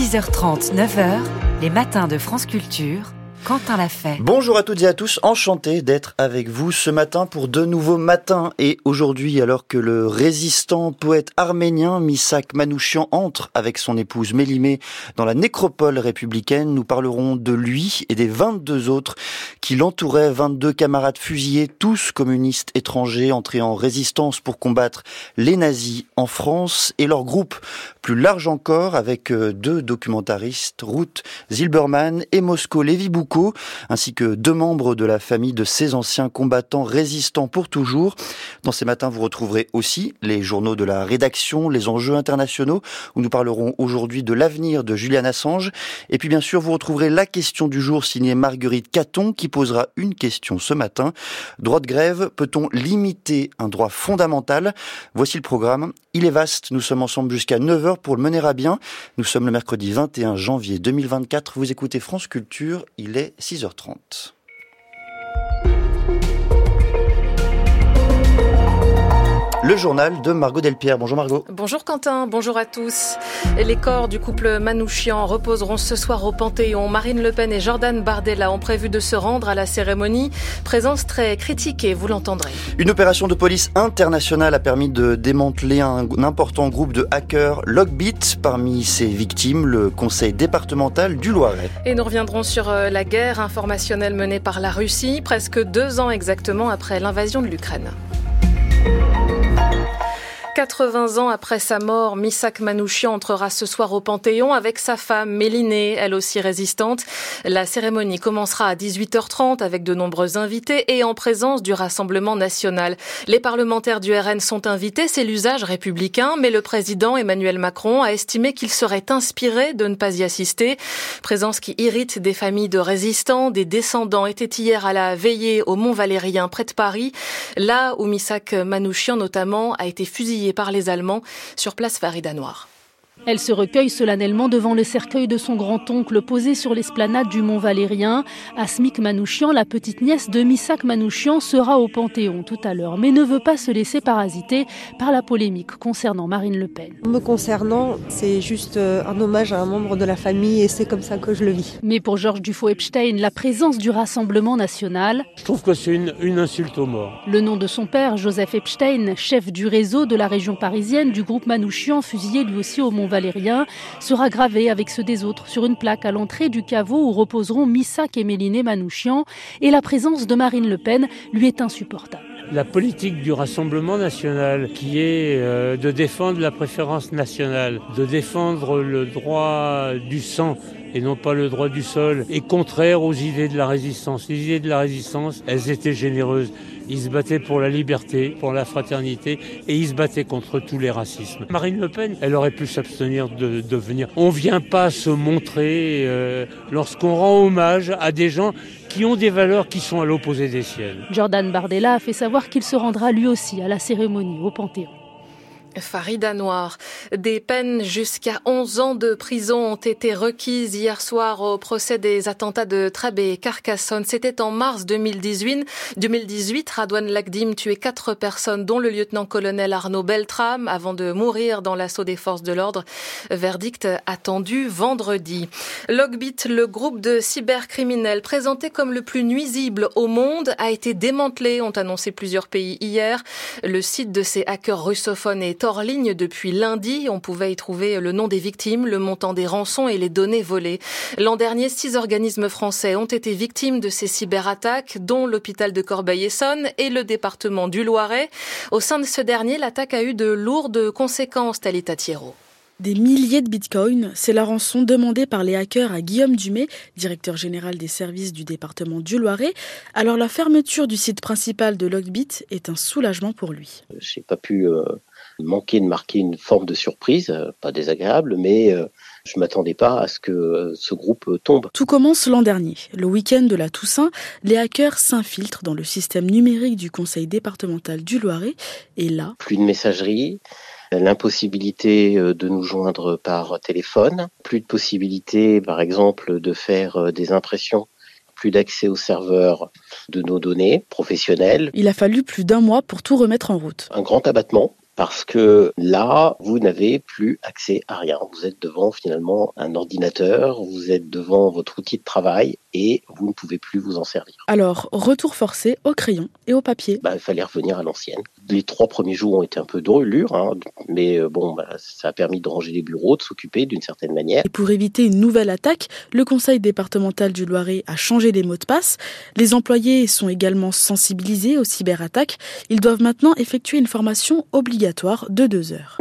6h30, 9h, les matins de France Culture. Bonjour à toutes et à tous, enchanté d'être avec vous ce matin pour de nouveaux matins. Et aujourd'hui, alors que le résistant poète arménien Misak Manouchian entre avec son épouse Mélimée dans la nécropole républicaine, nous parlerons de lui et des 22 autres qui l'entouraient, 22 camarades fusillés, tous communistes étrangers entrés en résistance pour combattre les nazis en France et leur groupe plus large encore avec euh, deux documentaristes, Ruth Zilberman et Mosco Ainsi que deux membres de la famille de ces anciens combattants résistants pour toujours. Dans ces matins, vous retrouverez aussi les journaux de la rédaction, les enjeux internationaux, où nous parlerons aujourd'hui de l'avenir de Julian Assange. Et puis bien sûr, vous retrouverez la question du jour signée Marguerite Caton, qui posera une question ce matin. Droit de grève, peut-on limiter un droit fondamental? Voici le programme. Il est vaste, nous sommes ensemble jusqu'à 9h pour le mener à bien. Nous sommes le mercredi 21 janvier 2024. Vous écoutez France Culture, il est 6h30. Le journal de Margot Delpierre. Bonjour Margot. Bonjour Quentin, bonjour à tous. Les corps du couple Manouchian reposeront ce soir au Panthéon. Marine Le Pen et Jordan Bardella ont prévu de se rendre à la cérémonie. Présence très critiquée, vous l'entendrez. Une opération de police internationale a permis de démanteler un, important groupe de hackers Logbit. Parmi ses victimes, le conseil départemental du Loiret. Et nous reviendrons sur euh, la guerre informationnelle menée par la Russie, presque deux ans exactement après l'invasion de l'Ukraine. 80 ans après sa mort, Misak Manouchian entrera ce soir au Panthéon avec sa femme Mélinée, elle aussi résistante. La cérémonie commencera à 18h30 avec de nombreux invités et en présence du Rassemblement national. Les parlementaires du RN sont invités, c'est l'usage républicain, mais le président Emmanuel Macron a estimé qu'il serait inspiré de ne pas y assister. Présence qui irrite des familles de résistants, des descendants étaient hier à la veillée au Mont Valérien près de Paris, là où Misak Manouchian notamment a été fusillé par les Allemands sur place Farida Noir. Elle se recueille solennellement devant le cercueil de son grand-oncle posé sur l'esplanade du Mont Valérien. Asmik Manouchian, la petite nièce de Misak Manouchian, sera au Panthéon tout à l'heure, mais ne veut pas se laisser parasiter par la polémique concernant Marine Le Pen. Me concernant, c'est juste euh, un hommage à un membre de la famille et c'est comme ça que je le vis. Mais pour Georges Dufaux-Epstein, la présence du Rassemblement national... Je trouve que c'est une, une insulte aux morts. Le nom de son père, Joseph Epstein, chef du réseau de la région parisienne du groupe Manouchian, fusillé lui aussi au Mont Valérien, sera gravé avec ceux des autres sur une plaque à l'entrée du caveau où reposeront Missak et Méliné Manouchian. Et la présence de Marine Le Pen lui est insupportable la politique du Rassemblement national, qui est euh, de défendre la préférence nationale, de défendre le droit du sang et non pas le droit du sol, est contraire aux idées de la résistance. Les idées de la résistance, elles étaient généreuses. Ils se battaient pour la liberté, pour la fraternité, et ils se battaient contre tous les racismes. Marine Le Pen, elle aurait pu s'abstenir de, venir. On vient pas se montrer euh, lorsqu'on rend hommage à des gens qui ont des valeurs qui sont à l'opposé des siennes. Jordan Bardella a fait savoir qu'il se rendra lui aussi à la cérémonie au Panthéon. Farida Noir. Des peines jusqu'à 11 ans de prison ont été requises hier soir au procès des attentats de Trèbes et Carcassonne. C'était en mars 2018. 2018, Radouane Lagdim tuait quatre personnes, dont le lieutenant-colonel Arnaud Beltram, avant de mourir dans l'assaut des forces de l'ordre. Verdict attendu vendredi. Logbit, le groupe de cybercriminels présenté comme le plus nuisible au monde, a été démantelé, ont annoncé plusieurs pays hier. Le site de ces hackers russophones est hors ligne depuis lundi. On pouvait y trouver le nom des victimes, le montant des rançons et les données volées. L'an dernier, six organismes français ont été victimes de ces cyberattaques, dont l'hôpital de Corbeil-Essonne et le département du Loiret. Au sein de ce dernier, l'attaque a eu de lourdes conséquences, Talita Thierot. Des milliers de bitcoins, c'est la rançon demandée par les hackers à Guillaume Dumay, directeur général des services du département du Loiret. Alors la fermeture du site principal de Logbit est un soulagement pour lui. J'ai pas pu euh, manquer de marquer une forme de surprise, euh, pas désagréable, mais euh, je m'attendais pas à ce que euh, ce groupe tombe. Tout commence l'an dernier. Le week-end de la Toussaint, les hackers s'infiltrent dans le système numérique du conseil départemental du Loiret et là... Plus de messagerie, l'impossibilité de nous joindre par téléphone, plus de possibilité par exemple de faire des impressions plus d'accès aux serveurs de nos données professionnelles. Il a fallu plus d'un mois pour tout remettre en route. Un grand abattement parce que là, vous n'avez plus accès à rien. Vous êtes devant finalement un ordinateur, vous êtes devant votre outil de travail et vous ne pouvez plus vous en servir. Alors, retour forcé au crayon et au papier. Bah, il fallait revenir à l'ancienne. Les trois premiers jours ont été un peu drôlures, hein, mais euh, bon, bah, ça a permis de ranger les bureaux, de s'occuper d'une certaine manière. Et pour éviter une nouvelle attaque, le conseil départemental du Loiret a changé les mots de passe. Les employés sont également sensibilisés aux cyberattaques. Ils doivent maintenant effectuer une formation obligatoire de deux heures.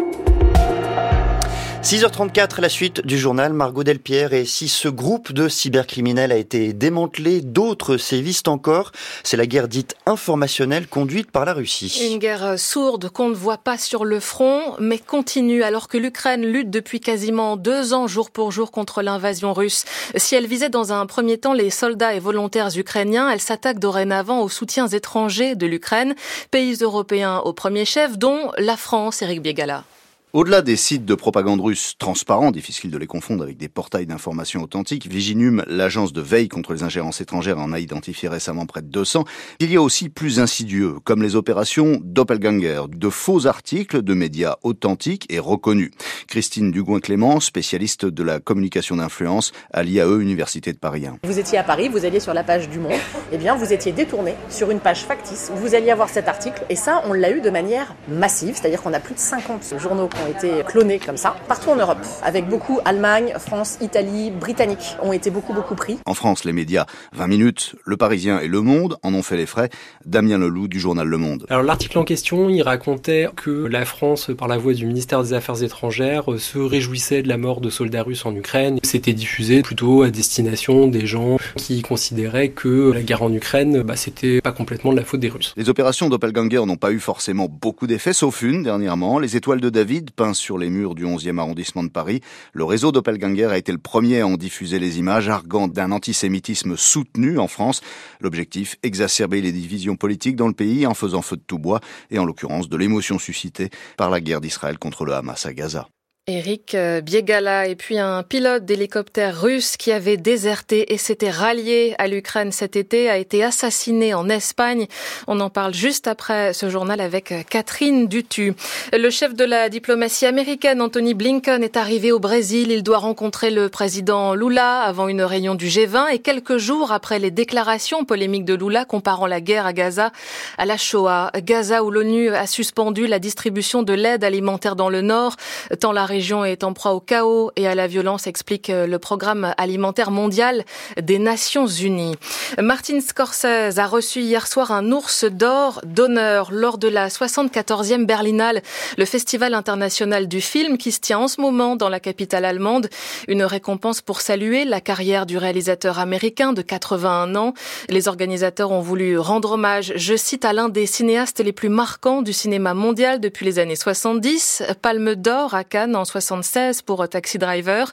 6h34, la suite du journal Margot Delpierre. Et si ce groupe de cybercriminels a été démantelé, d'autres sévissent encore. C'est la guerre dite informationnelle conduite par la Russie. Une guerre sourde qu'on ne voit pas sur le front, mais continue alors que l'Ukraine lutte depuis quasiment deux ans jour pour jour contre l'invasion russe. Si elle visait dans un premier temps les soldats et volontaires ukrainiens, elle s'attaque dorénavant aux soutiens étrangers de l'Ukraine, pays européens au premier chef, dont la France, Eric Biegala. Au-delà des sites de propagande russe transparents, difficile de les confondre avec des portails d'information authentiques, Viginum, l'agence de veille contre les ingérences étrangères, en a identifié récemment près de 200. Il y a aussi plus insidieux, comme les opérations Doppelganger, de faux articles de médias authentiques et reconnus. Christine Dugouin-Clément, spécialiste de la communication d'influence à l'IAE Université de Paris 1. Vous étiez à Paris, vous alliez sur la page du Monde, eh bien vous étiez détourné sur une page factice vous alliez avoir cet article, et ça on l'a eu de manière massive, c'est-à-dire qu'on a plus de 50 journaux ont été clonés comme ça, partout en Europe, avec beaucoup Allemagne, France, Italie, Britannique ont été beaucoup beaucoup pris. En France, les médias 20 minutes, Le Parisien et Le Monde en ont fait les frais. Damien Leloup du journal Le Monde. Alors l'article en question, il racontait que la France, par la voix du ministère des Affaires étrangères, se réjouissait de la mort de soldats russes en Ukraine. C'était diffusé plutôt à destination des gens qui considéraient que la guerre en Ukraine, bah, c'était pas complètement de la faute des Russes. Les opérations Doppelganger n'ont pas eu forcément beaucoup d'effets, sauf une dernièrement, les étoiles de David, peintes sur les murs du 11e arrondissement de Paris. Le réseau Doppelganger a été le premier à en diffuser les images, arguant d'un antisémitisme soutenu en France. L'objectif, exacerber les divisions politiques dans le pays en faisant feu de tout bois, et en l'occurrence de l'émotion suscitée par la guerre d'Israël contre le Hamas à Gaza. Eric euh, Biegala et puis un pilote d'hélicoptère russe qui avait déserté et s'était rallié à l'Ukraine cet été a été assassiné en Espagne. On en parle juste après ce journal avec euh, Catherine Dutu. Le chef de la diplomatie américaine, Anthony Blinken, est arrivé au Brésil. Il doit rencontrer le président Lula avant une réunion du G20 et quelques jours après les déclarations polémiques de Lula comparant la guerre à Gaza à la Shoah. Gaza où l'ONU a suspendu la distribution de l'aide alimentaire dans le nord, tant la région est en proie au chaos et à la violence, explique euh, le programme alimentaire mondial des Nations Unies. Martin Scorsese a reçu hier soir un ours d'or d'honneur lors de la 74e Berlinale, le festival international du film qui se tient en ce moment dans la capitale allemande. Une récompense pour saluer la carrière du réalisateur américain de 81 ans. Les organisateurs ont voulu rendre hommage, je cite, à l'un des cinéastes les plus marquants du cinéma mondial depuis les années 70, Palme d'or à Cannes en 76 pour Taxi Driver.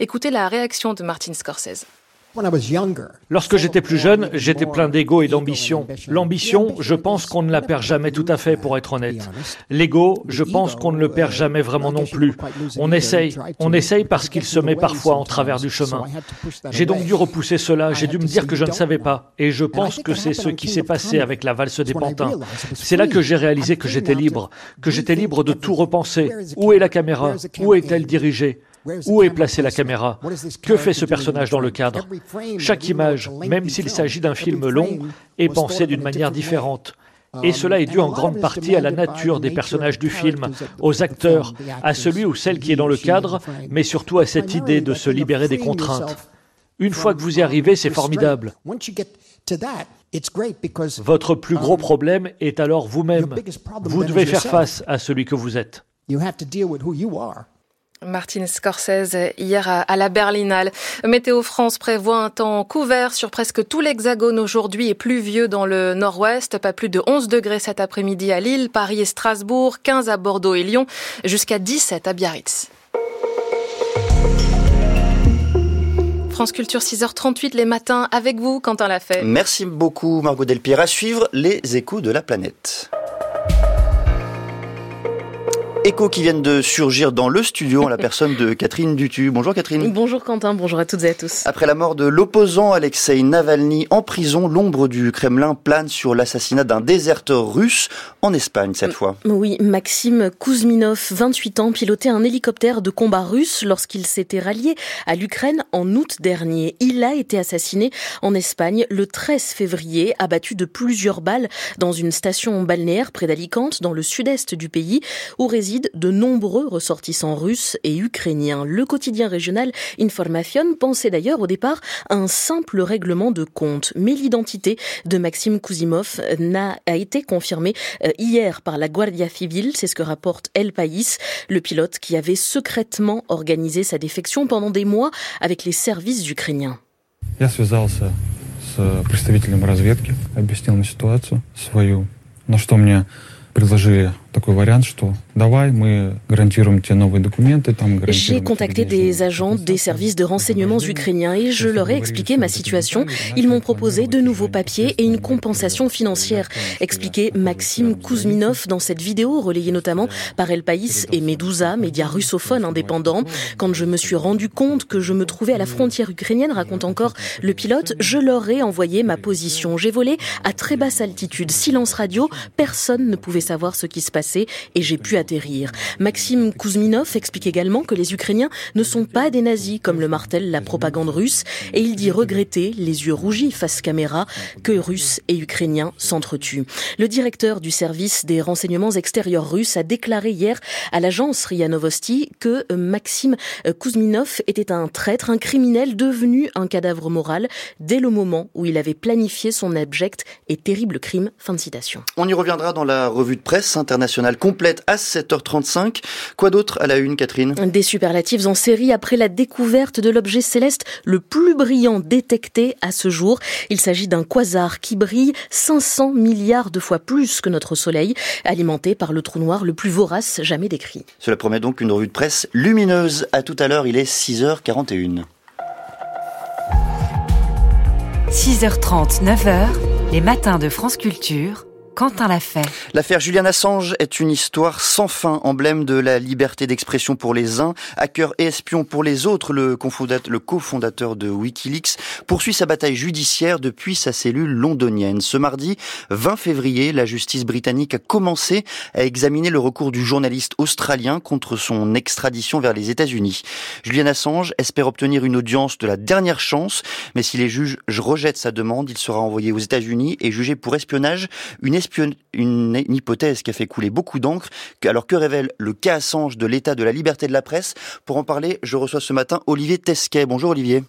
Écoutez la réaction de Martin Scorsese. Lorsque j'étais plus jeune, j'étais plein d'ego et d'ambition. L'ambition, je pense qu'on ne la perd jamais tout à fait, pour être honnête. L'ego, je pense qu'on ne le perd jamais vraiment non plus. On essaye, on essaye parce qu'il se met parfois en travers du chemin. J'ai donc dû repousser cela, j'ai dû me dire que je ne savais pas. Et je pense que c'est ce qui s'est passé avec la valse des pantins. C'est là que j'ai réalisé que j'étais libre, que j'étais libre de tout repenser. Où est la caméra? Où est-elle dirigée? Où est placée la caméra? Que fait ce personnage dans le cadre? Chaque image, même s'il s'agit d'un film long, est pensée d'une manière différente. Et cela est dû en grande partie à la nature des personnages du film, aux acteurs, à celui ou celle qui est dans le cadre, mais surtout à cette idée de se libérer des contraintes. Une fois que vous y arrivez, c'est formidable. Votre plus gros problème est alors vous-même. Vous devez faire face à celui que vous êtes. Martin Scorsese hier à la Berlinale. Météo France prévoit un temps couvert sur presque tout l'hexagone aujourd'hui et pluvieux dans le nord-ouest. Pas plus de 11 degrés cet après-midi à Lille, Paris et Strasbourg, 15 à Bordeaux et Lyon, jusqu'à 17 à Biarritz. France Culture 6h38 les matins avec vous, Quentin Lafay. Merci beaucoup Margot Delpierre. À suivre les échos de la planète. Échos qui viennent de surgir dans le studio en la personne de Catherine Dutu. Bonjour Catherine. Bonjour Quentin, bonjour à toutes et à tous. Après la mort de l'opposant Alexei Navalny en prison, l'ombre du Kremlin plane sur l'assassinat d'un déserteur russe en Espagne cette fois. Oui, Maxime Kouzminov, 28 ans, pilotait un hélicoptère de combat russe lorsqu'il s'était rallié à l'Ukraine en août dernier. Il a été assassiné en Espagne le 13 février, abattu de plusieurs balles dans une station balnéaire près d'Alicante, dans le sud-est du pays, où réside de nombreux ressortissants russes et ukrainiens. Le quotidien régional Information pensait d'ailleurs au départ à un simple règlement de compte, mais l'identité de Maxime Kouzimov n'a a été confirmée euh, hier par la Guardia Civil, c'est ce que rapporte El País, le pilote qui avait secrètement organisé sa défection pendant des mois avec les services ukrainiens. Я связался с представителем разведки, объяснил ему ситуацию свою, на что мне предложили такой вариант, что давай, мы гарантируем тебе новые документы, там J'ai contacté des agents des services de renseignements ukrainiens et je leur ai expliqué ma situation. Ils m'ont proposé de nouveaux papiers et une compensation financière, expliquait Maxime Kouzminov dans cette vidéo relayée notamment par El País et Medusa, médias russophones indépendants. Quand je me suis rendu compte que je me trouvais à la frontière ukrainienne, raconte encore le pilote, je leur ai envoyé ma position. J'ai volé à très basse altitude, silence radio, personne ne pouvait savoir ce qui se passait et j'ai pu atterrir. Maxime Kouzminov explique également que les Ukrainiens ne sont pas des nazis comme le martèle la propagande russe et il dit regretter, les yeux rougis face caméra, que Russes et Ukrainiens s'entretuent. Le directeur du service des renseignements extérieurs russes a déclaré hier à l'agence RIA Novosti que Maxime Kouzminov était un traître, un criminel devenu un cadavre moral dès le moment où il avait planifié son abject et terrible crime. Fin de citation. On y reviendra dans la revue de presse internationale complète à 7h35. Quoi d'autre à la une, Catherine? Des superlatives en série après la découverte de l'objet céleste le plus brillant détecté à ce jour. Il s'agit d'un quasar qui brille 500 milliards de fois plus que notre Soleil, alimenté par le trou noir le plus vorace jamais décrit. Cela promet donc une revue de presse lumineuse. À tout à l'heure, il est 6h41. 6h30, 9h, les matins de France Culture. Quentin l'a fait. L'affaire Julian Assange est une histoire sans fin, emblème de la liberté d'expression pour les uns, hacker et espion pour les autres. Le cofondateur de Wikileaks poursuit sa bataille judiciaire depuis sa cellule londonienne. Ce mardi 20 février, la justice britannique a commencé à examiner le recours du journaliste australien contre son extradition vers les États-Unis. Julian Assange espère obtenir une audience de la dernière chance, mais si les juges rejettent sa demande, il sera envoyé aux États-Unis et jugé pour espionnage, une, hypothèse qui a fait couler beaucoup d'encre. Alors que révèle le cas Assange de l'état de la liberté de la presse? Pour en parler, je reçois ce matin Olivier Tesquet. Bonjour Olivier.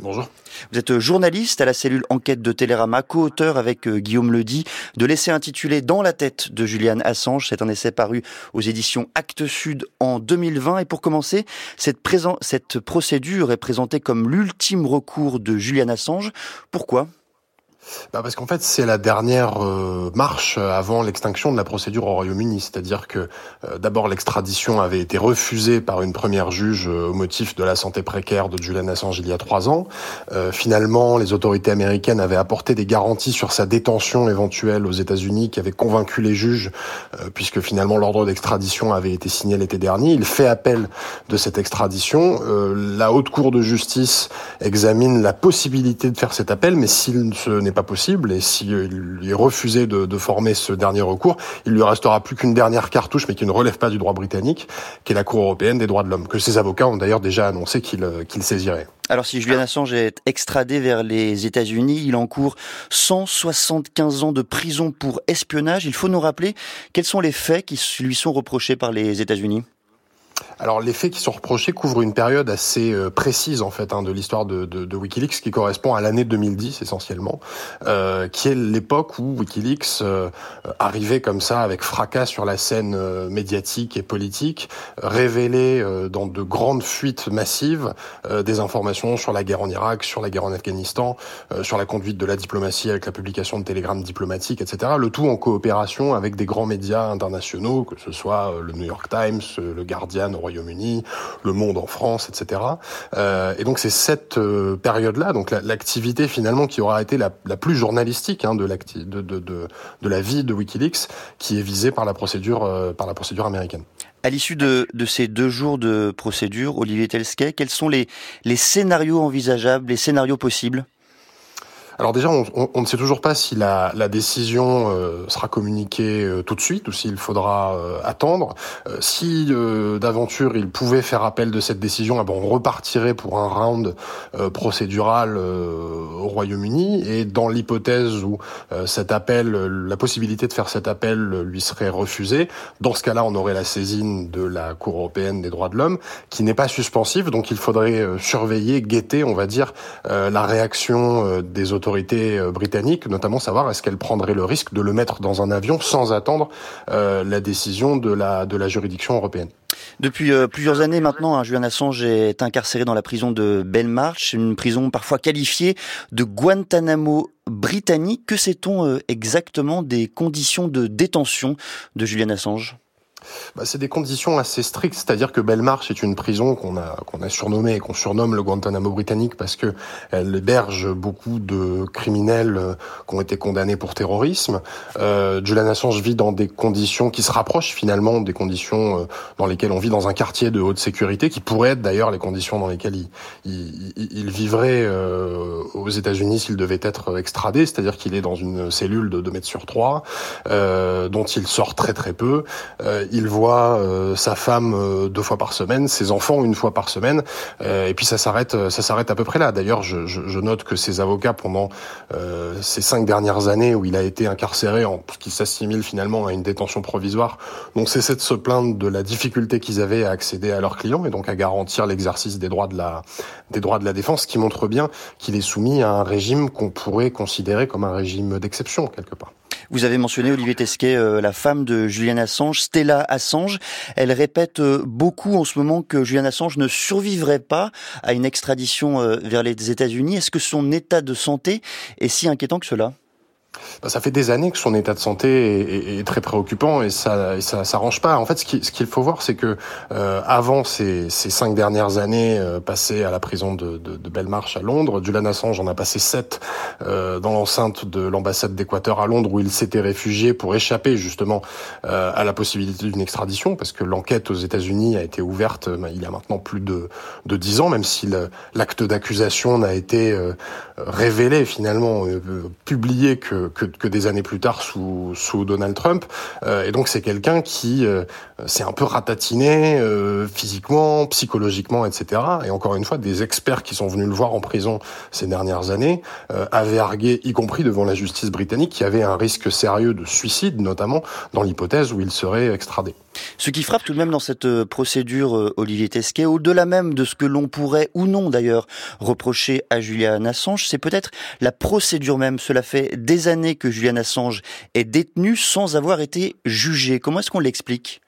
Bonjour. Vous êtes journaliste à la cellule enquête de Télérama, co-auteur avec euh, Guillaume Ledy de l'essai intitulé Dans la tête de Julian Assange. C'est un essai paru aux éditions Actes Sud en 2020. Et pour commencer, cette, cette procédure est présentée comme l'ultime recours de Julian Assange. Pourquoi? Bah parce qu'en fait, c'est la dernière euh, marche avant l'extinction de la procédure au Royaume-Uni. C'est-à-dire que euh, d'abord l'extradition avait été refusée par une première juge euh, au motif de la santé précaire de Julian Assange il y a trois ans. finalement, les autorités américaines avaient apporté des garanties sur sa détention éventuelle aux États-Unis, qui avaient convaincu les juges, puisque finalement l'ordre d'extradition avait été signé l'été dernier. Il fait appel de cette extradition. la haute cour de justice examine la possibilité de faire cet appel, mais s'il ce n'est pas possible et s'il est refusé de, former ce dernier recours, il lui restera plus qu'une dernière cartouche, mais qui ne relève pas du droit britannique, qui est la Cour européenne des droits de l'homme, que ses avocats ont d'ailleurs déjà annoncé qu'ils qu saisiraient. Alors si Julian Assange est extradé vers les États-Unis, il encourt 175 ans de prison pour espionnage. Il faut nous rappeler quels sont les faits qui lui sont reprochés par les États-Unis? Alors les faits qui sont reprochés couvrent une période assez euh, précise en fait hein, de l'histoire de, de, de, WikiLeaks qui correspond à l'année 2010 essentiellement, euh, qui est l'époque où WikiLeaks euh, arrivait comme ça avec fracas sur la scène euh, médiatique et politique, révélait dans de grandes fuites massives des informations sur la guerre en Irak, sur la guerre en Afghanistan, sur la conduite de la diplomatie avec la publication de télégrammes diplomatiques, etc. Le tout en coopération avec des grands médias internationaux, que ce soit le New York Times, le Guardian Royaume-Uni, Le Monde en France, etc. Euh, et donc c'est cette euh, période-là, donc l'activité finalement qui aura été la, plus journalistique hein, de, de, la vie de WikiLeaks, qui est visée par la procédure, euh, par la procédure américaine. À l'issue de, ces deux jours de procédure, Olivier Telsquet, quels sont les scénarios envisageables, les scénarios possibles? Alors déjà, on, on, ne sait toujours pas si la, la décision euh, sera communiquée euh, tout de suite ou s'il faudra euh, attendre. si d'aventure il pouvait faire appel de cette décision, eh ben, on repartirait pour un round procédural au Royaume-Uni. Et dans l'hypothèse où cet appel, la possibilité de faire cet appel lui serait refusée, dans ce cas-là, on aurait la saisine de la Cour européenne des droits de l'homme, qui n'est pas suspensive. Donc il faudrait surveiller, guetter, on va dire, la réaction des autorités autorités euh, notamment savoir est-ce qu'elle prendrait le risque de le mettre dans un avion sans attendre euh, la décision de la, de la juridiction européenne. Depuis euh, plusieurs années maintenant, hein, Julian Assange est incarcéré dans la prison de Belmarsh, une prison parfois qualifiée de Guantanamo britannique. Que sait-on exactement des conditions de détention de Julian Assange? Bah, c'est des conditions assez strictes, c'est-à-dire que Belmarsh est une prison qu'on a qu'on a surnommée et qu'on surnomme le Guantanamo britannique parce que elle héberge beaucoup de criminels euh, qui ont été condamnés pour terrorisme. Euh, Julian Assange vit dans des conditions qui se rapprochent finalement des conditions euh, dans lesquelles on vit dans un quartier de haute sécurité, qui pourraient être d'ailleurs les conditions dans lesquelles il, il, il vivrait euh, aux États-Unis s'il devait être extradé, c'est-à-dire qu'il est dans une cellule de 2 mètres sur 3, euh, dont il sort très très peu. Euh, il voit euh, sa femme euh, deux fois par semaine, ses enfants une fois par semaine, euh, et puis ça s'arrête, ça s'arrête à peu près là. D'ailleurs, je, je, je, note que ses avocats pendant ces cinq dernières années où il a été incarcéré, en qui s'assimile finalement à une détention provisoire, n'ont cessé de se plaindre de la difficulté qu'ils avaient à accéder à leurs clients et donc à garantir l'exercice des droits de la des droits de la défense, ce qui montre bien qu'il est soumis à un régime qu'on pourrait considérer comme un régime d'exception quelque part. Vous avez mentionné, Olivier Tesquet, euh, la femme de Julian Assange, Stella Assange. Elle répète euh, beaucoup en ce moment que Julian Assange ne survivrait pas à une extradition euh, vers les États-Unis. Est-ce que son état de santé est si inquiétant que cela? Ça fait des années que son état de santé est, est, très préoccupant et ça, et ça s'arrange pas. En fait, ce qu'il ce faut voir, c'est que euh, avant ces, ces, cinq dernières années euh, passées à la prison de, de, de Belmarsh à Londres, Julian Assange en a passé sept euh, dans l'enceinte de l'ambassade d'Équateur à Londres où il s'était réfugié pour échapper justement euh, à la possibilité d'une extradition parce que l'enquête aux États-Unis a été ouverte bah, il y a maintenant plus de de dix ans, même si l'acte d'accusation n'a été euh, révélé finalement publié que que, que, des années plus tard sous, sous Donald Trump. Euh, et donc c'est quelqu'un qui euh, s'est un peu ratatiné euh, physiquement, psychologiquement, etc. Et encore une fois, des experts qui sont venus le voir en prison ces dernières années avaient argué, y compris devant la justice britannique, qu'il y avait un risque sérieux de suicide, notamment dans l'hypothèse où il serait extradé. Ce qui frappe tout de même dans cette procédure, Olivier Tesquet, au-delà même de ce que l'on pourrait ou non d'ailleurs reprocher à Julian Assange, c'est peut-être la procédure même. Cela fait des années que Julian Assange est détenu sans avoir été jugé. Comment est-ce qu'on l'explique?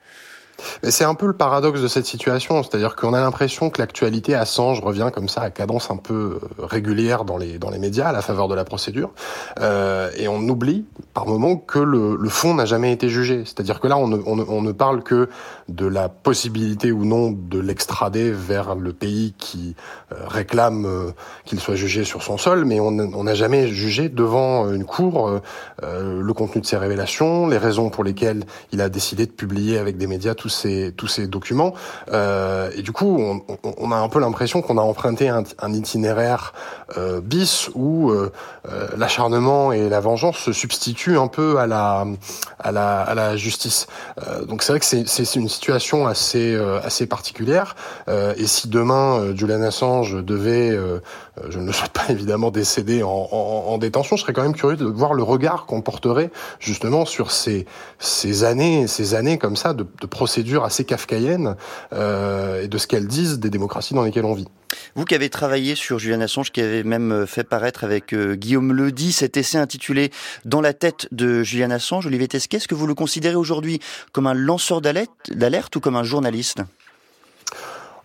C'est un peu le paradoxe de cette situation, c'est-à-dire qu'on a l'impression que l'actualité Assange revient comme ça à cadence un peu euh, régulière dans les dans les médias à la faveur de la procédure, euh, et on oublie par moment que le, le fond n'a jamais été jugé. C'est-à-dire que là, on ne, on, on ne, parle que de la possibilité ou non de l'extrader vers le pays qui euh, réclame euh, qu'il soit jugé sur son sol, mais on n'a jamais jugé devant une cour euh, le contenu de ses révélations, les raisons pour lesquelles il a décidé de publier avec des médias tous ces documents. Euh, et du coup, on, on, a un peu l'impression qu'on a emprunté un, un itinéraire euh, bis où euh, euh, l'acharnement et la vengeance se substituent un peu à la à la, à la justice. Donc c'est vrai que c'est une situation assez assez particulière. et si demain Julian Assange devait, je ne souhaite pas évidemment décéder en, en, en détention, je serais quand même curieux de voir le regard qu'on porterait justement sur ces ces années ces années comme ça de, de procédure assez kafkaïenne euh, et de ce qu'elles disent des démocraties dans lesquelles on vit. Vous qui avez travaillé sur Julian Assange, qui avez même euh, fait paraître avec euh, Guillaume Ledy cet essai intitulé Dans la tête de Julian Assange, Olivier Tesquet, est-ce que vous le considérez aujourd'hui comme un lanceur d'alerte ou comme un journaliste?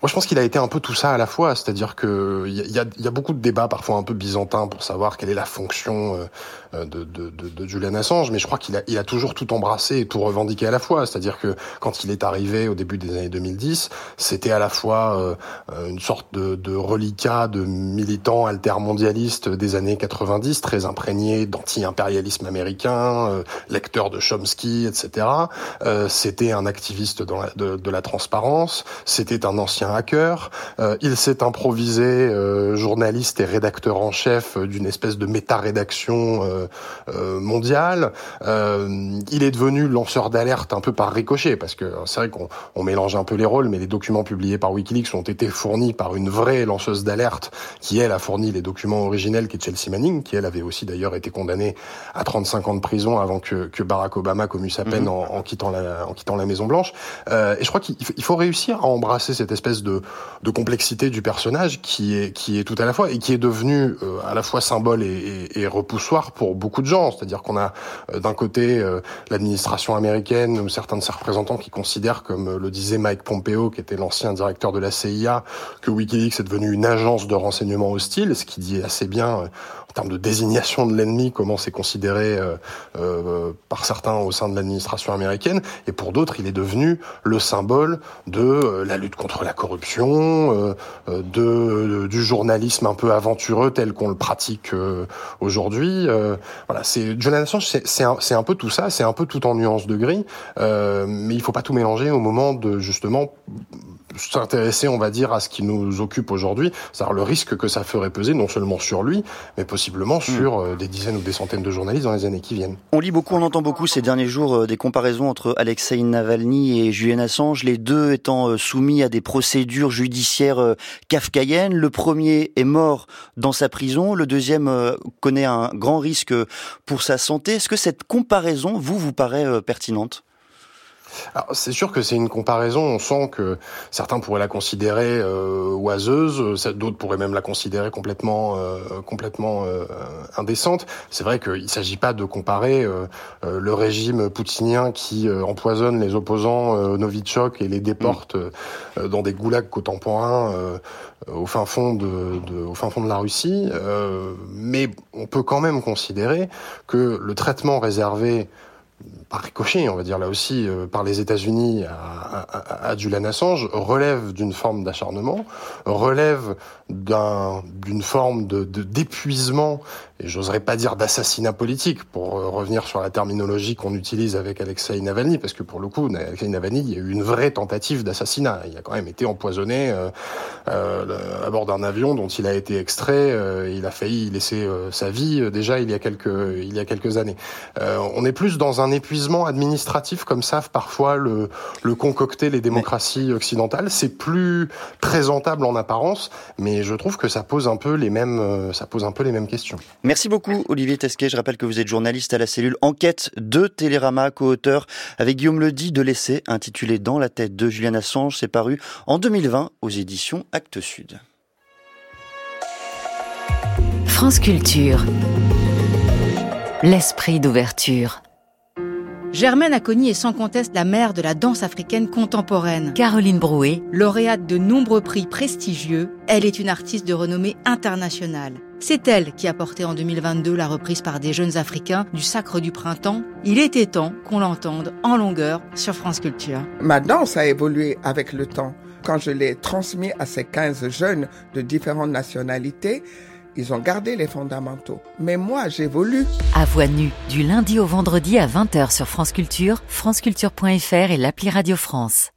Moi, je pense qu'il a été un peu tout ça à la fois, c'est-à-dire que il y a, y a, beaucoup de débats parfois un peu byzantins pour savoir quelle est la fonction euh, de, de, de, de, Julian Assange, mais je crois qu'il a, il a toujours tout embrassé et tout revendiqué à la fois. C'est-à-dire que quand il est arrivé au début des années 2010, c'était à la fois euh, une sorte de, de reliquat de militant altermondialiste des années 90, très imprégné d'anti-impérialisme américain, lecteur de Chomsky, etc. c'était un activiste la, de, de la transparence, c'était un ancien hacker. Euh, il s'est improvisé euh, journaliste et rédacteur en chef d'une espèce de méta-rédaction euh, mondiale. il est devenu lanceur d'alerte un peu par ricochet, parce que c'est vrai qu'on on mélange un peu les rôles, mais les documents publiés par Wikileaks ont été fournis par une vraie lanceuse d'alerte qui, elle, a fourni les documents originels, qui est Chelsea Manning, qui, elle, avait aussi d'ailleurs été condamnée à 35 ans de prison avant que, que Barack Obama commue sa peine mhm. en, en, quittant la, en quittant la Maison Blanche. Euh, et je crois qu'il faut réussir à embrasser cette espèce de, de complexité du personnage qui est, qui est tout à la fois et qui est devenu euh, à la fois symbole et, et, et, repoussoir pour beaucoup de gens. C'est-à-dire qu'on a euh, d'un côté euh, l'administration américaine ou certains de ses représentants qui considèrent, comme le disait Mike Pompeo, qui était l'ancien directeur de la CIA, que WikiLeaks est devenu une agence de renseignement hostile, ce qui dit assez bien en termes de désignation de l'ennemi, comment c'est considéré euh, euh, par certains au sein de l'administration américaine, et pour d'autres, il est devenu le symbole de euh, la lutte contre la corruption, de, du journalisme un peu aventureux tel qu'on le pratique aujourd'hui. voilà, c'est Jonathan Assange, c'est un, un, peu tout ça, c'est un peu tout en nuances de gris, mais il faut pas tout mélanger au moment de justement s'intéresser, on va dire, à ce qui nous occupe aujourd'hui, c'est-à-dire le risque que ça ferait peser non seulement sur lui, mais possiblement hmm. sur euh, des dizaines ou des centaines de journalistes dans les années qui viennent. On lit beaucoup, on entend beaucoup ces derniers jours euh, des comparaisons entre Alexei Navalny et Julian Assange, les deux étant euh, soumis à des procédures judiciaires kafkaïennes. Le premier est mort dans sa prison, le deuxième connaît un grand risque pour sa santé. Est-ce que cette comparaison, vous, vous paraît pertinente? C'est sûr que c'est une comparaison. On sent que certains pourraient la considérer euh, oiseuse, d'autres pourraient même la considérer complètement, euh, complètement euh, indécente. C'est vrai qu'il ne s'agit pas de comparer euh, euh, le régime poutinien qui empoisonne les opposants Novichok et les déporte dans des goulags contemporains au fin fond de, de, au fin fond de la Russie. mais on peut quand même considérer que le traitement réservé par ricochet, on va dire là aussi, euh, par les États-Unis à, à, à, Julian Assange, relève d'une forme d'acharnement, relève d'une forme de d'épuisement, et j'oserais pas dire d'assassinat politique, pour euh, revenir sur la terminologie qu'on utilise avec Alexei Navalny, parce que pour le coup, Alexei Navalny, il y a eu une vraie tentative d'assassinat. Il a quand même été empoisonné euh, euh à bord d'un avion dont il a été extrait. il a failli laisser sa vie déjà il y a quelques il y a quelques années. on est plus dans un épuisement administratif comme savent parfois le, le concocter les démocraties occidentales. C'est plus présentable en apparence, mais je trouve que ça pose un peu les mêmes, euh, ça pose un peu les mêmes questions. Merci beaucoup Olivier Tesquet. Je rappelle que vous êtes journaliste à la cellule Enquête de Télérama, co-auteur avec Guillaume Ledy de l'essai intitulé Dans la tête de Julian Assange. C'est paru en 2020 aux éditions Actes Sud. France Culture. L'esprit d'ouverture. Germaine Acogny est sans conteste la mère de la danse africaine contemporaine. Caroline Brouet, lauréate de nombreux prix prestigieux, elle est une artiste de renommée internationale. C'est elle qui a porté en 2022 la reprise par des jeunes Africains du Sacre du Printemps. Il était temps qu'on l'entende en longueur sur France Culture. Ma danse a évolué avec le temps. Quand je l'ai transmis à ces 15 jeunes de différentes nationalités, ils ont gardé les fondamentaux. Mais moi, j'évolue. À voix nue, du lundi au vendredi à 20h sur France Culture, franceculture.fr et l'appli Radio France.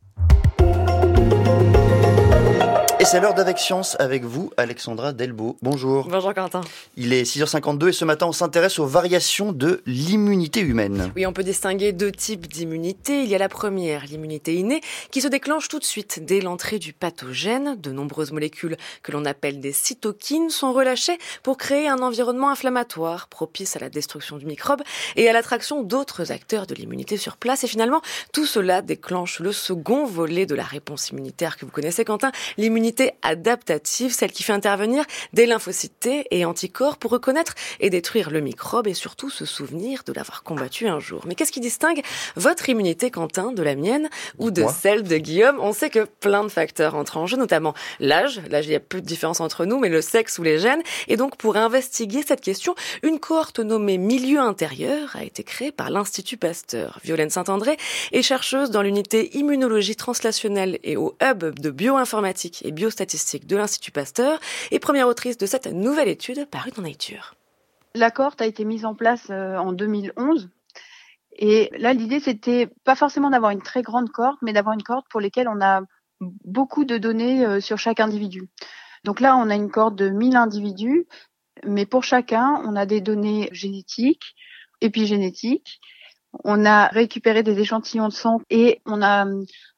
Et c'est l'heure d'Avec Science avec vous, Alexandra Delbo. Bonjour. Bonjour Quentin. Il est 6h52 et ce matin on s'intéresse aux variations de l'immunité humaine. Oui, on peut distinguer deux types d'immunité. Il y a la première, l'immunité innée, qui se déclenche tout de suite dès l'entrée du pathogène. De nombreuses molécules que l'on appelle des cytokines sont relâchées pour créer un environnement inflammatoire propice à la destruction du microbe et à l'attraction d'autres acteurs de l'immunité sur place. Et finalement, tout cela déclenche le second volet de la réponse immunitaire que vous connaissez, Quentin, l'immunité l'immunité adaptative, celle qui fait intervenir des lymphocytes T et anticorps pour reconnaître et détruire le microbe et surtout se souvenir de l'avoir combattu un jour. Mais qu'est-ce qui distingue votre immunité, Quentin, de la mienne ou de celle de Guillaume? On sait que plein de facteurs entrent en jeu, notamment l'âge. L'âge, il y a peu de différence entre nous, mais le sexe ou les gènes. Et donc, pour investiguer cette question, une cohorte nommée Milieu intérieur a été créée par l'Institut Pasteur. Violaine Saint-André est chercheuse dans l'unité immunologie translationnelle et au hub de bioinformatique et biostatistique de l'Institut Pasteur et première autrice de cette nouvelle étude parue dans Nature. La cohorte a été mise en place euh, en 2011 et là, l'idée, c'était pas forcément d'avoir une très grande cohorte, mais d'avoir une cohorte pour lesquelles on a beaucoup de données euh, sur chaque individu. Donc là, on a une cohorte de 1000 individus, mais pour chacun, on a des données génétiques, épigénétiques. On a récupéré des échantillons de sang et on a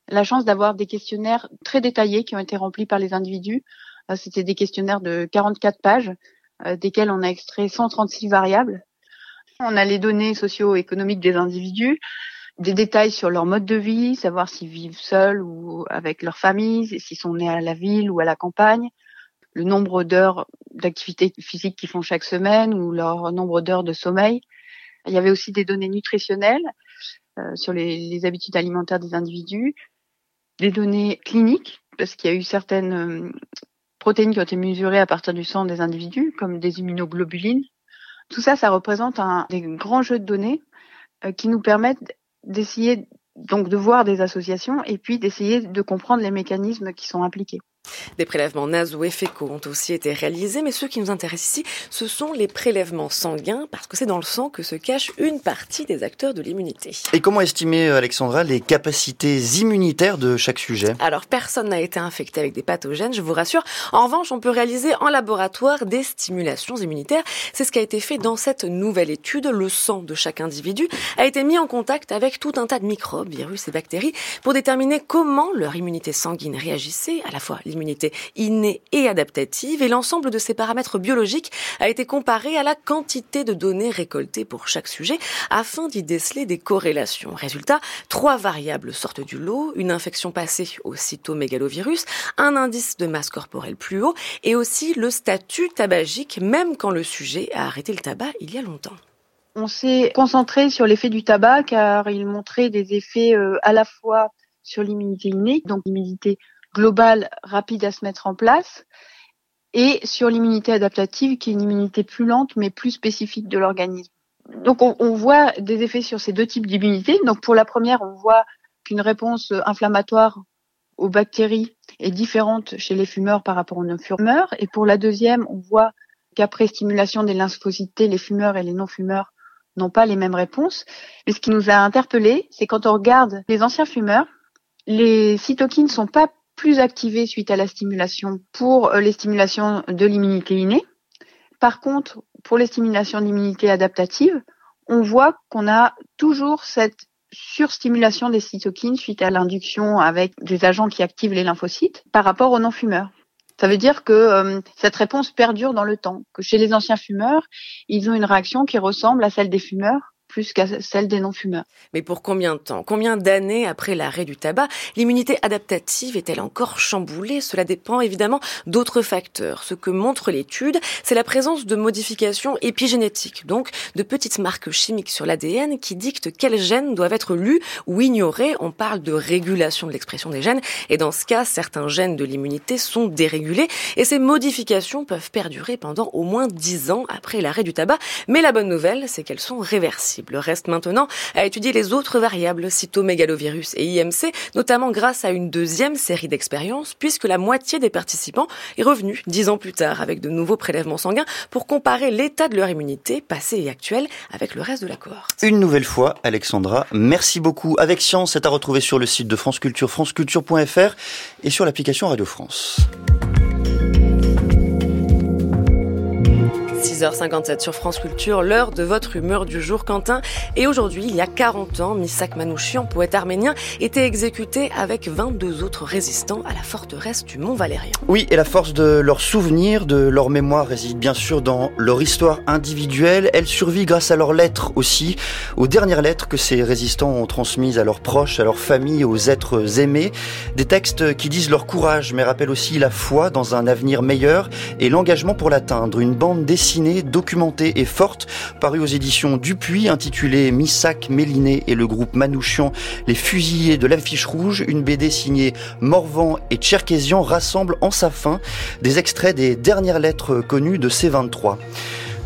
la chance d'avoir des questionnaires très détaillés qui ont été remplis par les individus. Euh, c'était des questionnaires de 44 pages, euh, desquels on a extrait 136 variables. On a les données socio-économiques des individus, des détails sur leur mode de vie, savoir s'ils vivent seuls ou avec leur famille, s'ils sont nés à la ville ou à la campagne, le nombre d'heures d'activité physique qu'ils font chaque semaine ou leur nombre d'heures de sommeil. Il y avait aussi des données nutritionnelles euh, sur les, les, habitudes alimentaires des individus, des données cliniques, parce qu'il y a eu certaines euh, protéines qui ont été mesurées à partir du sang des individus, comme des immunoglobulines. Tout ça, ça représente un des grands jeux de données euh, qui nous permettent d'essayer donc de voir des associations et puis d'essayer de comprendre les mécanismes qui sont impliqués. Des prélèvements nasaux et fécaux ont aussi été réalisés, mais ceux qui nous intéressent ici, ce sont les prélèvements sanguins, parce que c'est dans le sang que se cache une partie des acteurs de l'immunité. Et comment estimer, Alexandra, les capacités immunitaires de chaque sujet? Alors, personne n'a été infecté avec des pathogènes, je vous rassure. En revanche, on peut réaliser en laboratoire des stimulations immunitaires. C'est ce qui a été fait dans cette nouvelle étude. Le sang de chaque individu a été mis en contact avec tout un tas de microbes, virus et bactéries pour déterminer comment leur immunité sanguine réagissait, à la fois immunité innée et adaptative et l'ensemble de ces paramètres biologiques a été comparé à la quantité de données récoltées pour chaque sujet afin d'y déceler des corrélations. Résultat, trois variables sortent du lot, une infection passée au cytomégalovirus, un indice de masse corporelle plus haut et aussi le statut tabagique même quand le sujet a arrêté le tabac il y a longtemps. On s'est concentré sur l'effet du tabac car il montrait des effets euh, à la fois sur l'immunité innée, donc l'immunité globale rapide à se mettre en place et sur l'immunité adaptative qui est une immunité plus lente mais plus spécifique de l'organisme. Donc on, voit des effets sur ces deux types d'immunité. Donc pour la première, on voit qu'une réponse inflammatoire aux bactéries est différente chez les fumeurs par rapport aux non-fumeurs. Et pour la deuxième, on voit qu'après stimulation des lymphocytes, les fumeurs et les non-fumeurs n'ont pas les mêmes réponses. Mais ce qui nous a interpellés, c'est quand on regarde les anciens fumeurs, les cytokines ne sont pas plus activés suite à la stimulation pour euh, les stimulations de l'immunité innée. Par contre, pour les stimulations d'immunité adaptative, on voit qu'on a toujours cette surstimulation des cytokines suite à l'induction avec des agents qui activent les lymphocytes par rapport aux non-fumeurs. Ça veut dire que euh, cette réponse perdure dans le temps, que chez les anciens fumeurs, ils ont une réaction qui ressemble à celle des fumeurs plus qu'à celle des non-fumeurs. Mais pour combien de temps? Combien d'années après l'arrêt du tabac L'immunité adaptative est-elle encore chamboulée? Cela dépend évidemment d'autres facteurs. Ce que montre l'étude, c'est la présence de modifications épigénétiques, donc de petites marques chimiques sur l'ADN qui dictent quels gènes doivent être lus ou ignorés. On parle de régulation de l'expression des gènes et dans ce cas, certains gènes de l'immunité sont dérégulés et ces modifications peuvent perdurer pendant au moins 10 ans après l'arrêt du tabac. Mais la bonne nouvelle, c'est qu'elles sont réversibles. Le reste maintenant à étudier les autres variables cytomégalovirus et IMC, notamment grâce à une deuxième série d'expériences, puisque la moitié des participants est revenue dix ans plus tard avec de nouveaux prélèvements sanguins pour comparer l'état de leur immunité passée et actuelle avec le reste de la cohorte. Une nouvelle fois, Alexandra, merci beaucoup. Avec Science, c'est à retrouver sur le site de France Culture, franceculture.fr et sur l'application Radio France. 6h57 sur France Culture, l'heure de votre humeur du jour, Quentin. Et aujourd'hui, il y a 40 ans, Misak Manouchian, poète arménien, était exécuté avec 22 autres résistants à la forteresse du Mont Valérien. Oui, et la force de leurs souvenirs, de leur mémoire réside bien sûr dans leur histoire individuelle. Elle survit grâce à leurs lettres aussi, aux dernières lettres que ces résistants ont transmises à leurs proches, à leurs familles, aux êtres aimés. Des textes qui disent leur courage, mais rappellent aussi la foi dans un avenir meilleur et l'engagement pour l'atteindre. Une bande dessinée, documentée et forte, parue aux éditions Dupuis, intitulée Missak, Méliné et le groupe Manouchian, les fusillés de l'affiche rouge. Une BD signée Morvan et Tcherkézian rassemble en sa fin des extraits des dernières lettres connues de ces 23.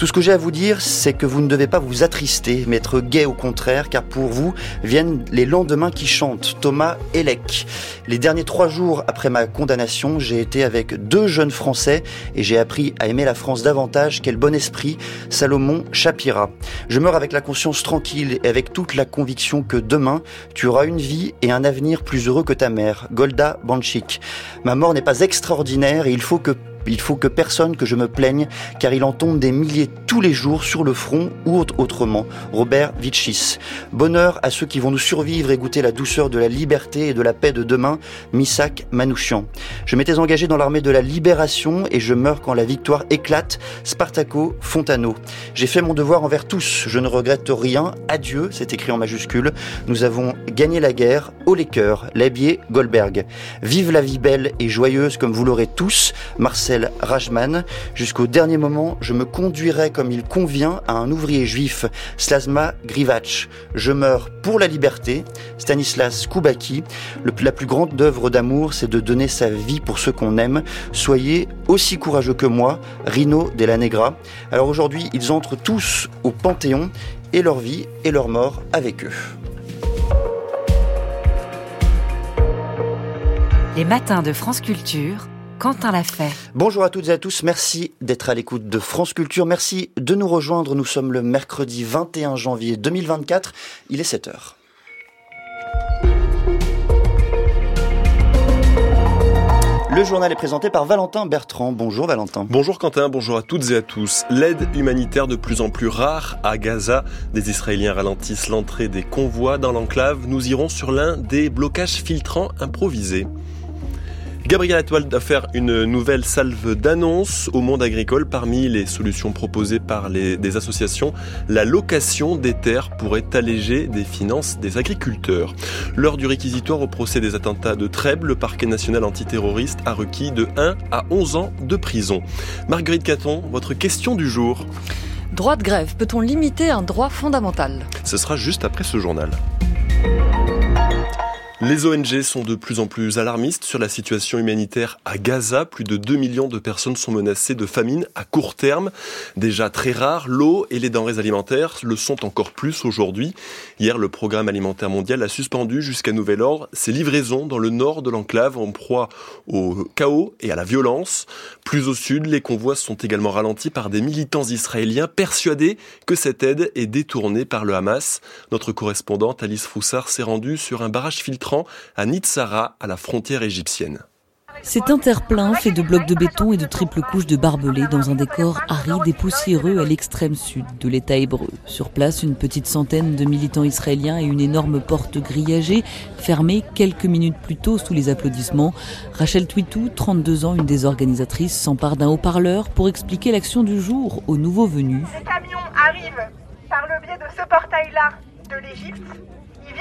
Tout ce que j'ai à vous dire, c'est que vous ne devez pas vous attrister, mais être gai au contraire, car pour vous viennent les lendemains qui chantent. Thomas Elec. Les derniers trois jours après ma condamnation, j'ai été avec deux jeunes Français et j'ai appris à aimer la France davantage. Quel bon esprit, Salomon Chapira. Je meurs avec la conscience tranquille et avec toute la conviction que demain, tu auras une vie et un avenir plus heureux que ta mère. Golda Banchik. Ma mort n'est pas extraordinaire et il faut que il faut que personne que je me plaigne, car il en tombe des milliers tous les jours sur le front ou autrement. Robert Vitchis. Bonheur à ceux qui vont nous survivre et goûter la douceur de la liberté et de la paix de demain. Misak Manouchian. Je m'étais engagé dans l'armée de la libération et je meurs quand la victoire éclate. Spartaco Fontano. J'ai fait mon devoir envers tous. Je ne regrette rien. Adieu, c'est écrit en majuscule. Nous avons gagné la guerre. Haut les cœurs. Labier Goldberg. Vive la vie belle et joyeuse comme vous l'aurez tous. Rajman. Jusqu'au dernier moment, je me conduirai comme il convient à un ouvrier juif, Slasma Grivach. Je meurs pour la liberté, Stanislas Koubaki. la plus grande œuvre d'amour, c'est de donner sa vie pour ceux qu'on aime. Soyez aussi courageux que moi, Rino la Negra. Alors aujourd'hui, ils entrent tous au Panthéon et leur vie et leur mort avec eux. Les matins de France Culture Quentin l'a fait. Bonjour à toutes et à tous, merci d'être à l'écoute de France Culture, merci de nous rejoindre. Nous sommes le mercredi 21 janvier 2024, il est 7 heures. Le journal est présenté par Valentin Bertrand. Bonjour Valentin. Bonjour Quentin, bonjour à toutes et à tous. L'aide humanitaire de plus en plus rare à Gaza. Des Israéliens ralentissent l'entrée des convois dans l'enclave. Nous irons sur l'un des blocages filtrants improvisés. Gabriel Attal doit faire une nouvelle salve d'annonces au monde agricole. Parmi les solutions proposées par les, des associations, la location des terres pourrait alléger des finances des agriculteurs. Lors du réquisitoire au procès des attentats de Trèbes, le parquet national antiterroriste a requis de 1 à 11 ans de prison. Marguerite Caton, votre question du jour. Droit de grève, peut-on limiter un droit fondamental? Ce sera juste après ce journal. Les ONG sont de plus en plus alarmistes sur la situation humanitaire à Gaza. Plus de 2 millions de personnes sont menacées de famine à court terme. Déjà très rare, l'eau et les denrées alimentaires le sont encore plus aujourd'hui. Hier, le programme alimentaire mondial a suspendu jusqu'à nouvel ordre ses livraisons dans le nord de l'enclave en proie au chaos et à la violence. Plus au sud, les convois sont également ralentis par des militants israéliens persuadés que cette aide est détournée par le Hamas. Notre correspondante Alice Froussard s'est rendue sur un barrage filtrant à Nitsara, à la frontière égyptienne. C'est un terre-plein fait de blocs de béton et de triples couches de barbelés dans un décor aride et poussiéreux à l'extrême sud de l'État hébreu. Sur place, une petite centaine de militants israéliens et une énorme porte grillagée, fermée quelques minutes plus tôt sous les applaudissements. Rachel Twitou, 32 ans, une des organisatrices, s'empare d'un haut-parleur pour expliquer l'action du jour aux nouveaux venus. Les camions arrivent par le biais de ce portail-là de l'Égypte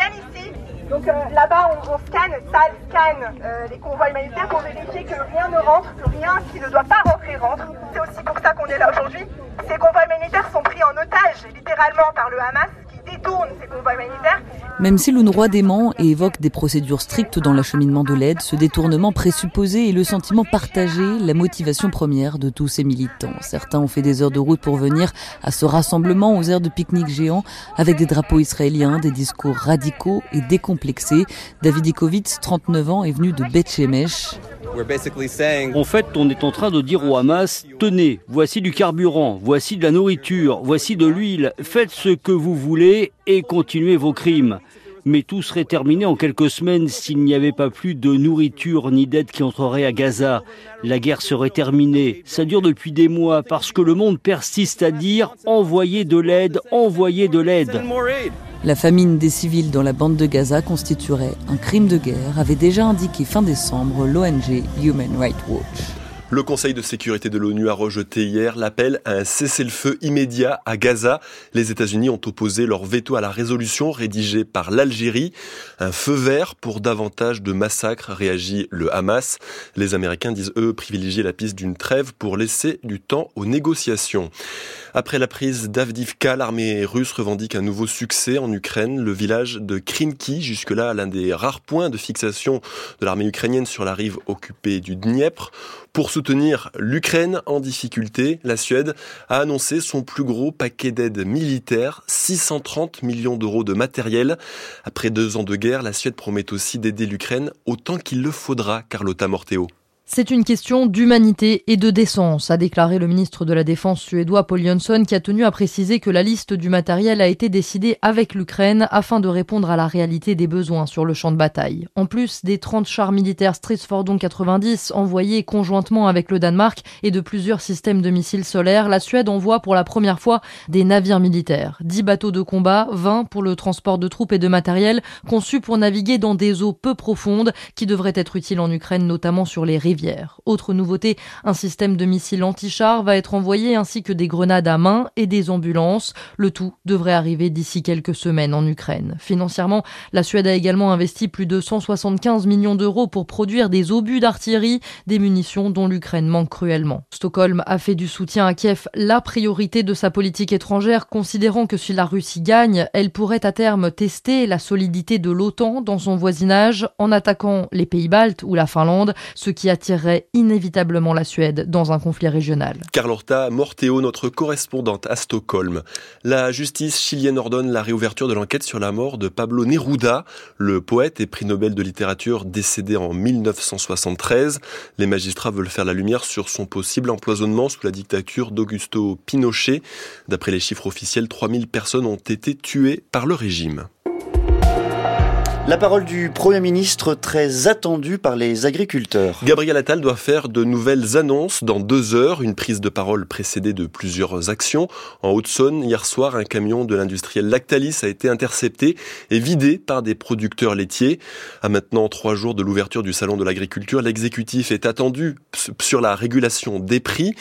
ici. Donc euh, là-bas, on, scanne, ça scanne euh, les convois humanitaires pour vérifier que rien ne rentre, que rien qui ne doit pas rentrer rentre. C'est aussi pour ça qu'on est là aujourd'hui. Ces convois humanitaires sont pris en otage, littéralement, par le Hamas, qui détourne ces convois humanitaires même si l'UNRWA dément et évoque des procédures strictes dans l'acheminement de l'aide, ce détournement présupposé est le sentiment partagé, la motivation première de tous ces militants. Certains ont fait des heures de route pour venir à ce rassemblement aux aires de pique-nique géants avec des drapeaux israéliens, des discours radicaux et décomplexés. David Ikovitz, 39 ans, est venu de Beth Shemesh. En fait, on est en train de dire au Hamas, tenez, voici du carburant, voici de la nourriture, voici de l'huile, faites ce que vous voulez et continuez vos crimes. Mais tout serait terminé en quelques semaines s'il n'y avait pas plus de nourriture ni d'aide qui entrerait à Gaza. La guerre serait terminée. Ça dure depuis des mois parce que le monde persiste à dire envoyez de l'aide, envoyez de l'aide. La famine des civils dans la bande de Gaza constituerait un crime de guerre, avait déjà indiqué fin décembre l'ONG Human Rights Watch. Le Conseil de sécurité de l'ONU a rejeté hier l'appel à un cessez-le-feu immédiat à Gaza. Les États-Unis ont opposé leur veto à la résolution rédigée par l'Algérie. Un feu vert pour davantage de massacres, réagit le Hamas. Les Américains disent, eux, privilégier la piste d'une trêve pour laisser du temps aux négociations. Après la prise d'Avdivka, l'armée russe revendique un nouveau succès en Ukraine. Le village de Krinki, jusque-là l'un des rares points de fixation de l'armée ukrainienne sur la rive occupée du Dniepr. Pour soutenir l'Ukraine en difficulté, la Suède a annoncé son plus gros paquet d'aide militaire, 630 millions d'euros de matériel. Après deux ans de guerre, la Suède promet aussi d'aider l'Ukraine autant qu'il le faudra, Carlotta Morteo. C'est une question d'humanité et de décence, a déclaré le ministre de la Défense suédois Paul Jönsson, qui a tenu à préciser que la liste du matériel a été décidée avec l'Ukraine afin de répondre à la réalité des besoins sur le champ de bataille. En plus des 30 chars militaires Stridsfordon 90 envoyés conjointement avec le Danemark et de plusieurs systèmes de missiles solaires, la Suède envoie pour la première fois des navires militaires. 10 bateaux de combat, 20 pour le transport de troupes et de matériel, conçus pour naviguer dans des eaux peu profondes qui devraient être utiles en Ukraine, notamment sur les autre nouveauté, un système de missiles anti-chars va être envoyé ainsi que des grenades à main et des ambulances. Le tout devrait arriver d'ici quelques semaines en Ukraine. Financièrement, la Suède a également investi plus de 175 millions d'euros pour produire des obus d'artillerie, des munitions dont l'Ukraine manque cruellement. Stockholm a fait du soutien à Kiev la priorité de sa politique étrangère, considérant que si la Russie gagne, elle pourrait à terme tester la solidité de l'OTAN dans son voisinage en attaquant les pays baltes ou la Finlande, ce qui attire inévitablement la Suède dans un conflit régional. Carlotta Morteo, notre correspondante à Stockholm. La justice chilienne ordonne la réouverture de l'enquête sur la mort de Pablo Neruda, le poète et prix Nobel de littérature décédé en 1973. Les magistrats veulent faire la lumière sur son possible empoisonnement sous la dictature d'Augusto Pinochet. D'après les chiffres officiels, 3000 personnes ont été tuées par le régime. La parole du Premier ministre très attendu par les agriculteurs. Gabriel Attal doit faire de nouvelles annonces dans deux heures, une prise de parole précédée de plusieurs actions. En Haute-Saône, hier soir, un camion de l'industriel Lactalis a été intercepté et vidé par des producteurs laitiers. À maintenant trois jours de l'ouverture du Salon de l'agriculture, l'exécutif est attendu sur la régulation des prix.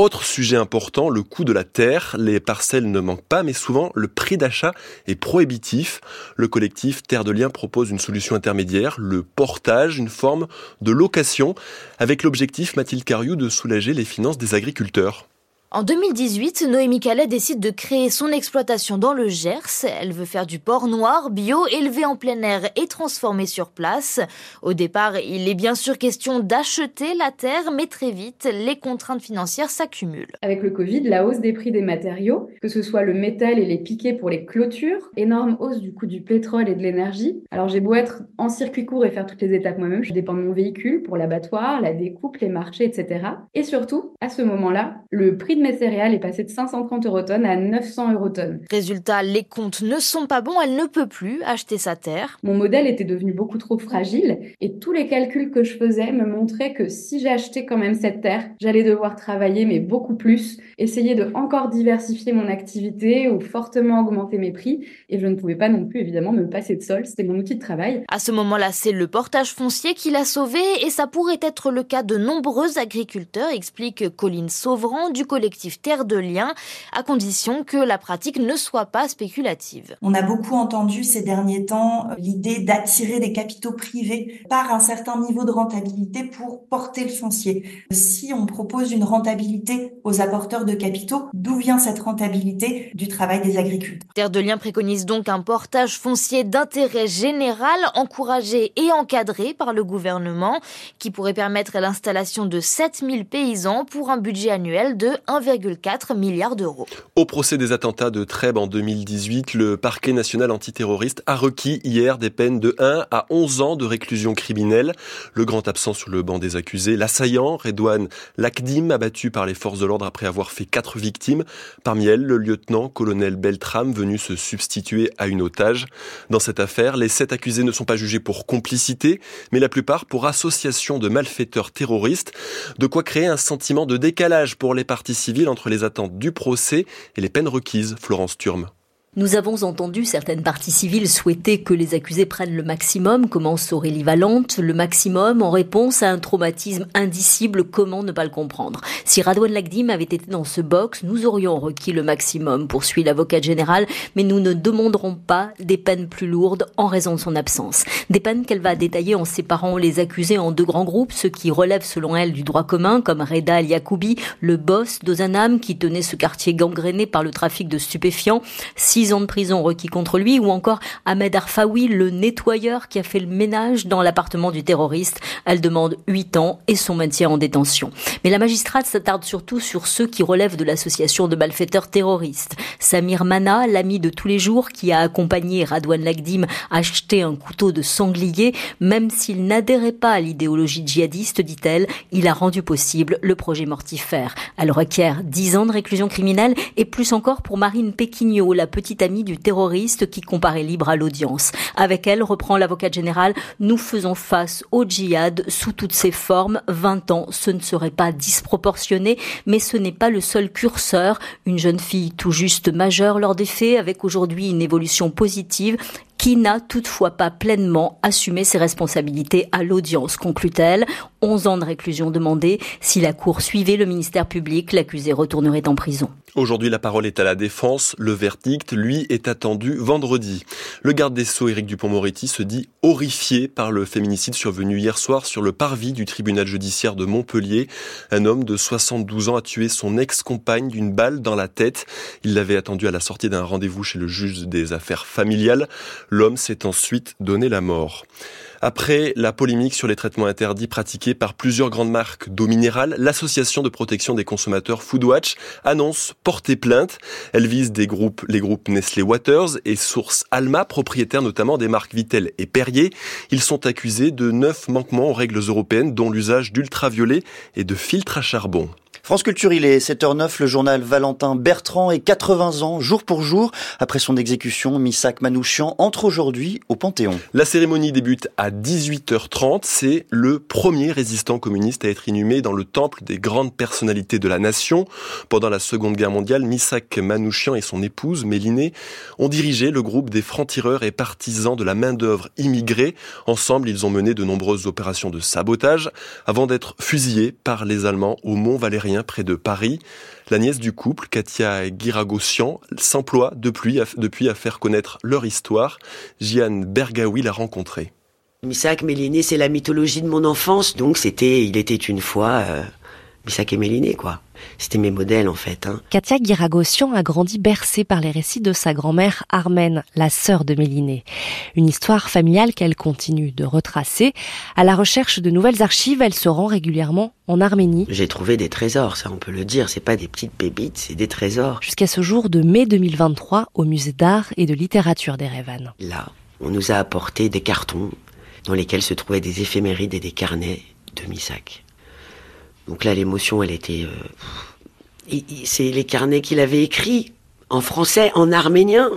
Autre sujet important, le coût de la terre. Les parcelles ne manquent pas, mais souvent le prix d'achat est prohibitif. Le collectif Terre de Liens propose une solution intermédiaire, le portage, une forme de location, avec l'objectif, Mathilde Cariou, de soulager les finances des agriculteurs. En 2018, Noémie Calais décide de créer son exploitation dans le Gers. Elle veut faire du porc noir, bio, élevé en plein air et transformé sur place. Au départ, il est bien sûr question d'acheter la terre, mais très vite, les contraintes financières s'accumulent. Avec le Covid, la hausse des prix des matériaux, que ce soit le métal et les piquets pour les clôtures, énorme hausse du coût du pétrole et de l'énergie. Alors j'ai beau être en circuit court et faire toutes les étapes moi-même, je dépends de mon véhicule pour l'abattoir, la découpe, les marchés, etc. Et surtout, à ce moment-là, le prix mes céréales est passé de 530 eurotonnes à 900 eurotonnes. Résultat, les comptes ne sont pas bons, elle ne peut plus acheter sa terre. Mon modèle était devenu beaucoup trop fragile et tous les calculs que je faisais me montraient que si j'achetais quand même cette terre, j'allais devoir travailler mais beaucoup plus, essayer de encore diversifier mon activité ou fortement augmenter mes prix et je ne pouvais pas non plus évidemment me passer de sol, c'était mon outil de travail. À ce moment-là, c'est le portage foncier qui l'a sauvé et ça pourrait être le cas de nombreux agriculteurs, explique Colline Sauvran du collectif Terre de Liens, à condition que la pratique ne soit pas spéculative. On a beaucoup entendu ces derniers temps euh, l'idée d'attirer des capitaux privés par un certain niveau de rentabilité pour porter le foncier. Si on propose une rentabilité aux apporteurs de capitaux, d'où vient cette rentabilité du travail des agriculteurs? Terre de Liens préconise donc un portage foncier d'intérêt général encouragé et encadré par le gouvernement qui pourrait permettre l'installation de 7000 paysans pour un budget annuel de 1 1,4 milliard d'euros. Au procès des attentats de Trèbes en 2018, le parquet national antiterroriste a requis hier des peines de 1 à 11 ans de réclusion criminelle. Le grand absent sur le banc des accusés, l'assaillant, Redouane Lakdim, abattu par les forces de l'ordre après avoir fait quatre victimes. Parmi elles, le lieutenant-colonel Beltram, venu se substituer à une otage. Dans cette affaire, les sept accusés ne sont pas jugés pour complicité, mais la plupart pour association de malfaiteurs terroristes. De quoi créer un sentiment de décalage pour les parties entre les attentes du procès et les peines requises, Florence Turme. Nous avons entendu certaines parties civiles souhaiter que les accusés prennent le maximum, commence Aurélie Valente, le maximum en réponse à un traumatisme indicible, comment ne pas le comprendre? Si Radouane Lagdim avait été dans ce box, nous aurions requis le maximum, poursuit l'avocat général, mais nous ne demanderons pas des peines plus lourdes en raison de son absence. Des peines qu'elle va détailler en séparant les accusés en deux grands groupes, ceux qui relèvent selon elle du droit commun, comme Reda El Yacoubi, le boss d'Ozanam qui tenait ce quartier gangréné par le trafic de stupéfiants, 6 ans de prison requis contre lui, ou encore Ahmed Arfaoui, le nettoyeur qui a fait le ménage dans l'appartement du terroriste. Elle demande 8 ans et son maintien en détention. Mais la magistrate s'attarde surtout sur ceux qui relèvent de l'association de malfaiteurs terroristes. Samir Mana, l'ami de tous les jours qui a accompagné Radouane Lagdim acheter un couteau de sanglier, même s'il n'adhérait pas à l'idéologie djihadiste, dit-elle, il a rendu possible le projet mortifère. Elle requiert 10 ans de réclusion criminelle et plus encore pour Marine Péquignot, la petite du terroriste qui comparait libre à l'audience. Avec elle, reprend l'avocat général, nous faisons face au djihad sous toutes ses formes. 20 ans, ce ne serait pas disproportionné, mais ce n'est pas le seul curseur. Une jeune fille tout juste majeure lors des faits, avec aujourd'hui une évolution positive, qui n'a toutefois pas pleinement assumé ses responsabilités à l'audience, conclut-elle. 11 ans de réclusion demandés. Si la Cour suivait le ministère public, l'accusé retournerait en prison. Aujourd'hui, la parole est à la défense. Le verdict, lui, est attendu vendredi. Le garde des Sceaux, Éric Dupont-Moretti, se dit horrifié par le féminicide survenu hier soir sur le parvis du tribunal judiciaire de Montpellier. Un homme de 72 ans a tué son ex-compagne d'une balle dans la tête. Il l'avait attendu à la sortie d'un rendez-vous chez le juge des affaires familiales. L'homme s'est ensuite donné la mort. Après la polémique sur les traitements interdits pratiqués par plusieurs grandes marques d'eau minérale, l'association de protection des consommateurs Foodwatch annonce porter plainte. Elle vise des groupes, les groupes Nestlé Waters et Source Alma, propriétaires notamment des marques Vittel et Perrier. Ils sont accusés de neuf manquements aux règles européennes, dont l'usage d'ultraviolets et de filtres à charbon. France Culture, il est 7h09, le journal Valentin Bertrand est 80 ans, jour pour jour. Après son exécution, Missak Manouchian entre aujourd'hui au Panthéon. La cérémonie débute à 18h30. C'est le premier résistant communiste à être inhumé dans le temple des grandes personnalités de la nation. Pendant la Seconde Guerre mondiale, Missak Manouchian et son épouse, Mélinée, ont dirigé le groupe des francs-tireurs et partisans de la main-d'œuvre immigrée. Ensemble, ils ont mené de nombreuses opérations de sabotage avant d'être fusillés par les Allemands au Mont Valérien près de Paris. La nièce du couple, Katia Guiragossian, s'emploie depuis, à faire connaître leur histoire. Jeanne Bergawi l'a rencontrée. Missak Méliné, c'est la mythologie de mon enfance, donc c'était, il était une fois euh, et Méliné, quoi. C'était mes modèles en fait. Hein. Katia Guiragossian a grandi bercée par les récits de sa grand-mère Armène, la sœur de Méliné. Une histoire familiale qu'elle continue de retracer. À la recherche de nouvelles archives, elle se rend régulièrement en Arménie. J'ai trouvé des trésors, ça on peut le dire. C'est pas des petites pépites, c'est des trésors. Jusqu'à ce jour de mai 2023 au musée d'art et de littérature d'Erevan. Là, on nous a apporté des cartons dans lesquels se trouvaient des éphémérides et des carnets de Misak. Donc là, l'émotion, elle était. Euh, c'est les carnets qu'il avait écrits en français, en arménien,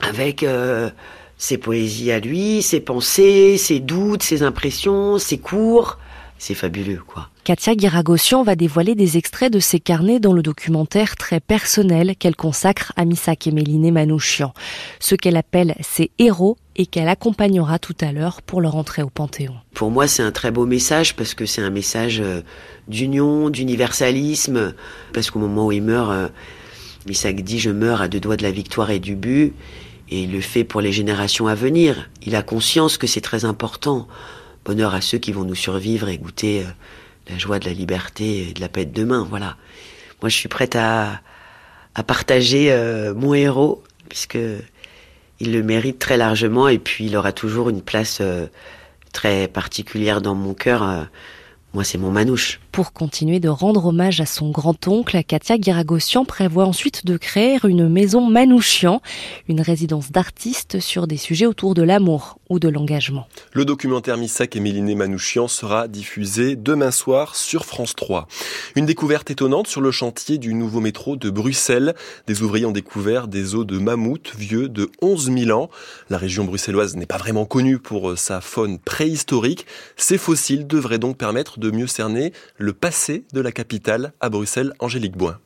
avec euh, ses poésies à lui, ses pensées, ses doutes, ses impressions, ses cours. C'est fabuleux, quoi. Katia Guiragossian va dévoiler des extraits de ses carnets dans le documentaire très personnel qu'elle consacre à Misak et Méliné Manouchian. Ce qu'elle appelle ses héros et qu'elle accompagnera tout à l'heure pour leur entrée au Panthéon. Pour moi, c'est un très beau message parce que c'est un message euh, d'union, d'universalisme. Parce qu'au moment où il meurt, euh, Misak dit Je meurs à deux doigts de la victoire et du but. Et il le fait pour les générations à venir. Il a conscience que c'est très important. Bonheur à ceux qui vont nous survivre et goûter euh, la joie de la liberté et de la paix de demain. Voilà. Moi, je suis prête à, partager euh, mon héros, puisque il le mérite très largement, et puis il aura toujours une place euh, très particulière dans mon cœur. Euh, moi, c'est mon manouche. Pour continuer de rendre hommage à son grand-oncle, Katia Guiragossian prévoit ensuite de créer une maison Manouchian, une résidence d'artistes sur des sujets autour de l'amour ou de l'engagement. Le documentaire Missak et Méliné Manouchian sera diffusé demain soir sur France 3. Une découverte étonnante sur le chantier du nouveau métro de Bruxelles. Des ouvriers ont découvert des os de mammouth vieux de 11 000 ans. La région bruxelloise n'est pas vraiment connue pour sa faune préhistorique. Ces fossiles devraient donc permettre de mieux cerner passé de la capitale à Bruxelles, Angélique Boin.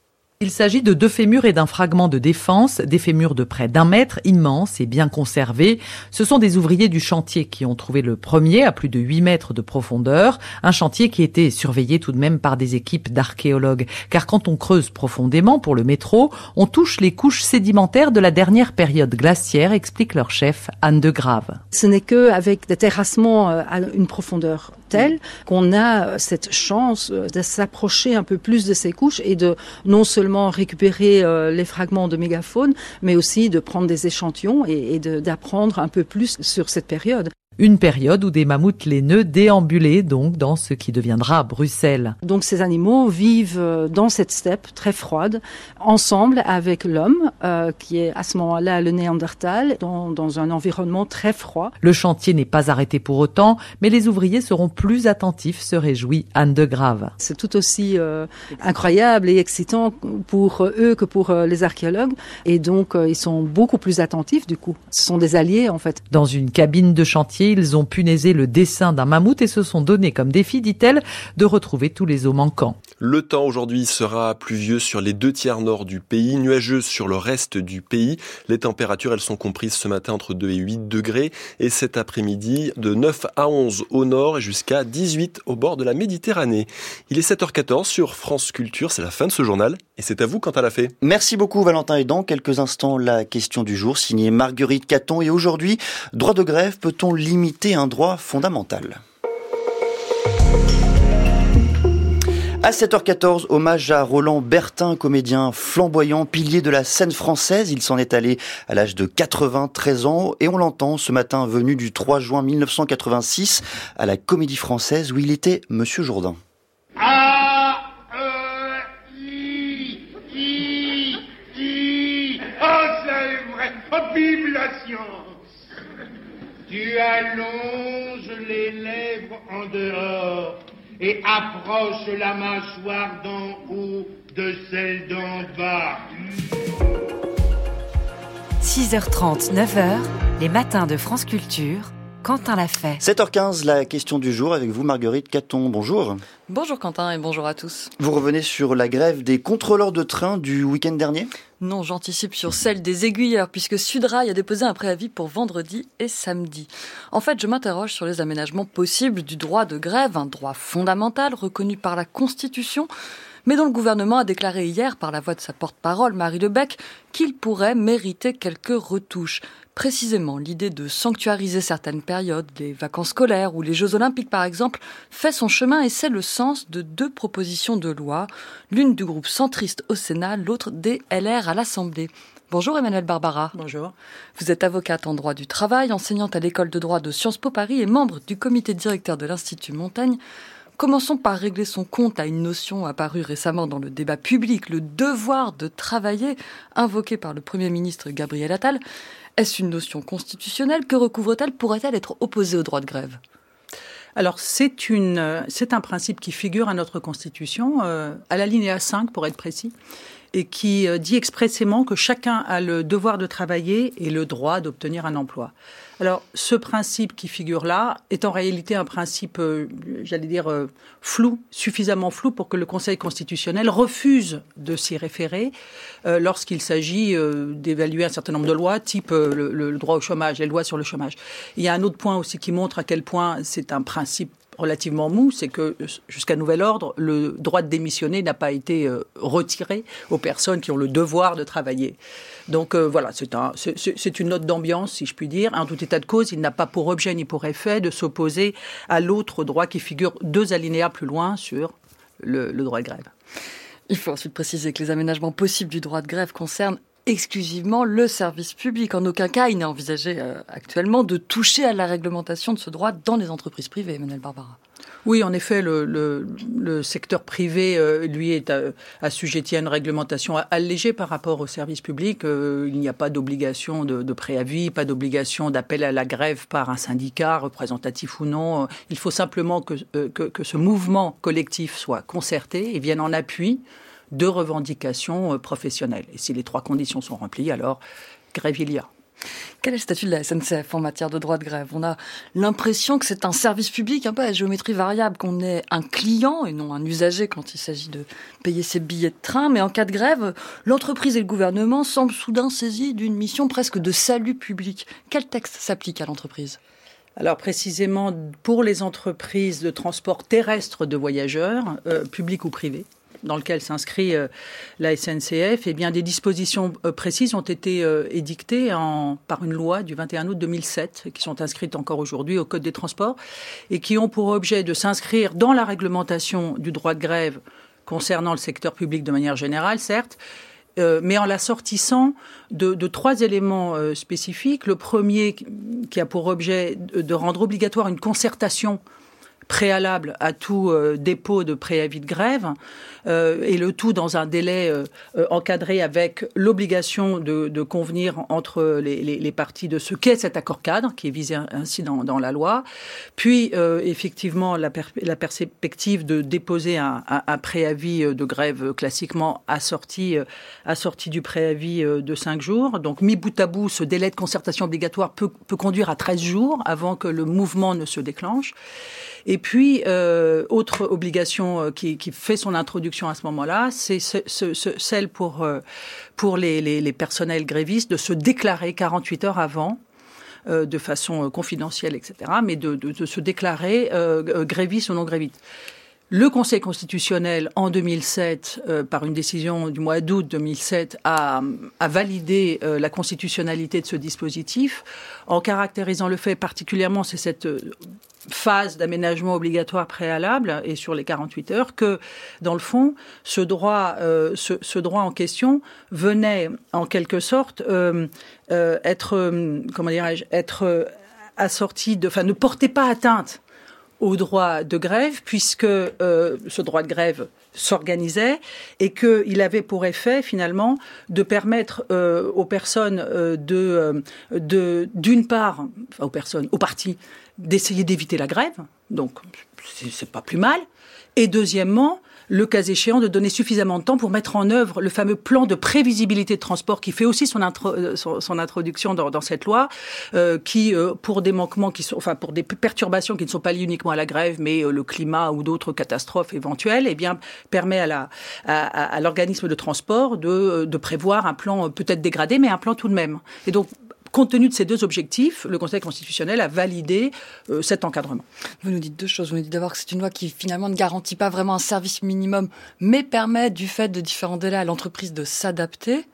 Il s'agit de deux fémurs et d'un fragment de défense, des fémurs de près d'un mètre, immenses et bien conservés. Ce sont des ouvriers du chantier qui ont trouvé le premier à plus de 8 mètres de profondeur, un chantier qui était surveillé tout de même par des équipes d'archéologues. Car quand on creuse profondément pour le métro, on touche les couches sédimentaires de la dernière période glaciaire, explique leur chef Anne de Grave. Ce n'est qu'avec des terrassements euh, à une profondeur telle qu'on a cette chance euh, de s'approcher un peu plus de ces couches et de non seulement récupérer euh, les fragments de mégafaune, mais aussi de prendre des échantillons et d'apprendre un peu plus sur cette période. Une période où des mammouths laineux déambulaient donc dans ce qui deviendra Bruxelles. Donc ces animaux vivent euh, dans cette steppe très froide, ensemble avec l'homme, euh, qui est à ce moment-là le Néandertal, dans, dans, un environnement très froid. Le chantier n'est pas arrêté pour autant, mais les ouvriers seront plus attentifs, se réjouit Anne de Grave. C'est tout aussi euh, incroyable et excitant pour eux que pour euh, les archéologues, et donc ils sont beaucoup plus attentifs du coup. Ce sont des alliés en fait. Dans une cabine de chantier, ils ont punaisé le dessin d'un mammouth et se sont donné comme défi, dit-elle, de retrouver tous les os manquants. Le temps aujourd'hui sera pluvieux sur les deux tiers nord du pays, nuageux sur le reste du pays. Les températures, elles sont comprises ce matin entre 2 et 8 degrés et cet après-midi de 9 à 11 au nord et jusqu'à 18 au bord de la Méditerranée. Il est 7h14 sur France Culture, c'est la fin de ce journal et c'est à vous quant à la fait. Merci beaucoup Valentin et dans quelques instants la question du jour signée Marguerite Caton et aujourd'hui, droit de grève peut-on limiter un droit fondamental À 7h14, hommage à Roland Bertin, comédien flamboyant, pilier de la scène française. Il s'en est allé à l'âge de 93 ans et on l'entend ce matin venu du 3 juin 1986 à la Comédie Française où il était Monsieur Jourdain. A, E, I, I, I. Oh, c'est vrai. Oh, vive la science. Tu allonges les lèvres en dehors et approche la mâchoire d'en haut de celle d'en bas. 6h30, 9h, les matins de France Culture. Quentin l'a fait. 7h15, la question du jour avec vous, Marguerite Caton. Bonjour. Bonjour Quentin et bonjour à tous. Vous revenez sur la grève des contrôleurs de train du week-end dernier? Non, j'anticipe sur celle des aiguilleurs puisque Sudrail a déposé un préavis pour vendredi et samedi. En fait, je m'interroge sur les aménagements possibles du droit de grève, un droit fondamental reconnu par la Constitution mais dont le gouvernement a déclaré hier, par la voix de sa porte-parole, Marie Lebec, qu'il pourrait mériter quelques retouches. Précisément, l'idée de sanctuariser certaines périodes, les vacances scolaires ou les Jeux olympiques par exemple, fait son chemin et c'est le sens de deux propositions de loi, l'une du groupe centriste au Sénat, l'autre des LR à l'Assemblée. Bonjour Emmanuel Barbara. Bonjour. Vous êtes avocate en droit du travail, enseignante à l'école de droit de Sciences Po Paris et membre du comité directeur de l'Institut Montaigne. Commençons par régler son compte à une notion apparue récemment dans le débat public, le devoir de travailler, invoqué par le Premier ministre Gabriel Attal. Est-ce une notion constitutionnelle Que recouvre-t-elle Pourrait-elle être opposée au droit de grève? Alors c'est une c'est un principe qui figure à notre constitution euh, à la linéa 5 pour être précis et qui euh, dit expressément que chacun a le devoir de travailler et le droit d'obtenir un emploi. Alors, ce principe qui figure là est en réalité un principe, euh, j'allais dire, euh, flou, suffisamment flou pour que le Conseil constitutionnel refuse de s'y référer lorsqu'il s'agit d'évaluer un certain nombre de lois, type le, droit au chômage, les lois sur le chômage. Il y a un autre point aussi qui montre à quel point c'est un principe relativement mou, c'est que jusqu'à nouvel ordre, le droit de démissionner n'a pas été euh, retiré aux personnes qui ont le devoir de travailler. Donc euh, voilà, c'est un, une note d'ambiance, si je puis dire. En tout état de cause, il n'a pas pour objet ni pour effet de s'opposer à l'autre droit qui figure deux alinéas plus loin sur le, le droit de grève. Il faut ensuite préciser que les aménagements possibles du droit de grève concernent exclusivement le service public. En aucun cas, il n'est envisagé euh, actuellement de toucher à la réglementation de ce droit dans les entreprises privées, Emmanuel Barbara. Oui, en effet, le, secteur privé, euh, lui, est assujetti à une réglementation allégée par rapport au service public. Euh, il n'y a pas d'obligation de, préavis, pas d'obligation d'appel à la grève par un syndicat, représentatif ou non. Il faut simplement euh, que ce mouvement collectif soit concerté et vienne en appui de revendications professionnelles. Et si les trois conditions sont remplies, alors grève il y a. Quel est le statut de la SNCF en matière de droit de grève? On a l'impression que c'est un service public un peu à géométrie variable, qu'on est un client et non un usager quand il s'agit de payer ses billets de train. Mais en cas de grève, l'entreprise et le gouvernement semblent soudain saisis d'une mission presque de salut public. Quel texte s'applique à l'entreprise? Alors précisément pour les entreprises de transport terrestre de voyageurs, euh, publics ou privés, dans lequel s'inscrit euh, la SNCF, eh bien, des dispositions euh, précises ont été euh, édictées par une loi du 21 août 2007, qui sont inscrites encore aujourd'hui au Code des transports, et qui ont pour objet de s'inscrire dans la réglementation du droit de grève concernant le secteur public de manière générale, certes, mais en l'assortissant de, trois éléments spécifiques. Le premier qui a pour objet de rendre obligatoire une concertation préalable à tout euh, dépôt de préavis de grève, euh, et le tout dans un délai euh, encadré avec l'obligation de, de, convenir entre les, les, les parties de ce qu'est cet accord cadre, qui est visé ainsi dans, dans la loi, puis effectivement la, la, perspective de déposer un, un, préavis de grève classiquement assorti, assorti du préavis de cinq jours. Donc mis bout à bout, ce délai de concertation obligatoire peut, peut conduire à 13 jours avant que le mouvement ne se déclenche. Et puis, euh, autre obligation euh, qui, fait son introduction à ce moment-là, c'est ce, ce, celle pour, euh, pour les, personnels grévistes de se déclarer 48 heures avant de façon confidentielle, etc., mais de, se déclarer gréviste ou non gréviste. Le Conseil constitutionnel, en 2007, euh, par une décision du mois d'août 2007, a, a validé euh, la constitutionnalité de ce dispositif en caractérisant le fait particulièrement, c'est cette phase d'aménagement obligatoire préalable et sur les 48 heures que, dans le fond, ce droit, euh, ce, droit en question venait en quelque sorte euh, euh, être, comment dirais-je, être assorti de, enfin, ne portait pas atteinte au droit de grève puisque euh, ce droit de grève s'organisait et qu'il avait pour effet finalement de permettre euh, aux personnes euh, de, de d'une part, enfin aux personnes, aux partis, d'essayer d'éviter la grève, donc c'est pas plus mal, et deuxièmement le cas échéant, de donner suffisamment de temps pour mettre en œuvre le fameux plan de prévisibilité de transport qui fait aussi son, intro, euh, son, introduction dans, dans, cette loi, euh, qui, euh, pour des manquements qui sont, enfin, pour des perturbations qui ne sont pas liées uniquement à la grève, mais euh, le climat ou d'autres catastrophes éventuelles, eh bien, permet à à, à l'organisme de transport de, de prévoir un plan peut-être dégradé, mais un plan tout de même. Et donc, Compte tenu de ces deux objectifs, le Conseil constitutionnel a validé euh, cet encadrement. Vous nous dites deux choses. Vous nous dites d'abord que c'est une loi qui finalement ne garantit pas vraiment un service minimum, mais permet, du fait de différents délais, à l'entreprise de s'adapter.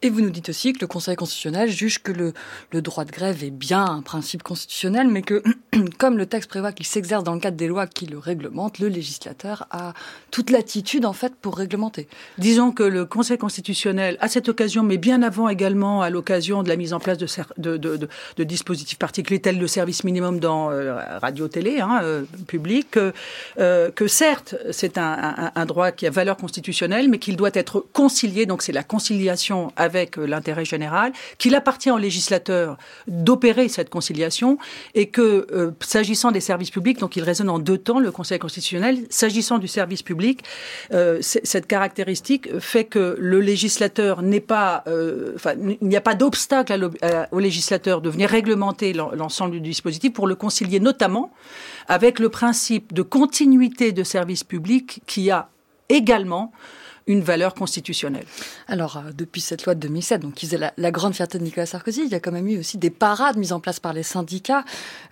Et vous nous dites aussi que le Conseil constitutionnel juge que le, le, droit de grève est bien un principe constitutionnel, mais que, comme le texte prévoit qu'il s'exerce dans le cadre des lois qui le réglementent, le législateur a toute l'attitude, en fait, pour réglementer. Disons que le Conseil constitutionnel, à cette occasion, mais bien avant également, à l'occasion de la mise en place de, de, de, de dispositifs particuliers tels le service minimum dans euh, radio-télé, hein, euh, public, euh, que certes, c'est un, un, un, droit qui a valeur constitutionnelle, mais qu'il doit être concilié, donc c'est la conciliation avec l'intérêt général, qu'il appartient au législateur d'opérer cette conciliation et que, euh, s'agissant des services publics, donc il résonne en deux temps, le Conseil constitutionnel, s'agissant du service public, euh, cette caractéristique fait que le législateur n'est pas, euh, il n'y a pas d'obstacle au législateur de venir réglementer l'ensemble du dispositif pour le concilier notamment avec le principe de continuité de service public qui a également une valeur constitutionnelle. Alors, euh, depuis cette loi de 2007, donc qui faisait la, grande fierté de Nicolas Sarkozy, il y a quand même eu aussi des parades mises en place par les syndicats,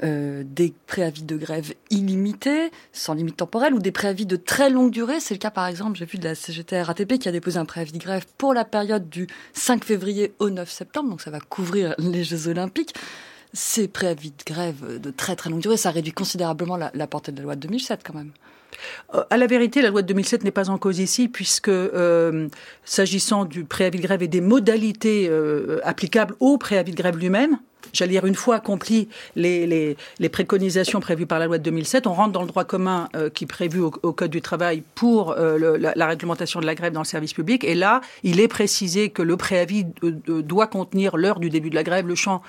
euh, des préavis de grève illimités, sans limite temporelle, ou des préavis de très longue durée. C'est le cas, par exemple, j'ai vu de la CGT RATP qui a déposé un préavis de grève pour la période du 5 février au 9 septembre, donc ça va couvrir les Jeux Olympiques ces préavis de grève de très très longue durée, ça réduit considérablement la, la portée de la loi de 2007 quand même. Euh, à la vérité, la loi de 2007 n'est pas en cause ici, puisque euh, s'agissant du préavis de grève et des modalités euh, applicables au préavis de grève lui-même, j'allais dire, une fois accompli les, préconisations prévues par la loi de 2007, on rentre dans le droit commun qui est prévu au, Code du travail pour la, réglementation de la grève dans le service public. Et là, il est précisé que le préavis doit contenir l'heure du début de la grève, le champ,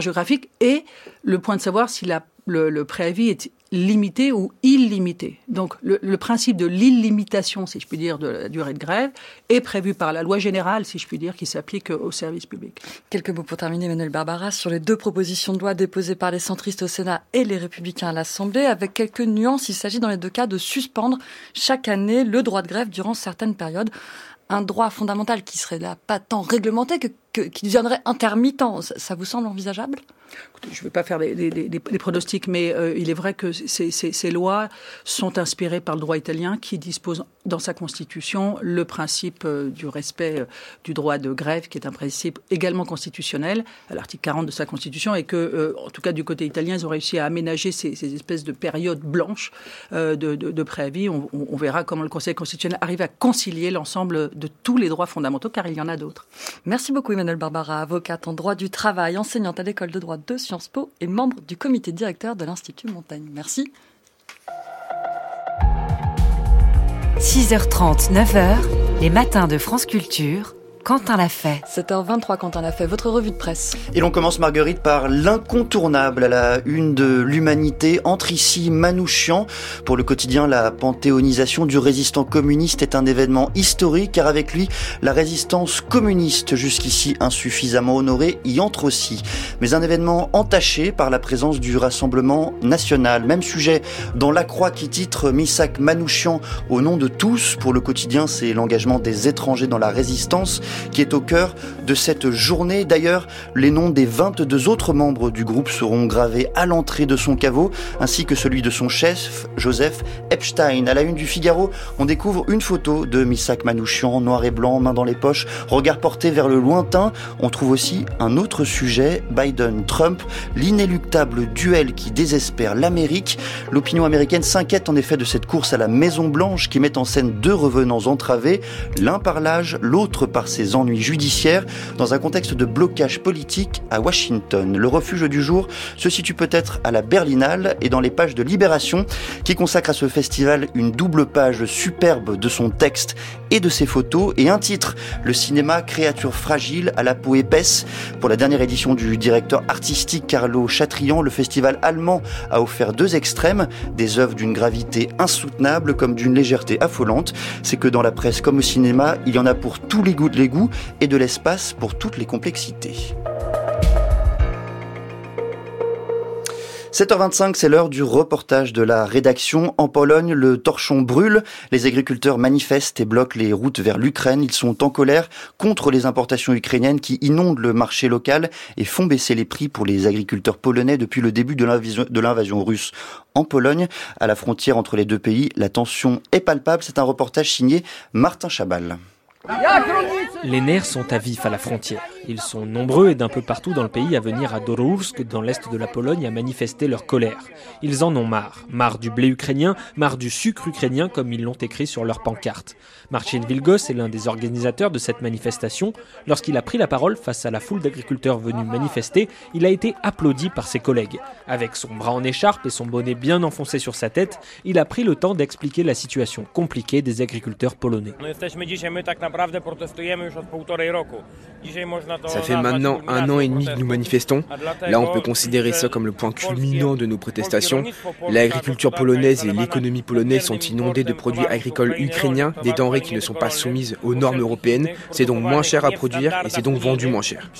géographique et le point de savoir si le, préavis est limité ou illimité. Donc le, le principe de l'illimitation, si je puis dire, de la durée de grève est prévu par la loi générale, si je puis dire, qui s'applique au service public. Quelques mots pour terminer, Emmanuel Barbara, sur les deux propositions de loi déposées par les centristes au Sénat et les républicains à l'Assemblée. Avec quelques nuances, il s'agit dans les deux cas de suspendre chaque année le droit de grève durant certaines périodes un droit fondamental qui serait là pas tant réglementé que, qui deviendrait intermittent. ça vous semble envisageable? Je ne vais pas faire des, pronostics, mais euh, il est vrai que ces, lois sont inspirées par le droit italien qui dispose dans sa constitution le principe euh, du respect euh, du droit de grève, qui est un principe également constitutionnel, à l'article 40 de sa constitution, et que, en tout cas du côté italien, ils ont réussi à aménager ces, ces espèces de périodes blanches de, préavis. On, on, verra comment le Conseil constitutionnel arrive à concilier l'ensemble de tous les droits fondamentaux, car il y en a d'autres. Merci beaucoup, Barbara, avocate en droit du travail, enseignante à l'école de droit de Sciences Po et membre du comité directeur de l'Institut Montaigne. Merci. 6h30, 9h, les matins de France Culture Quentin l'a fait. 7h23, Quentin l'a fait. Votre revue de presse. Et l'on commence, Marguerite, par l'incontournable à la une de l'humanité. Entre ici Manouchian. Pour le quotidien, la panthéonisation du résistant communiste est un événement historique, car avec lui, la résistance communiste, jusqu'ici insuffisamment honorée, y entre aussi. Mais un événement entaché par la présence du Rassemblement national. Même sujet dans La Croix qui titre Misak Manouchian au nom de tous. Pour le quotidien, c'est l'engagement des étrangers dans la résistance qui est au cœur de cette journée. D'ailleurs, les noms des 22 autres membres du groupe seront gravés à l'entrée de son caveau, ainsi que celui de son chef, Joseph Epstein. À la une du Figaro, on découvre une photo de Misak Manouchian, noir et blanc, main dans les poches, regard porté vers le lointain. On trouve aussi un autre sujet, Biden-Trump, l'inéluctable duel qui désespère l'Amérique. L'opinion américaine s'inquiète en effet de cette course à la Maison Blanche qui met en scène deux revenants entravés, l'un par l'âge, l'autre par ses ennuis judiciaires dans un contexte de blocage politique à Washington. Le refuge du jour se situe peut-être à la Berlinale et dans les pages de Libération qui consacre à ce festival une double page superbe de son texte et de ses photos et un titre, le cinéma créature fragile à la peau épaisse. Pour la dernière édition du directeur artistique Carlo Chatrian, le festival allemand a offert deux extrêmes, des œuvres d'une gravité insoutenable comme d'une légèreté affolante. C'est que dans la presse comme au cinéma, il y en a pour tous les goûts, les et de l'espace pour toutes les complexités. 7h25, c'est l'heure du reportage de la rédaction. En Pologne, le torchon brûle. Les agriculteurs manifestent et bloquent les routes vers l'Ukraine. Ils sont en colère contre les importations ukrainiennes qui inondent le marché local et font baisser les prix pour les agriculteurs polonais depuis le début de l'invasion russe. En Pologne, à la frontière entre les deux pays, la tension est palpable. C'est un reportage signé Martin Chabal. Les nerfs sont à vif à la frontière. Ils sont nombreux et d'un peu partout dans le pays à venir à Dorowsk, dans l'est de la Pologne, à manifester leur colère. Ils en ont marre. Marre du blé ukrainien, marre du sucre ukrainien, comme ils l'ont écrit sur leur pancarte. Marcin Vilgos est l'un des organisateurs de cette manifestation. Lorsqu'il a pris la parole face à la foule d'agriculteurs venus manifester, il a été applaudi par ses collègues. Avec son bras en écharpe et son bonnet bien enfoncé sur sa tête, il a pris le temps d'expliquer la situation compliquée des agriculteurs polonais. Ça fait maintenant un an et demi que nous manifestons. Là, on peut considérer ça comme le point culminant de nos protestations. L'agriculture polonaise et l'économie polonaise sont inondées de produits agricoles ukrainiens, des denrées qui ne sont pas soumises aux normes européennes. C'est donc moins cher à produire et c'est donc vendu moins cher.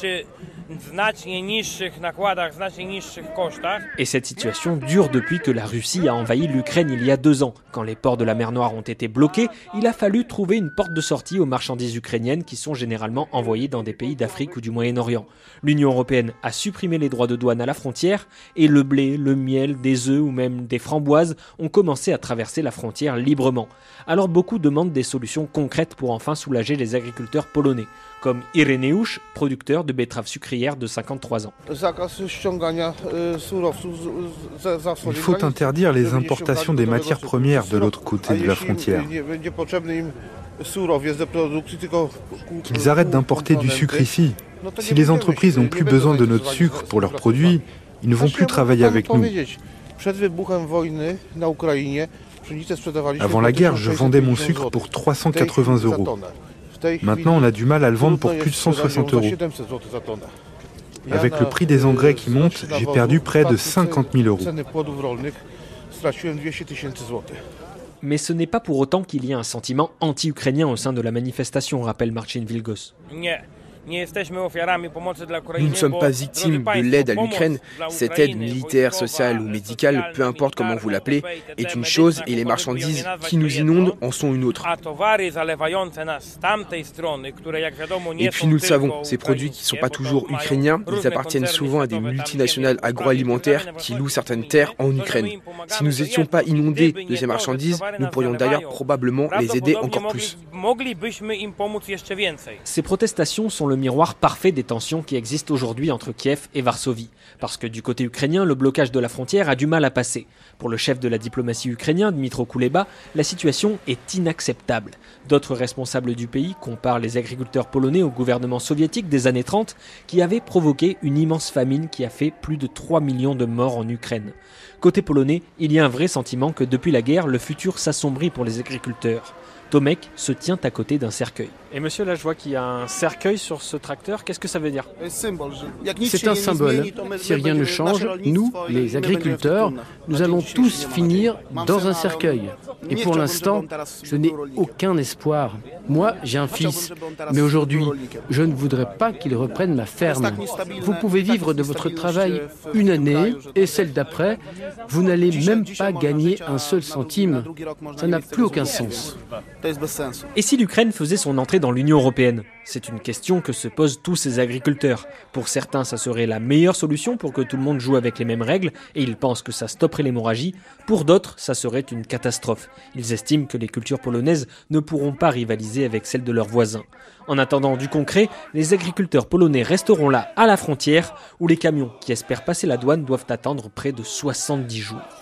Et cette situation dure depuis que la Russie a envahi l'Ukraine il y a deux ans. Quand les ports de la mer Noire ont été bloqués, il a fallu trouver une porte de sortie aux marchandises ukrainiennes qui sont généralement envoyées dans des pays d'Afrique ou du Moyen-Orient. L'Union européenne a supprimé les droits de douane à la frontière et le blé, le miel, des œufs ou même des framboises ont commencé à traverser la frontière librement. Alors beaucoup demandent des solutions concrètes pour enfin soulager les agriculteurs polonais comme Ireneusz, producteur de betteraves sucrières de 53 ans. Il faut interdire les importations des matières premières de l'autre côté de la frontière. Qu'ils arrêtent d'importer du sucre ici. Si les entreprises n'ont plus besoin de notre sucre pour leurs produits, ils ne vont plus travailler avec nous. Avant la guerre, je vendais mon sucre pour 380 euros. Maintenant, on a du mal à le vendre pour plus de 160 euros. Avec le prix des engrais qui monte, j'ai perdu près de 50 000 euros. Mais ce n'est pas pour autant qu'il y a un sentiment anti-ukrainien au sein de la manifestation, rappelle Marcin Vilgos. Nous ne sommes pas victimes de l'aide à l'Ukraine. Cette aide militaire, sociale ou médicale, peu importe comment vous l'appelez, est une chose et les marchandises qui nous inondent en sont une autre. Et puis nous le savons, ces produits qui ne sont pas toujours ukrainiens, ils appartiennent souvent à des multinationales agroalimentaires qui louent certaines terres en Ukraine. Si nous n'étions pas inondés de ces marchandises, nous pourrions d'ailleurs probablement les aider encore plus. Ces protestations sont le miroir parfait des tensions qui existent aujourd'hui entre Kiev et Varsovie. Parce que du côté ukrainien, le blocage de la frontière a du mal à passer. Pour le chef de la diplomatie ukrainien, Dmitro Kuleba, la situation est inacceptable. D'autres responsables du pays comparent les agriculteurs polonais au gouvernement soviétique des années 30 qui avait provoqué une immense famine qui a fait plus de 3 millions de morts en Ukraine. Côté polonais, il y a un vrai sentiment que depuis la guerre, le futur s'assombrit pour les agriculteurs. Tomek se tient à côté d'un cercueil. Et monsieur, là, je vois qu'il y a un cercueil sur ce tracteur. Qu'est-ce que ça veut dire C'est un symbole. Si rien ne change, nous, les agriculteurs, nous allons tous finir dans un cercueil. Et pour l'instant, je n'ai aucun espoir. Moi, j'ai un fils, mais aujourd'hui, je ne voudrais pas qu'il reprenne ma ferme. Vous pouvez vivre de votre travail une année et celle d'après, vous n'allez même pas gagner un seul centime. Ça n'a plus aucun sens. Et si l'Ukraine faisait son entrée dans l'Union européenne C'est une question que se posent tous ces agriculteurs. Pour certains, ça serait la meilleure solution pour que tout le monde joue avec les mêmes règles et ils pensent que ça stopperait l'hémorragie. Pour d'autres, ça serait une catastrophe. Ils estiment que les cultures polonaises ne pourront pas rivaliser avec celles de leurs voisins. En attendant du concret, les agriculteurs polonais resteront là à la frontière où les camions qui espèrent passer la douane doivent attendre près de 70 jours.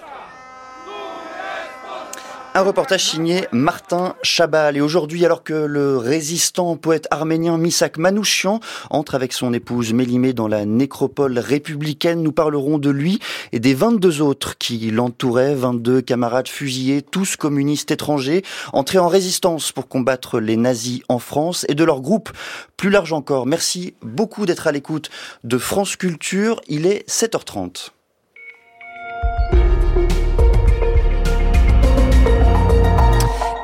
Un reportage signé Martin Chabal. Et aujourd'hui, alors que le résistant poète arménien Misak Manouchian entre avec son épouse Mélimée dans la nécropole républicaine, nous parlerons de lui et des 22 autres qui l'entouraient, 22 camarades fusillés, tous communistes étrangers, entrés en résistance pour combattre les nazis en France et de leur groupe plus large encore. Merci beaucoup d'être à l'écoute de France Culture. Il est 7h30.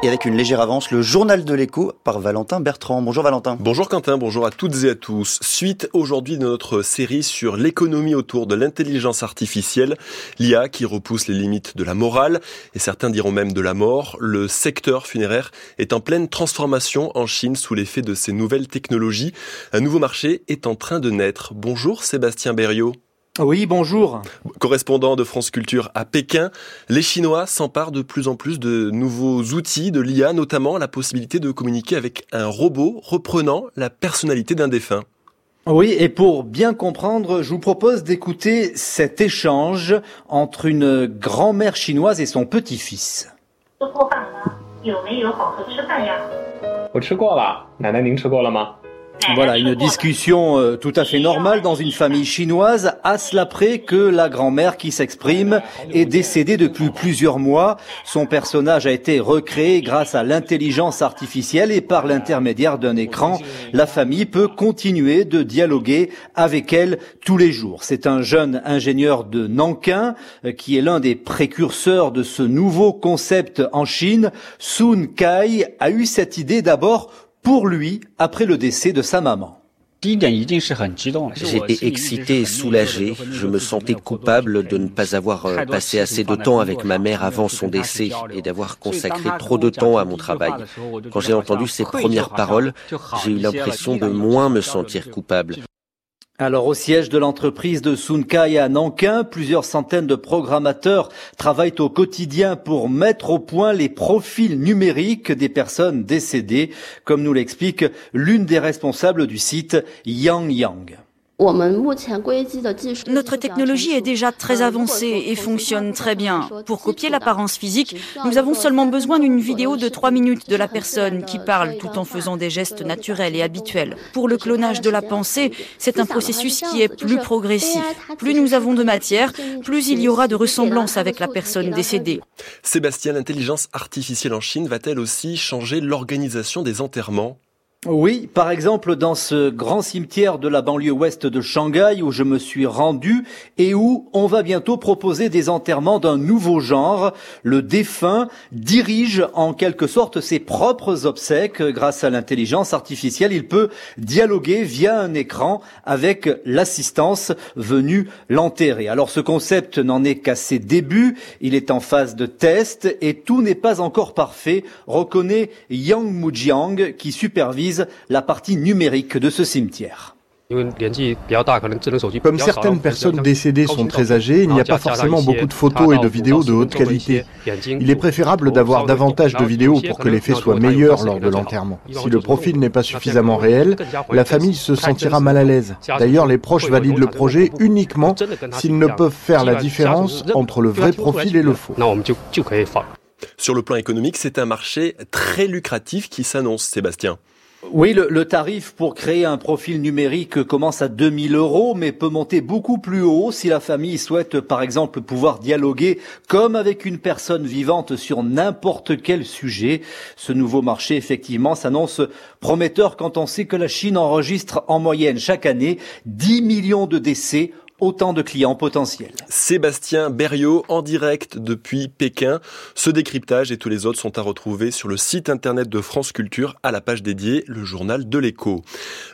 Et avec une légère avance, le journal de l'écho par Valentin Bertrand. Bonjour Valentin. Bonjour Quentin, bonjour à toutes et à tous. Suite aujourd'hui de notre série sur l'économie autour de l'intelligence artificielle, l'IA qui repousse les limites de la morale et certains diront même de la mort, le secteur funéraire est en pleine transformation en Chine sous l'effet de ces nouvelles technologies. Un nouveau marché est en train de naître. Bonjour Sébastien Berriot. Oui, bonjour. Correspondant de France Culture à Pékin, les Chinois s'emparent de plus en plus de nouveaux outils de l'IA, notamment la possibilité de communiquer avec un robot reprenant la personnalité d'un défunt. Oui, et pour bien comprendre, je vous propose d'écouter cet échange entre une grand-mère chinoise et son petit-fils. Voilà, une discussion euh, tout à fait normale dans une famille chinoise, à cela près que la grand-mère qui s'exprime est décédée depuis plusieurs mois. Son personnage a été recréé grâce à l'intelligence artificielle et par l'intermédiaire d'un écran, la famille peut continuer de dialoguer avec elle tous les jours. C'est un jeune ingénieur de Nankin euh, qui est l'un des précurseurs de ce nouveau concept en Chine. Sun Kai a eu cette idée d'abord pour lui après le décès de sa maman. J'étais excité et soulagé. Je me sentais coupable de ne pas avoir euh, passé assez de temps avec ma mère avant son décès et d'avoir consacré trop de temps à mon travail. Quand j'ai entendu ces premières paroles, j'ai eu l'impression de moins me sentir coupable. Alors au siège de l'entreprise de Sunkai à Nankin, plusieurs centaines de programmateurs travaillent au quotidien pour mettre au point les profils numériques des personnes décédées, comme nous l'explique l'une des responsables du site Yang Yang. Notre technologie est déjà très avancée et fonctionne très bien. Pour copier l'apparence physique, nous avons seulement besoin d'une vidéo de 3 minutes de la personne qui parle tout en faisant des gestes naturels et habituels. Pour le clonage de la pensée, c'est un processus qui est plus progressif. Plus nous avons de matière, plus il y aura de ressemblance avec la personne décédée. Sébastien, l'intelligence artificielle en Chine va-t-elle aussi changer l'organisation des enterrements? Oui, par exemple dans ce grand cimetière de la banlieue ouest de Shanghai où je me suis rendu et où on va bientôt proposer des enterrements d'un nouveau genre. Le défunt dirige en quelque sorte ses propres obsèques grâce à l'intelligence artificielle. Il peut dialoguer via un écran avec l'assistance venue l'enterrer. Alors ce concept n'en est qu'à ses débuts. Il est en phase de test et tout n'est pas encore parfait, reconnaît Yang Mujiang qui supervise la partie numérique de ce cimetière. Comme certaines personnes décédées sont très âgées, il n'y a pas forcément beaucoup de photos et de vidéos de haute qualité. Il est préférable d'avoir davantage de vidéos pour que l'effet soit meilleur lors de l'enterrement. Si le profil n'est pas suffisamment réel, la famille se sentira mal à l'aise. D'ailleurs, les proches valident le projet uniquement s'ils ne peuvent faire la différence entre le vrai profil et le faux. Sur le plan économique, c'est un marché très lucratif qui s'annonce, Sébastien. Oui, le, tarif pour créer un profil numérique commence à 2000 euros, mais peut monter beaucoup plus haut si la famille souhaite, par exemple, pouvoir dialoguer comme avec une personne vivante sur n'importe quel sujet. Ce nouveau marché, effectivement, s'annonce prometteur quand on sait que la Chine enregistre en moyenne chaque année 10 millions de décès autant de clients potentiels. Sébastien Berriot en direct depuis Pékin. Ce décryptage et tous les autres sont à retrouver sur le site internet de France Culture à la page dédiée le journal de l'écho.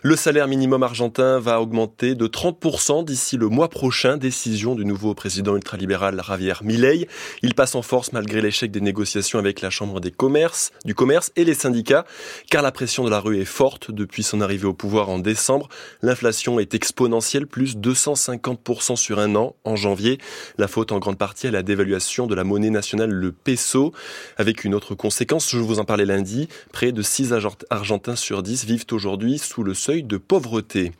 Le salaire minimum argentin va augmenter de 30% d'ici le mois prochain, décision du nouveau président ultralibéral Javier Milei. Il passe en force malgré l'échec des négociations avec la Chambre des commerces, du commerce et les syndicats, car la pression de la rue est forte depuis son arrivée au pouvoir en décembre. L'inflation est exponentielle, plus 250 sur un an en janvier. La faute en grande partie à la dévaluation de la monnaie nationale, le peso, avec une autre conséquence, je vous en parlais lundi, près de 6 Argentins sur 10 vivent aujourd'hui sous le seuil de pauvreté.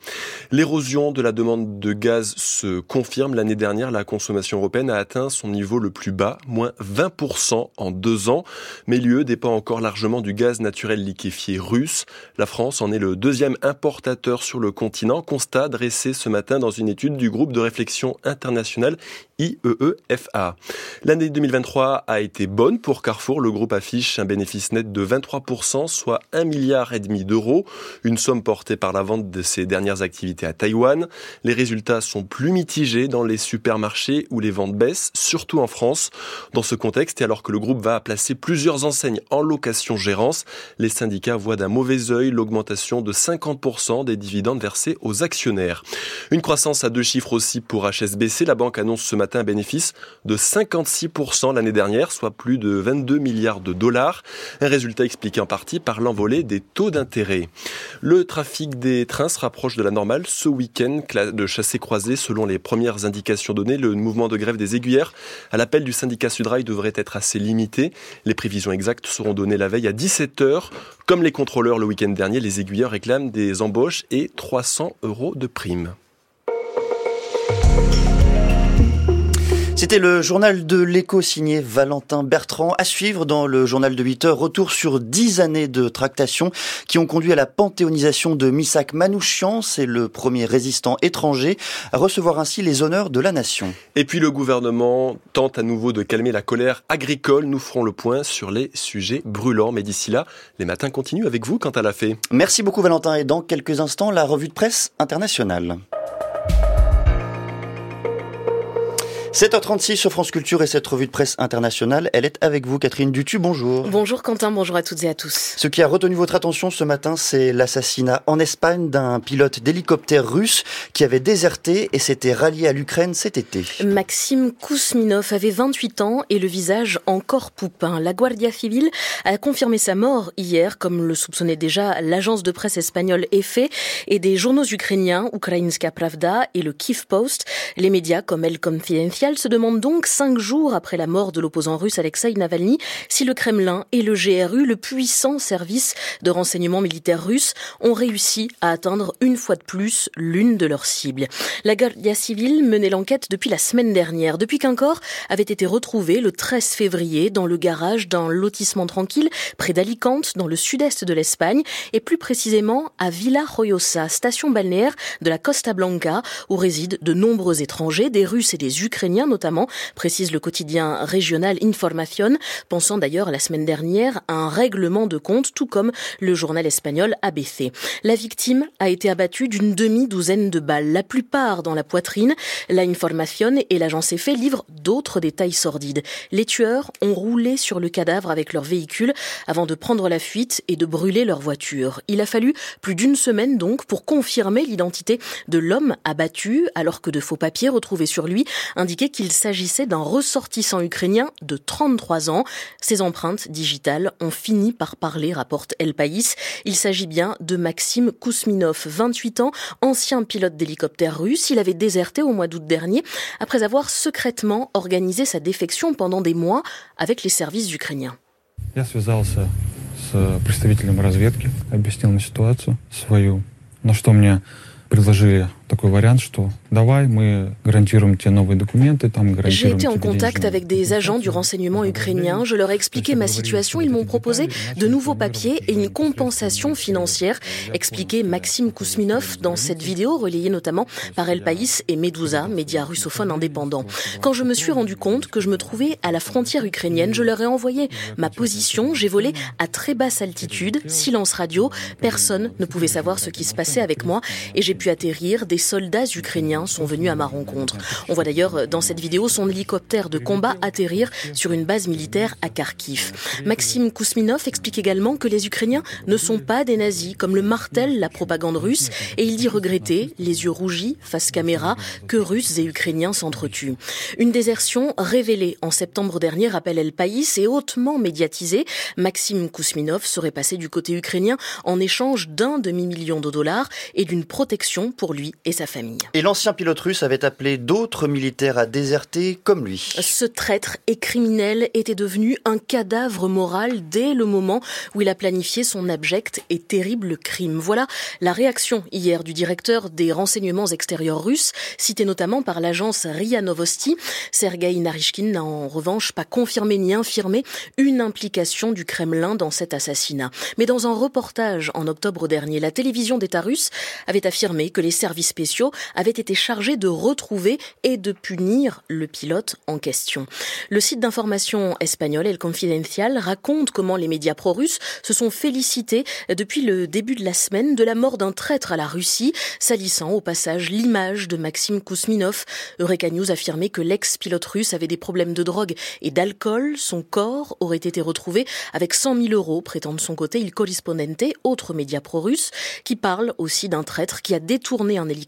L'érosion de la demande de gaz se confirme. L'année dernière, la consommation européenne a atteint son niveau le plus bas, moins 20% en deux ans. Mais l'UE dépend encore largement du gaz naturel liquéfié russe. La France en est le deuxième importateur sur le continent, constat dressé ce matin dans une étude du groupe de réflexion internationale IEEFA. L'année 2023 a été bonne pour Carrefour. Le groupe affiche un bénéfice net de 23%, soit 1 milliard d'euros, une somme portée par la vente de ses dernières activités à Taïwan. Les résultats sont plus mitigés dans les supermarchés où les ventes baissent, surtout en France. Dans ce contexte, et alors que le groupe va placer plusieurs enseignes en location-gérance, les syndicats voient d'un mauvais œil l'augmentation de 50% des dividendes versés aux actionnaires. Une croissance à deux chiffres aussi pour HSBC. La banque annonce ce matin un bénéfice de 56% l'année dernière, soit plus de 22 milliards de dollars. Un résultat expliqué en partie par l'envolée des taux d'intérêt. Le trafic des trains se rapproche de la normale ce week-end de chassé-croisé. Selon les premières indications données, le mouvement de grève des aiguillères à l'appel du syndicat Sudrail devrait être assez limité. Les prévisions exactes seront données la veille à 17h. Comme les contrôleurs le week-end dernier, les aiguilleurs réclament des embauches et 300 euros de primes. C'était le journal de l'écho signé Valentin Bertrand. À suivre dans le journal de 8 heures, retour sur 10 années de tractation qui ont conduit à la panthéonisation de Misak Manouchian. C'est le premier résistant étranger à recevoir ainsi les honneurs de la nation. Et puis le gouvernement tente à nouveau de calmer la colère agricole. Nous ferons le point sur les sujets brûlants. Mais d'ici là, les matins continuent avec vous quant à la fée. Merci beaucoup Valentin. Et dans quelques instants, la revue de presse internationale. 7h36 sur France Culture et cette revue de presse internationale, elle est avec vous, Catherine Dutu, bonjour. Bonjour Quentin, bonjour à toutes et à tous. Ce qui a retenu votre attention ce matin, c'est l'assassinat en Espagne d'un pilote d'hélicoptère russe qui avait déserté et s'était rallié à l'Ukraine cet été. Maxime Kousminov avait 28 ans et le visage encore poupin. La Guardia Civile a confirmé sa mort hier, comme le soupçonnait déjà l'agence de presse espagnole EFE et des journaux ukrainiens, Ukrainska Pravda et le Kiev Post. Les médias comme El Confidencial se demande donc, cinq jours après la mort de l'opposant russe Navalny, si le Kremlin et le GRU, le puissant service de renseignement militaire russe, ont réussi à atteindre une fois de plus l'une de leurs cibles. La Guardia Civile menait l'enquête depuis la semaine dernière, depuis qu'un corps avait été retrouvé le 13 février dans le garage d'un lotissement tranquille près d'Alicante, dans le sud-est de l'Espagne, et plus précisément à Villa Royosa, station balnéaire de la Costa Blanca, où résident de nombreux étrangers, des Russes et des Ukrainiens notamment, précise le quotidien régional Information, pensant d'ailleurs la semaine dernière à un règlement de compte, tout comme le journal espagnol ABC. La victime a été abattue d'une demi-douzaine de balles, la plupart dans la poitrine. La Information et l'agence EFE livrent d'autres détails sordides. Les tueurs ont roulé sur le cadavre avec leur véhicule avant de prendre la fuite et de brûler leur voiture. Il a fallu plus d'une semaine donc pour confirmer l'identité de l'homme abattu, alors que de faux papiers retrouvés sur lui indiquaient qu'il s'agissait d'un ressortissant ukrainien de 33 ans. Ses empreintes digitales ont fini par parler, rapporte El País. Il s'agit bien de Maxime Kousminov, 28 ans, ancien pilote d'hélicoptère russe. Il avait déserté au mois d'août dernier après avoir secrètement organisé sa défection pendant des mois avec les services ukrainiens. Я связался с представителем разведки, объяснил ему ситуацию свою, на что мне предложили такой вариант, что давай, мы гарантируем тебе новые документы, там J'ai été en contact avec des agents du renseignement ukrainien. Je leur ai expliqué ma situation. Ils m'ont proposé de nouveaux papiers et une compensation financière, expliquait Maxime Kousminov dans cette vidéo relayée notamment par El País et Medusa, médias russophones indépendants. Quand je me suis rendu compte que je me trouvais à la frontière ukrainienne, je leur ai envoyé ma position. J'ai volé à très basse altitude, silence radio. Personne ne pouvait savoir ce qui se passait avec moi et j'ai pu atterrir des soldats ukrainiens sont venus à ma rencontre. On voit d'ailleurs dans cette vidéo son hélicoptère de combat atterrir sur une base militaire à Kharkiv. Maxime Kousminov explique également que les Ukrainiens ne sont pas des nazis, comme le martèle la propagande russe, et il dit regretter, les yeux rougis, face caméra, que Russes et Ukrainiens s'entretuent. Une désertion révélée en septembre dernier, rappelle El País, et hautement médiatisée. Maxime Kousminov serait passé du côté ukrainien en échange d'un demi-million de dollars et d'une protection pour lui et sa famille. Et l'ancien pilote russe avait appelé d'autres militaires à déserter comme lui. Ce traître et criminel était devenu un cadavre moral dès le moment où il a planifié son abject et terrible crime. Voilà la réaction hier du directeur des renseignements extérieurs russes, cité notamment par l'agence RIA Novosti. Sergei Narishkin n'a en revanche pas confirmé ni infirmé une implication du Kremlin dans cet assassinat. Mais dans un reportage en octobre dernier, la télévision d'État russe avait affirmé que les services spéciaux avaient été chargés de retrouver et de punir le pilote en question. Le site d'information espagnol El Confidencial raconte comment les médias pro-russes se sont félicités depuis le début de la semaine de la mort d'un traître à la Russie, salissant au passage l'image de Maxime Kousminov. Eureka News affirmait que l'ex-pilote russe avait des problèmes de drogue et d'alcool. Son corps aurait été retrouvé avec 100 000 euros, prétend de son côté Il Corrispondente, autre média pro-russe, qui parle aussi d'un traître qui a détourné un hélicoptère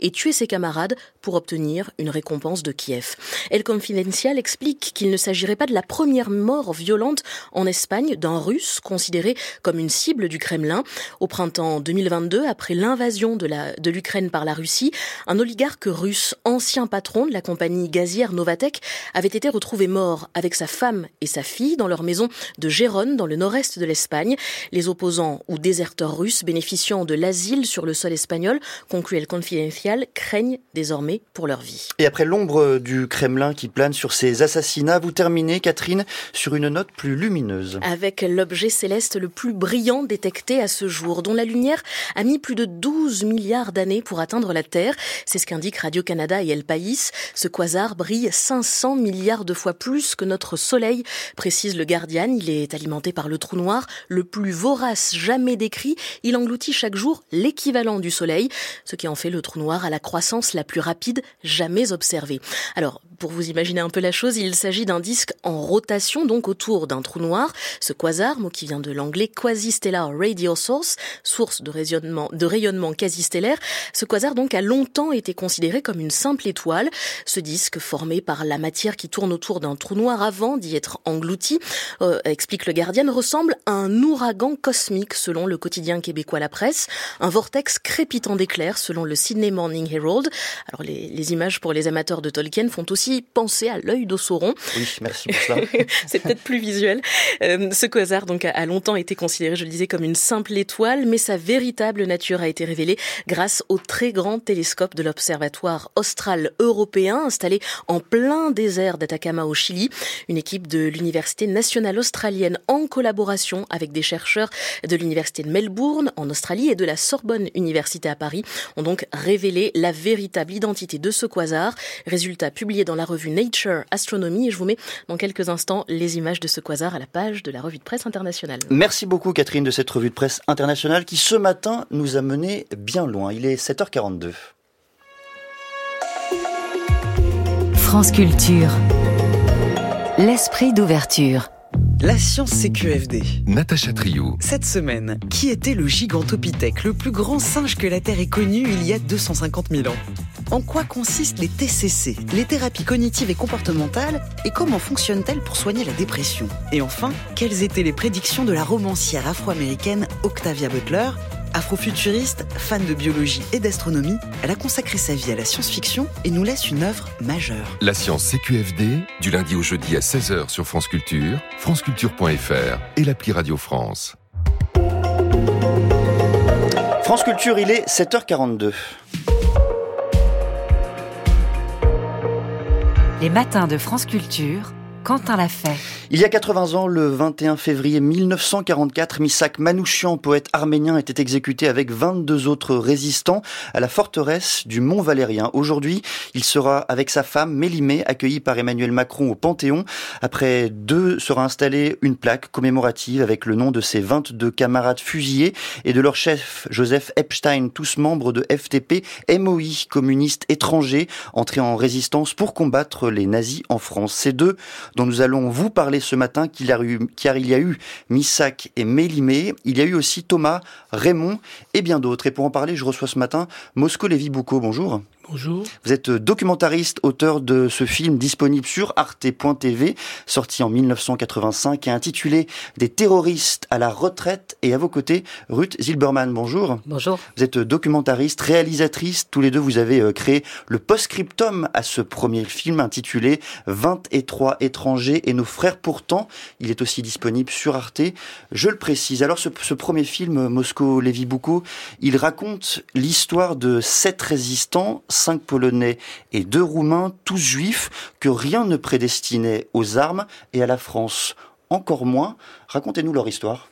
et tué ses camarades pour obtenir une récompense de Kiev. El Confidencial explique qu'il ne s'agirait pas de la première mort violente en Espagne d'un Russe considéré comme une cible du Kremlin. Au printemps 2022, après l'invasion de la, de l'Ukraine par la Russie, un oligarque russe, ancien patron de la compagnie gazière Novatek, avait été retrouvé mort avec sa femme et sa fille dans leur maison de Gérone, dans le nord-est de l'Espagne. Les opposants ou déserteurs russes bénéficiant de l'asile sur le sol espagnol, conclut El Confidencial, craignent désormais pour leur vie. Et après l'ombre du Kremlin qui plane sur ces assassinats, vous terminez, Catherine, sur une note plus lumineuse. Avec l'objet céleste le plus brillant détecté à ce jour, dont la lumière a mis plus de 12 milliards d'années pour atteindre la Terre. C'est ce qu'indique Radio-Canada et El País. Ce quasar brille 500 milliards de fois plus que notre Soleil, précise le Guardian. Il est alimenté par le trou noir, le plus vorace jamais décrit. Il engloutit chaque jour l'équivalent du Soleil, ce qui en fait le trou noir à la croissance la plus rapide jamais observée. Alors, pour vous imaginer un peu la chose, il s'agit d'un disque en rotation, donc autour d'un trou noir. Ce quasar, mot qui vient de l'anglais quasi-stellar radio source, source de rayonnement, de rayonnement quasi-stellaire. Ce quasar, donc, a longtemps été considéré comme une simple étoile. Ce disque, formé par la matière qui tourne autour d'un trou noir avant d'y être englouti, euh, explique le Guardian, ressemble à un ouragan cosmique, selon le quotidien québécois La Presse, un vortex crépitant d'éclairs, selon le Sydney Morning Herald. Alors, les, les images pour les amateurs de Tolkien font aussi aussi penser à l'œil d'Ossoron. Oui, merci pour cela. C'est peut-être plus visuel. Euh, ce quasar donc a longtemps été considéré, je le disais, comme une simple étoile, mais sa véritable nature a été révélée grâce au très grand télescope de l'Observatoire austral européen installé en plein désert d'Atacama au Chili. Une équipe de l'Université nationale australienne en collaboration avec des chercheurs de l'Université de Melbourne en Australie et de la Sorbonne Université à Paris ont donc révélé la véritable identité de ce quasar. Résultat publié dans la revue Nature Astronomy et je vous mets dans quelques instants les images de ce quasar à la page de la revue de presse internationale. Merci beaucoup Catherine de cette revue de presse internationale qui ce matin nous a mené bien loin. Il est 7h42. France Culture. L'esprit d'ouverture. La science CQFD. Natacha Triou. Cette semaine, qui était le gigantopithèque, le plus grand singe que la Terre ait connu il y a 250 000 ans? En quoi consistent les TCC, les thérapies cognitives et comportementales, et comment fonctionnent-elles pour soigner la dépression? Et enfin, quelles étaient les prédictions de la romancière afro-américaine Octavia Butler Afrofuturiste, fan de biologie et d'astronomie, elle a consacré sa vie à la science-fiction et nous laisse une œuvre majeure. La science CQFD, du lundi au jeudi à 16h sur France Culture, franceculture.fr et l'appli Radio France. France Culture, il est 7h42. Les matins de France Culture Quentin l'a fait. Il y a 80 ans, le 21 février 1944, Misak Manouchian, poète arménien, était exécuté avec 22 autres résistants à la forteresse du Mont Valérien. Aujourd'hui, il sera avec sa femme Mélimée, accueilli par Emmanuel Macron au Panthéon. Après deux, sera installée une plaque commémorative avec le nom de ses 22 camarades fusillés et de leur chef Joseph Epstein, tous membres de FTP, MOI, communistes étrangers, entrés en résistance pour combattre les nazis en France. Ces deux dont nous allons vous parler ce matin, car il y a eu Missak et Mélimée, il y a eu aussi Thomas, Raymond et bien d'autres. Et pour en parler, je reçois ce matin Mosco Lévy-Boucault. Bonjour. Bonjour. Vous êtes documentariste, auteur de ce film disponible sur arte.tv, sorti en 1985 et intitulé Des terroristes à la retraite. Et à vos côtés, Ruth Zilberman. Bonjour. Bonjour. Vous êtes documentariste, réalisatrice. Tous les deux, vous avez euh, créé le post-scriptum à ce premier film intitulé 23 étrangers et nos frères pourtant. Il est aussi disponible sur Arte. Je le précise. Alors, ce, ce premier film, Moscow Lévi Boucault, il raconte l'histoire de sept résistants cinq Polonais et deux Roumains, tous juifs, que rien ne prédestinait aux armes et à la France. Encore moins. Racontez-nous leur histoire.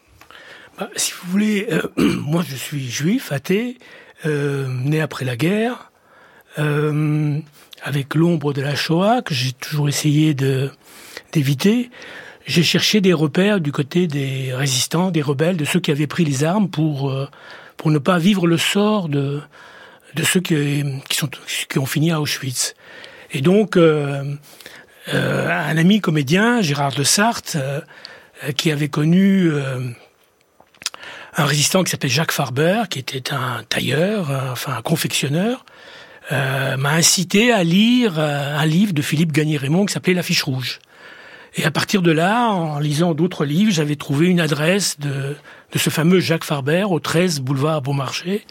Bah, si vous voulez, euh, moi je suis juif, athée, euh, né après la guerre, euh, avec l'ombre de la Shoah que j'ai toujours essayé d'éviter. J'ai cherché des repères du côté des résistants, des rebelles, de ceux qui avaient pris les armes pour pour ne pas vivre le sort de de ceux qui, qui, sont, qui ont fini à Auschwitz. Et donc, euh, euh, un ami comédien, Gérard de Sarthe, euh, qui avait connu euh, un résistant qui s'appelait Jacques Farber, qui était un tailleur, enfin un confectionneur, m'a incité à lire un livre de Philippe Gagné-Raymond qui s'appelait L'affiche rouge. Et à partir de là, en lisant d'autres livres, j'avais trouvé une adresse de, de ce fameux Jacques Farber au 13 boulevard Beaumarchais,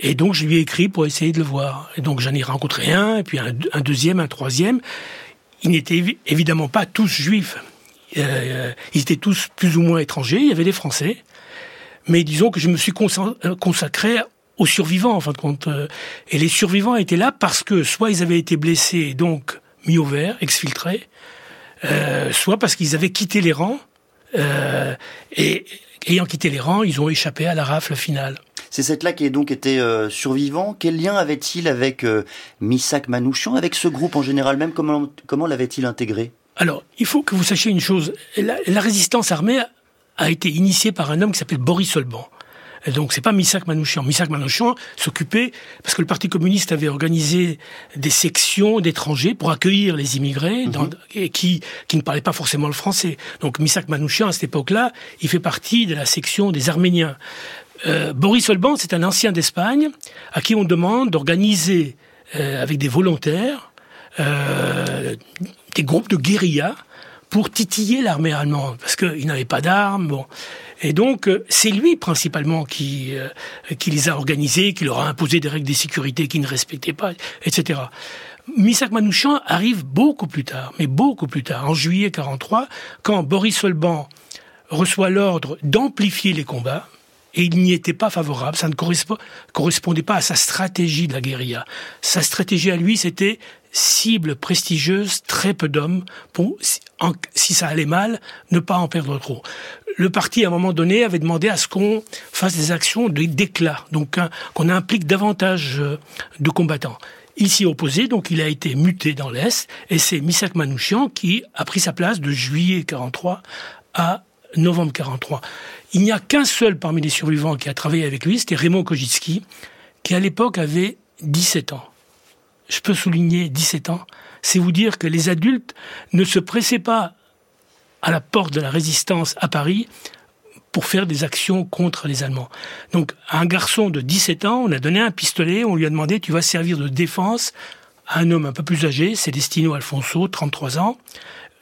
et donc je lui ai écrit pour essayer de le voir. Et donc j'en ai rencontré un, et puis un, deuxième, un troisième. Ils n'étaient évidemment pas tous juifs. Euh, ils étaient tous plus ou moins étrangers. Il y avait des Français. Mais disons que je me suis euh, consacré aux survivants, en fin de compte. Euh, et les survivants étaient là parce que soit ils avaient été blessés, donc mis au vert, exfiltrés, euh, soit parce qu'ils avaient quitté les rangs. Euh, et ayant quitté les rangs, ils ont échappé à la rafle finale. C'est cette là qui est donc été euh, survivant. Quel lien avait-il avec euh, Misak Manouchian, avec ce groupe en général même? Comment, comment l'avait-il intégré? Alors, il faut que vous sachiez une chose. La, résistance armée a été initiée par un homme qui s'appelle Boris Solban. Et donc c'est pas Misak Manouchian. Misak Manouchian s'occupait parce que le Parti communiste avait organisé des sections d'étrangers pour accueillir les immigrés mhm. et qui qui ne parlaient pas forcément le français. Donc Misak Manouchian à cette époque-là, il fait partie de la section des Arméniens. Euh, Boris Olban, c'est un ancien d'Espagne à qui on demande d'organiser euh, avec des volontaires euh, des groupes de guérilla pour titiller l'armée allemande, parce qu'il n'avait pas d'armes. Bon. Et donc, euh, c'est lui principalement qui, euh, qui les a organisés, qui leur a imposé des règles de sécurité qu'ils ne respectaient pas, etc. Misak Manouchian arrive beaucoup plus tard, mais beaucoup plus tard, en juillet 43, quand Boris Solban reçoit l'ordre d'amplifier les combats, et il n'y était pas favorable, ça ne correspondait pas à sa stratégie de la guérilla. Sa stratégie à lui, c'était cible prestigieuse, très peu d'hommes, pour, si ça allait mal, ne pas en perdre trop. Le parti, à un moment donné, avait demandé à ce qu'on fasse des actions d'éclat, donc hein, qu'on implique davantage euh, de combattants. Il s'y opposait, donc il a été muté dans l'Est, et c'est Misak Manouchian qui a pris sa place de juillet 43 à novembre 43. Il n'y a qu'un seul parmi les survivants qui a travaillé avec lui, c'était Raymond Kojitski, qui à l'époque avait 17 ans je peux souligner 17 ans, c'est vous dire que les adultes ne se pressaient pas à la porte de la résistance à Paris pour faire des actions contre les Allemands. Donc, un garçon de 17 ans, on a donné un pistolet, on lui a demandé, tu vas servir de défense à un homme un peu plus âgé, c'est Destino Alfonso, 33 ans,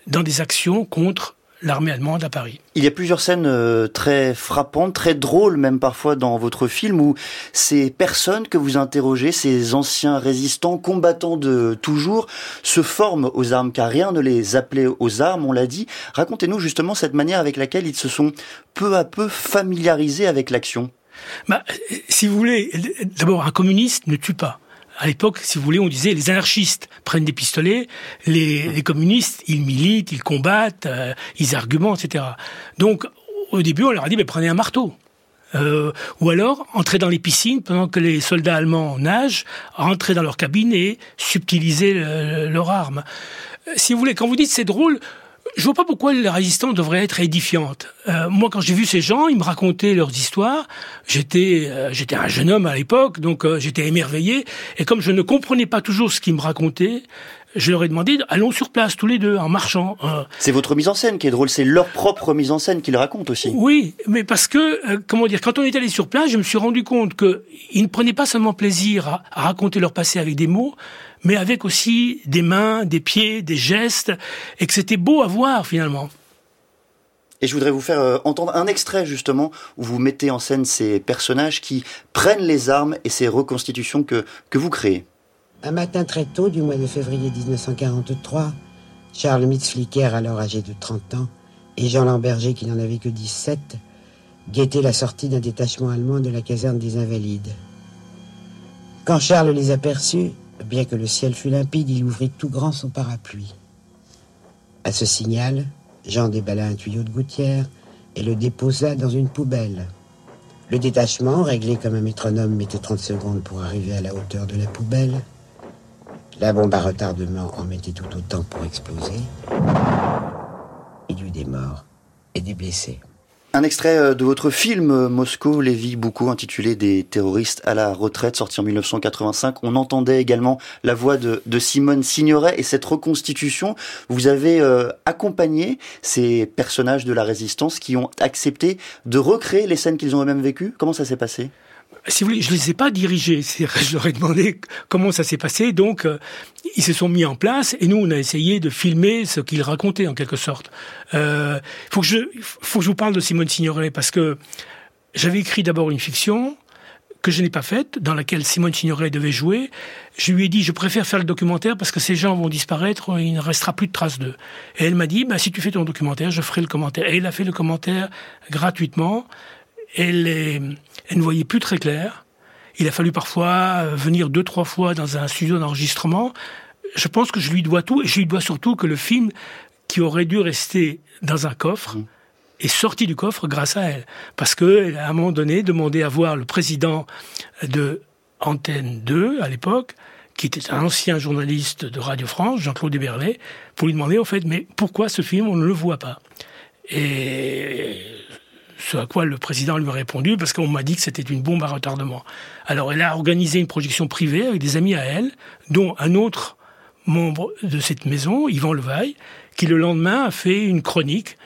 dans des actions contre l'armée allemande à Paris. Il y a plusieurs scènes euh, très frappantes, très drôles même parfois dans votre film où ces personnes que vous interrogez, ces anciens résistants, combattants de toujours, se forment aux armes car rien ne les appelait aux armes, on l'a dit. Racontez-nous justement cette manière avec laquelle ils se sont peu à peu familiarisés avec l'action. Bah, si vous voulez, d'abord un communiste ne tue pas à l'époque, si vous voulez, on disait les anarchistes prennent des pistolets, les, communistes, ils militent, ils combattent, euh, ils argumentent, etc. Donc, au début, on leur a dit, mais prenez un marteau. Euh, ou alors, entrez dans les piscines pendant que les soldats allemands nagent, rentrez dans leur cabine et subtiliser arme. Euh, si vous voulez, quand vous dites c'est drôle, je vois pas pourquoi la résistance devrait être édifiante. Euh, moi, quand j'ai vu ces gens, ils me racontaient leurs histoires. J'étais, euh, j'étais un jeune homme à l'époque, donc euh, j'étais émerveillé. Et comme je ne comprenais pas toujours ce qu'ils me racontaient, je leur ai demandé, allons sur place tous les deux, en marchant. C'est votre mise en scène qui est drôle, c'est leur propre mise en scène qu'ils racontent aussi. Oui, mais parce que, comment dire, quand on est allé sur place, je me suis rendu compte qu'ils ne prenaient pas seulement plaisir à, à raconter leur passé avec des mots, mais avec aussi des mains, des pieds, des gestes, et que c'était beau à voir finalement. Et je voudrais vous faire euh, entendre un extrait justement où vous mettez en scène ces personnages qui prennent les armes et ces reconstitutions que, que vous créez. Un matin très tôt du mois de février 1943, Charles Mitzflicker, alors âgé de 30 ans, et Jean Lamberger, qui n'en avait que 17, guettaient la sortie d'un détachement allemand de la caserne des Invalides. Quand Charles les aperçut, Bien que le ciel fût limpide, il ouvrit tout grand son parapluie. À ce signal, Jean déballa un tuyau de gouttière et le déposa dans une poubelle. Le détachement, réglé comme un métronome, mettait 30 secondes pour arriver à la hauteur de la poubelle. La bombe à retardement en mettait tout autant pour exploser. Il y eut des morts et des blessés. Un extrait euh, de votre film euh, Moscou, Lévi beaucoup intitulé Des terroristes à la retraite, sorti en 1985. On entendait également la voix de, Simone Signoret et cette reconstitution. Vous avez euh, accompagné ces personnages de la résistance qui ont accepté de recréer les scènes qu'ils ont eux-mêmes vécues. Comment ça s'est passé? Si vous voulez, je les ai pas dirigés. Je leur ai demandé comment ça s'est passé. Donc, euh, ils se sont mis en place et nous, on a essayé de filmer ce qu'ils racontaient en quelque sorte. Euh, faut que je, faut que je vous parle de Simone Signoret parce que j'avais écrit d'abord une fiction que je n'ai pas faite, dans laquelle Simone Signoret devait jouer. Je lui ai dit, je préfère faire le documentaire parce que ces gens vont disparaître, il ne restera plus de traces d'eux. Et elle m'a dit, bah, si tu fais ton documentaire, je ferai le commentaire. Et elle a fait le commentaire gratuitement. Elle, elle ne voyait plus très clair. Il a fallu parfois euh, venir deux, trois fois dans un studio d'enregistrement. Je pense que je lui dois tout, et je lui dois surtout que le film, qui aurait dû rester dans un coffre, mmh. est sorti du coffre grâce à elle. Parce qu'elle a à un moment donné demandé à voir le président de Antenne 2 à l'époque, qui était un ancien journaliste de Radio France, Jean-Claude Héberlet, pour lui demander, en fait, mais pourquoi ce film, on ne le voit pas? Et ce à quoi le président lui a répondu, parce qu'on m'a dit que c'était une bombe à retardement. Alors elle a organisé une projection privée avec des amis à elle, dont un autre membre de cette maison, Yvan Levaille, qui le lendemain a fait une chronique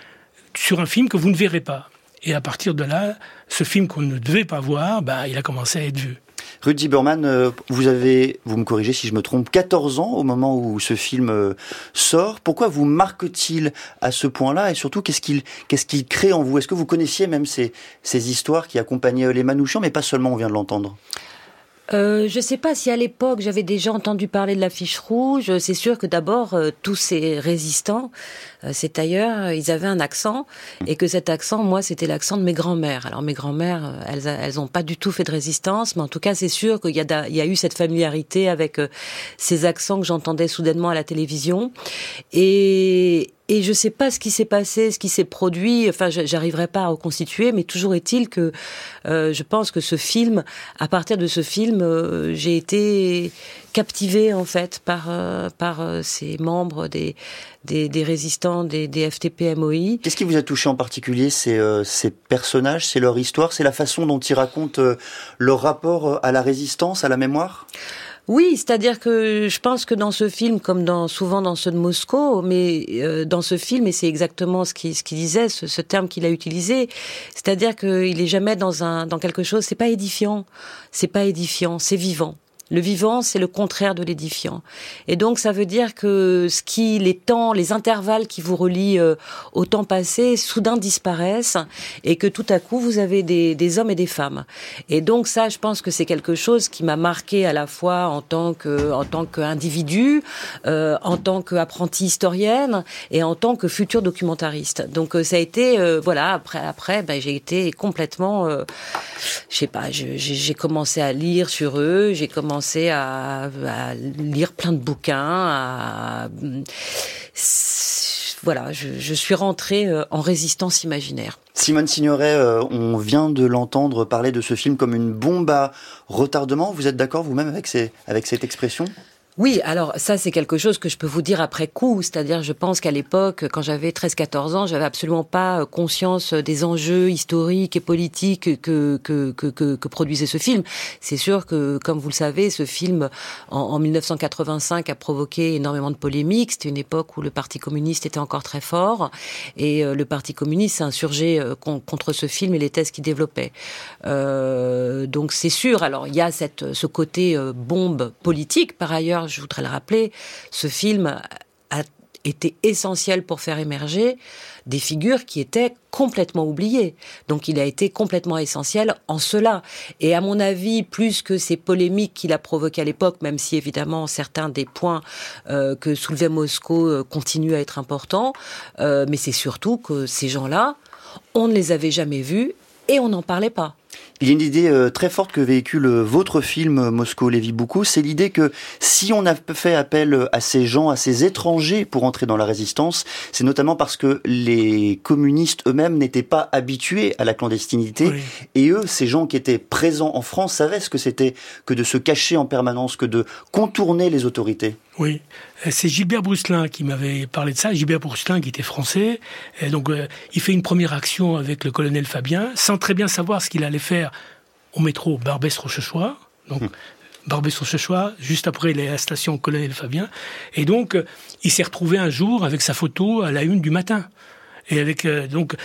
sur un film que vous ne verrez pas. Et à partir de là, ce film qu'on ne devait pas voir, bah, il a commencé à être vu. Rudy Berman, euh, vous avez, vous me corrigez si je me trompe, 14 ans au moment où ce film euh, sort. Pourquoi vous marque-t-il à ce point-là et surtout qu'est-ce qu'il qu'est-ce crée en vous? Est-ce que vous connaissiez même ces, histoires qui accompagnaient les Manouchians, mais pas seulement, on vient de l'entendre? Euh, je ne sais pas si à l'époque j'avais déjà entendu parler de la fiche rouge. C'est sûr que d'abord euh, tous ces résistants, ces tailleurs, ils avaient un accent et que cet accent, moi, c'était l'accent de mes grands-mères. Alors mes grands-mères, elles, elles n'ont pas du tout fait de résistance, mais en tout cas c'est sûr qu'il y a, il y a eu cette familiarité avec ces accents que j'entendais soudainement à la télévision et et je sais pas ce qui s'est passé, ce qui s'est produit. Enfin, j'arriverai pas à reconstituer, mais toujours est-il que euh, je pense que ce film, à partir de ce film, euh, j'ai été captivée en fait par euh, par euh, ces membres des des, des résistants des, des FTP MOI. Qu'est-ce qui vous a touché en particulier ces euh, ces personnages, c'est leur histoire, c'est la façon dont ils racontent leur rapport à la résistance, à la mémoire? Oui, c'est-à-dire que je pense que dans ce film, comme dans souvent dans ceux de Moscou, mais euh, dans ce film, et c'est exactement ce qu'il ce disait, ce, ce terme qu'il a utilisé, c'est-à-dire qu'il est jamais dans un dans quelque chose. C'est pas édifiant, c'est pas édifiant, c'est vivant. Le vivant, c'est le contraire de l'édifiant. Et donc, ça veut dire que ce qui, les temps, les intervalles qui vous relient euh, au temps passé, soudain disparaissent et que tout à coup, vous avez des, des hommes et des femmes. Et donc, ça, je pense que c'est quelque chose qui m'a marqué à la fois en tant que, en tant qu'individu, euh, en tant qu'apprenti historienne et en tant que futur documentariste. Donc, euh, ça a été, euh, voilà, après, après, ben, j'ai été complètement, je sais pas, j'ai commencé à lire sur eux, j'ai commencé à, lire plein de bouquins. À, voilà, je, suis rentrée euh, en résistance imaginaire. Simone Signoret, euh, on vient de l'entendre parler de ce film comme une bombe à retardement. Vous êtes d'accord vous-même avec, avec cette expression? Oui, alors ça c'est quelque chose que je peux vous dire après coup, c'est-à-dire je pense qu'à l'époque, quand j'avais 13-14 ans, j'avais absolument pas euh, conscience des enjeux historiques et politiques que, que, que, que, produisait ce film. C'est sûr que, comme vous le savez, ce film en, en 1985 a provoqué énormément de polémiques. C'était une époque où le Parti communiste était encore très fort et euh, le Parti communiste s'est insurgé euh, contre ce film et les thèses qu'il développait. Euh, donc c'est sûr, alors il y a cette, ce côté bombe politique par ailleurs je voudrais le rappeler, ce film a été essentiel pour faire émerger des figures qui étaient complètement oubliées. Donc il a été complètement essentiel en cela. Et à mon avis, plus que ces polémiques qu'il a provoquées à l'époque, même si évidemment certains des points euh, que soulevait Moscou euh, continuent à être importants, euh, mais c'est surtout que ces gens-là, on ne les avait jamais vus et on n'en parlait pas. Il y a une idée euh, très forte que véhicule euh, votre film euh, Moscou Lévi beaucoup, c'est l'idée que si on a fait appel à ces gens, à ces étrangers pour entrer dans la résistance, c'est notamment parce que les communistes eux-mêmes n'étaient pas habitués à la clandestinité. Et eux, ces gens qui étaient présents en France, savaient ce que c'était que de se cacher en permanence, que de contourner les autorités. Oui, c'est Gilbert Brousselin qui m'avait parlé de ça. Gilbert Brousselin qui était français, et donc il fait une première action avec le colonel Fabien, sans très bien savoir ce qu'il allait faire au métro Barbès-Rochechouart. Donc, hum. Barbès-Rochechouart, juste après la station Colonel Fabien. Et donc, euh, il s'est retrouvé un jour avec sa photo à la une du matin. Et avec euh, donc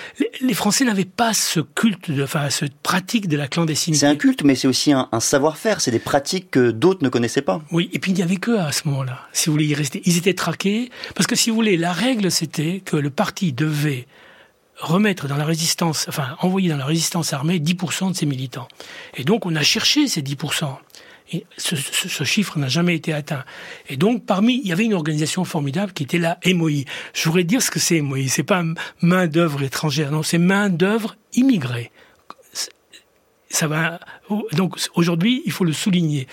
les, Français n'avaient pas ce culte, de, enfin cette pratique de la clandestinité. C'est un culte, mais c'est aussi un, savoir-faire. C'est des pratiques que d'autres ne connaissaient pas. Oui, et puis il n'y avait que à ce moment-là. Si vous voulez y rester, ils étaient traqués parce que si vous voulez, la règle c'était que le parti devait remettre dans la résistance, enfin envoyer dans la résistance armée 10% de ses militants. Et donc on a cherché ces 10%. Et ce, chiffre n'a jamais été atteint. Et donc, parmi, il y avait une organisation formidable qui était la MOI. Je voudrais dire ce que c'est MOI. C'est pas main d'œuvre étrangère, non, c'est main d'œuvre immigrée. Ça va. Donc aujourd'hui, il faut le souligner.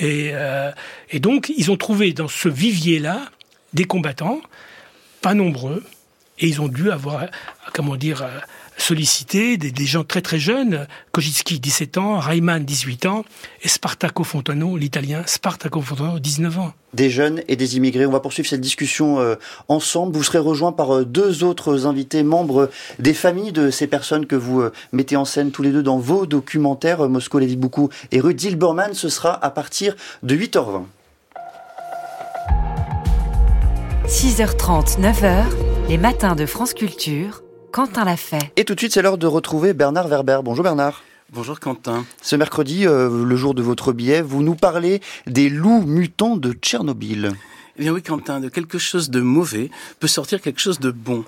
Euh, et donc, ils ont trouvé dans ce vivier-là des combattants, pas nombreux, et ils ont dû avoir, comment dire, euh, sollicité des, gens très très jeunes, Kojitski 17 ans, Rayman 18 ans, et Spartaco Fontano, l'italien Spartaco Fontano 19 ans. Des jeunes et des immigrés. On va poursuivre cette discussion euh, ensemble. Vous serez rejoints par euh, deux autres invités, membres des familles de ces personnes que vous mettez en scène tous les deux dans vos documentaires, Moscou, Lévi Boukou et Ruth Dilberman. Ce sera à partir de 8h20. 6h30, 9h, les matins de France Culture, Quentin l'a fait. Et tout de suite, c'est l'heure de retrouver Bernard Werber. Bonjour Bernard. Bonjour Quentin. Ce mercredi, euh, le jour de votre billet, vous nous parlez des loups mutants de Tchernobyl. Eh bien oui Quentin, de quelque chose de mauvais peut sortir quelque chose de bon.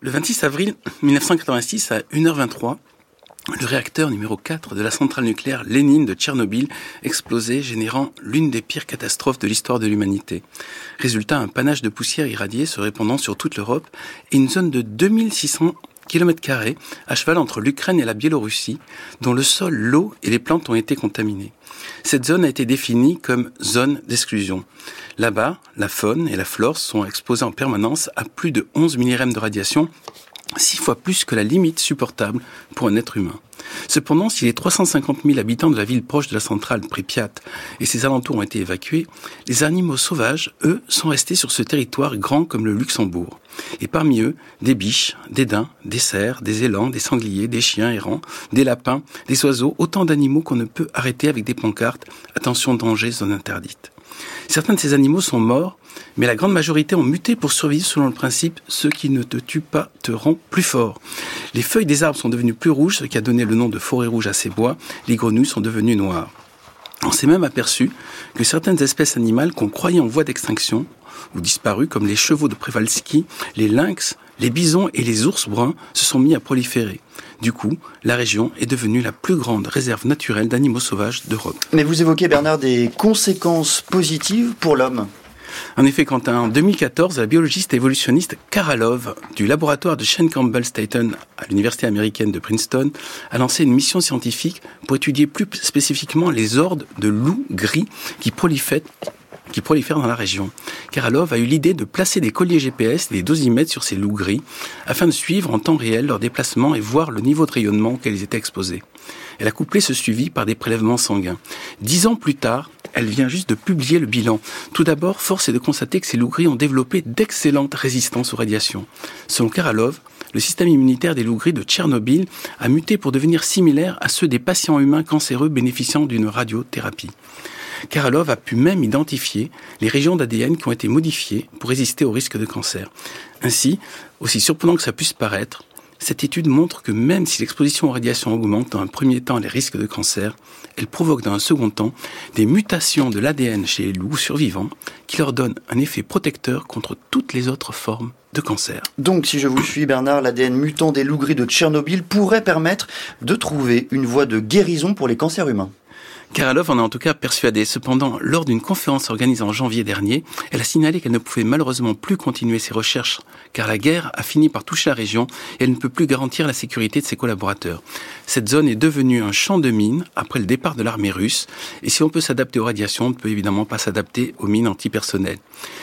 Le 26 avril 1986 à 1h23, le réacteur numéro 4 de la centrale nucléaire Lénine de Tchernobyl explosait, générant l'une des pires catastrophes de l'histoire de l'humanité. Résultat, un panache de poussière irradiée se répandant sur toute l'Europe et une zone de 2600 km à cheval entre l'Ukraine et la Biélorussie, dont le sol, l'eau et les plantes ont été contaminés. Cette zone a été définie comme zone d'exclusion. Là-bas, la faune et la flore sont exposées en permanence à plus de 11 millirèmes de radiation six fois plus que la limite supportable pour un être humain. Cependant, si les 350 000 habitants de la ville proche de la centrale Pripyat et ses alentours ont été évacués, les animaux sauvages, eux, sont restés sur ce territoire grand comme le Luxembourg. Et parmi eux, des biches, des daims, des cerfs, des élans, des sangliers, des chiens errants, des lapins, des oiseaux, autant d'animaux qu'on ne peut arrêter avec des pancartes « Attention, danger, zone interdite ». Certains de ces animaux sont morts mais la grande majorité ont muté pour survivre selon le principe ce qui ne te tue pas te rend plus fort. Les feuilles des arbres sont devenues plus rouges, ce qui a donné le nom de forêt rouge à ces bois. Les grenouilles sont devenues noires. On s'est même aperçu que certaines espèces animales qu'on croyait en voie d'extinction ou disparues, comme les chevaux de Przewalski, les lynx, les bisons et les ours bruns, se sont mis à proliférer. Du coup, la région est devenue la plus grande réserve naturelle d'animaux sauvages d'Europe. Mais vous évoquez, Bernard, des conséquences positives pour l'homme en effet, quand en 2014, la biologiste évolutionniste Karalov du laboratoire de Shane Campbell Staten à l'université américaine de Princeton a lancé une mission scientifique pour étudier plus spécifiquement les ordres de loups gris qui prolifèrent qui prolifèrent dans la région. Karalov a eu l'idée de placer des colliers GPS et des dosimètres sur ces loups gris afin de suivre en temps réel leurs déplacements et voir le niveau de rayonnement auquel ils étaient exposés. Elle a couplé ce suivi par des prélèvements sanguins. Dix ans plus tard, elle vient juste de publier le bilan. Tout d'abord, force est de constater que ces loups gris ont développé d'excellentes résistances aux radiations. Selon Karalov, le système immunitaire des loups gris de Tchernobyl a muté pour devenir similaire à ceux des patients humains cancéreux bénéficiant d'une radiothérapie. Karalov a pu même identifier les régions d'ADN qui ont été modifiées pour résister au risque de cancer. Ainsi, aussi surprenant que ça puisse paraître, cette étude montre que même si l'exposition aux radiations augmente dans un premier temps les risques de cancer, elle provoque dans un second temps des mutations de l'ADN chez les loups survivants qui leur donnent un effet protecteur contre toutes les autres formes de cancer. Donc, si je vous suis, Bernard, l'ADN mutant des loups gris de Tchernobyl pourrait permettre de trouver une voie de guérison pour les cancers humains. Karalov en a en tout cas persuadé. Cependant, lors d'une conférence organisée en janvier dernier, elle a signalé qu'elle ne pouvait malheureusement plus continuer ses recherches car la guerre a fini par toucher la région et elle ne peut plus garantir la sécurité de ses collaborateurs. Cette zone est devenue un champ de mines après le départ de l'armée russe et si on peut s'adapter aux radiations, on ne peut évidemment pas s'adapter aux mines antipersonnelles.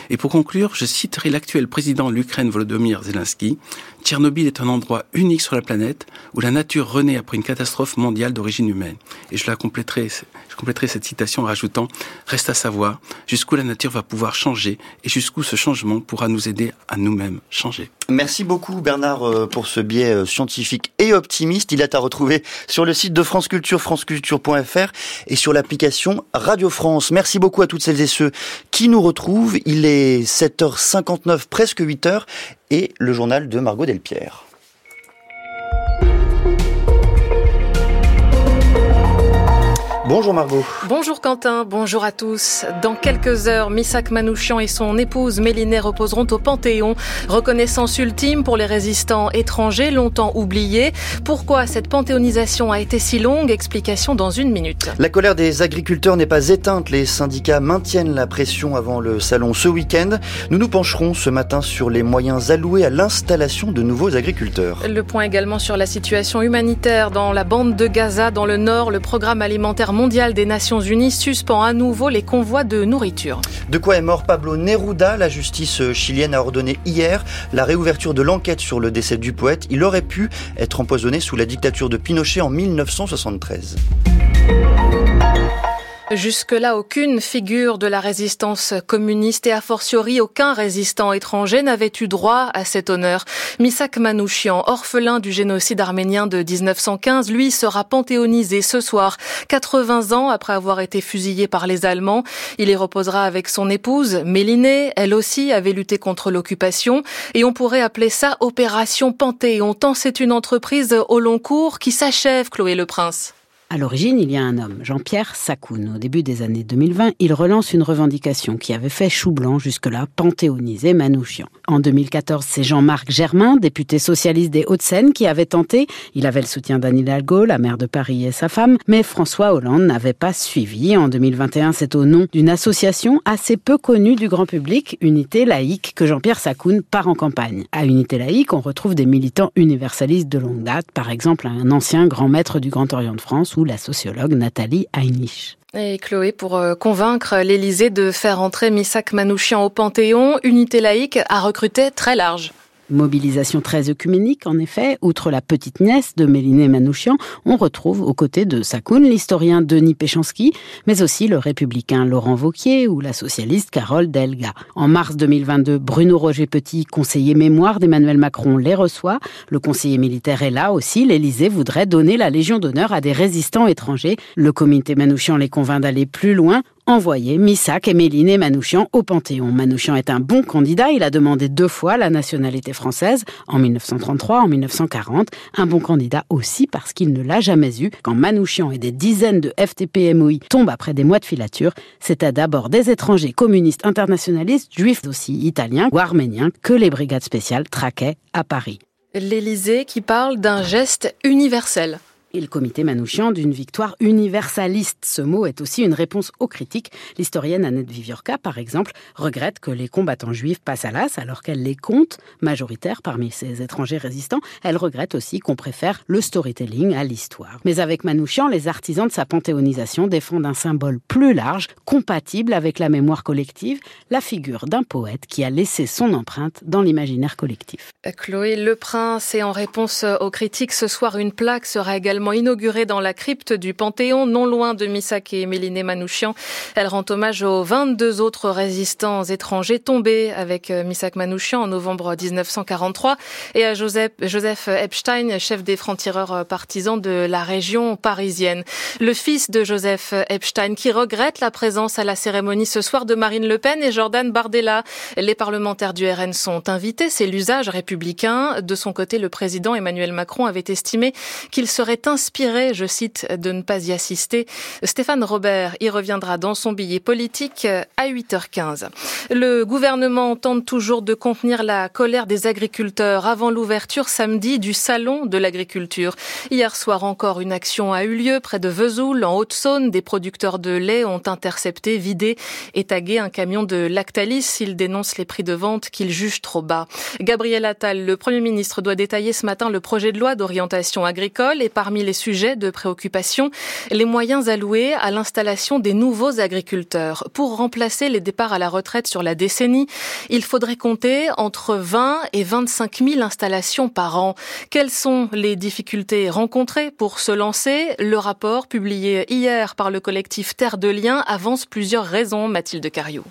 Et pour conclure, je citerai l'actuel président de l'Ukraine Volodymyr Zelensky. Tchernobyl est un endroit unique sur la planète où la nature renaît après une catastrophe mondiale d'origine humaine. Et je la compléterai compléterai cette citation en rajoutant Reste à savoir jusqu'où la nature va pouvoir changer et jusqu'où ce changement pourra nous aider à nous-mêmes changer. Merci beaucoup Bernard euh, pour ce biais euh, scientifique et optimiste. Il est à retrouver sur le site de France Culture, franceculture.fr et sur l'application Radio France. Merci beaucoup à toutes celles et ceux qui nous retrouvent. Il est 7h59, presque 8h et le journal de Margot Delpierre. Bonjour Margot. Bonjour Quentin, bonjour à tous. Dans quelques heures, Missak Manouchian et son épouse Méliné reposeront au Panthéon. Reconnaissance ultime pour les résistants étrangers longtemps oubliés. Pourquoi cette panthéonisation a été si longue? Explication dans une minute. La colère des agriculteurs n'est pas éteinte. Les syndicats maintiennent la pression avant le salon ce week-end. Nous nous pencherons ce matin sur les moyens alloués à l'installation de nouveaux agriculteurs. Le point également sur la situation humanitaire dans la bande de Gaza, dans le nord. Le programme alimentaire mondial des Nations Unies suspend à nouveau les convois de nourriture. De quoi est mort Pablo Neruda La justice chilienne a ordonné hier la réouverture de l'enquête sur le décès du poète. Il aurait pu être empoisonné sous la dictature de Pinochet en 1973. Jusque-là, aucune figure de la résistance communiste et a fortiori aucun résistant étranger n'avait eu droit à cet honneur. Misak Manouchian, orphelin du génocide arménien de 1915, lui sera panthéonisé ce soir, 80 ans après avoir été fusillé par les Allemands. Il y reposera avec son épouse, Mélinée. Elle aussi avait lutté contre l'occupation et on pourrait appeler ça Opération Panthéon tant c'est une entreprise au long cours qui s'achève, Chloé Le Prince. À l'origine, il y a un homme, Jean-Pierre Sakoun. Au début des années 2020, il relance une revendication qui avait fait chou blanc jusque-là, panthéonisé Manouchian. En 2014, c'est Jean-Marc Germain, député socialiste des Hauts-de-Seine, qui avait tenté. Il avait le soutien d'Anne Hidalgo, la maire de Paris et sa femme, mais François Hollande n'avait pas suivi. En 2021, c'est au nom d'une association assez peu connue du grand public, Unité laïque, que Jean-Pierre Sakoun part en campagne. À Unité laïque, on retrouve des militants universalistes de longue date, par exemple un ancien grand maître du Grand Orient de France la sociologue Nathalie Heinrich. Et Chloé, pour euh, convaincre l'Élysée de faire entrer Missak Manouchian au Panthéon, Unité laïque a recruté très large. Mobilisation très œcuménique, en effet. Outre la petite nièce de Méliné Manouchian, on retrouve aux côtés de Sakoun l'historien Denis Péchanski, mais aussi le républicain Laurent Vauquier ou la socialiste Carole Delga. En mars 2022, Bruno Roger Petit, conseiller mémoire d'Emmanuel Macron, les reçoit. Le conseiller militaire est là aussi. L'Élysée voudrait donner la Légion d'honneur à des résistants étrangers. Le comité Manouchian les convainc d'aller plus loin envoyer Missak et et Manouchian au Panthéon. Manouchian est un bon candidat, il a demandé deux fois la nationalité française, en 1933, en 1940. Un bon candidat aussi parce qu'il ne l'a jamais eu. Quand Manouchian et des dizaines de FTP-MOI tombent après des mois de filature, c'est à d'abord des étrangers communistes internationalistes, juifs aussi italiens ou arméniens, que les brigades spéciales traquaient à Paris. L'Élysée qui parle d'un geste universel et le comité Manouchian d'une victoire universaliste. Ce mot est aussi une réponse aux critiques. L'historienne Annette Viviorca, par exemple, regrette que les combattants juifs passent à l'as alors qu'elle les compte majoritaires parmi ces étrangers résistants. Elle regrette aussi qu'on préfère le storytelling à l'histoire. Mais avec Manouchian, les artisans de sa panthéonisation défendent un symbole plus large, compatible avec la mémoire collective, la figure d'un poète qui a laissé son empreinte dans l'imaginaire collectif. Chloé Le Prince, et en réponse aux critiques, ce soir, une plaque sera également inaugurée dans la crypte du Panthéon, non loin de Missak et Méliné Manouchian. Elle rend hommage aux 22 autres résistants étrangers tombés avec euh, Missak Manouchian en novembre 1943 et à Joseph, Joseph Epstein, chef des francs-tireurs euh, partisans de la région parisienne. Le fils de Joseph Epstein qui regrette la présence à la cérémonie ce soir de Marine Le Pen et Jordan Bardella. Les parlementaires du RN sont invités, c'est l'usage républicain. De son côté, le président Emmanuel Macron avait estimé qu'il serait inspiré, je cite, de ne pas y assister. Stéphane Robert y reviendra dans son billet politique à 8h15. Le gouvernement tente toujours de contenir la colère des agriculteurs avant l'ouverture samedi du salon de l'agriculture. Hier soir encore, une action a eu lieu près de Vesoul, en Haute-Saône. Des producteurs de lait ont intercepté, vidé et tagué un camion de Lactalis. Ils dénoncent les prix de vente qu'ils jugent trop bas. Gabriel Attal, le Premier ministre, doit détailler ce matin le projet de loi d'orientation agricole et parmi les sujets de préoccupation, les moyens alloués à l'installation des nouveaux agriculteurs. Pour remplacer les départs à la retraite sur la décennie, il faudrait compter entre 20 et 25 000 installations par an. Quelles sont les difficultés rencontrées pour se lancer? Le rapport publié hier par le collectif Terre de Liens avance plusieurs raisons, Mathilde Cariou.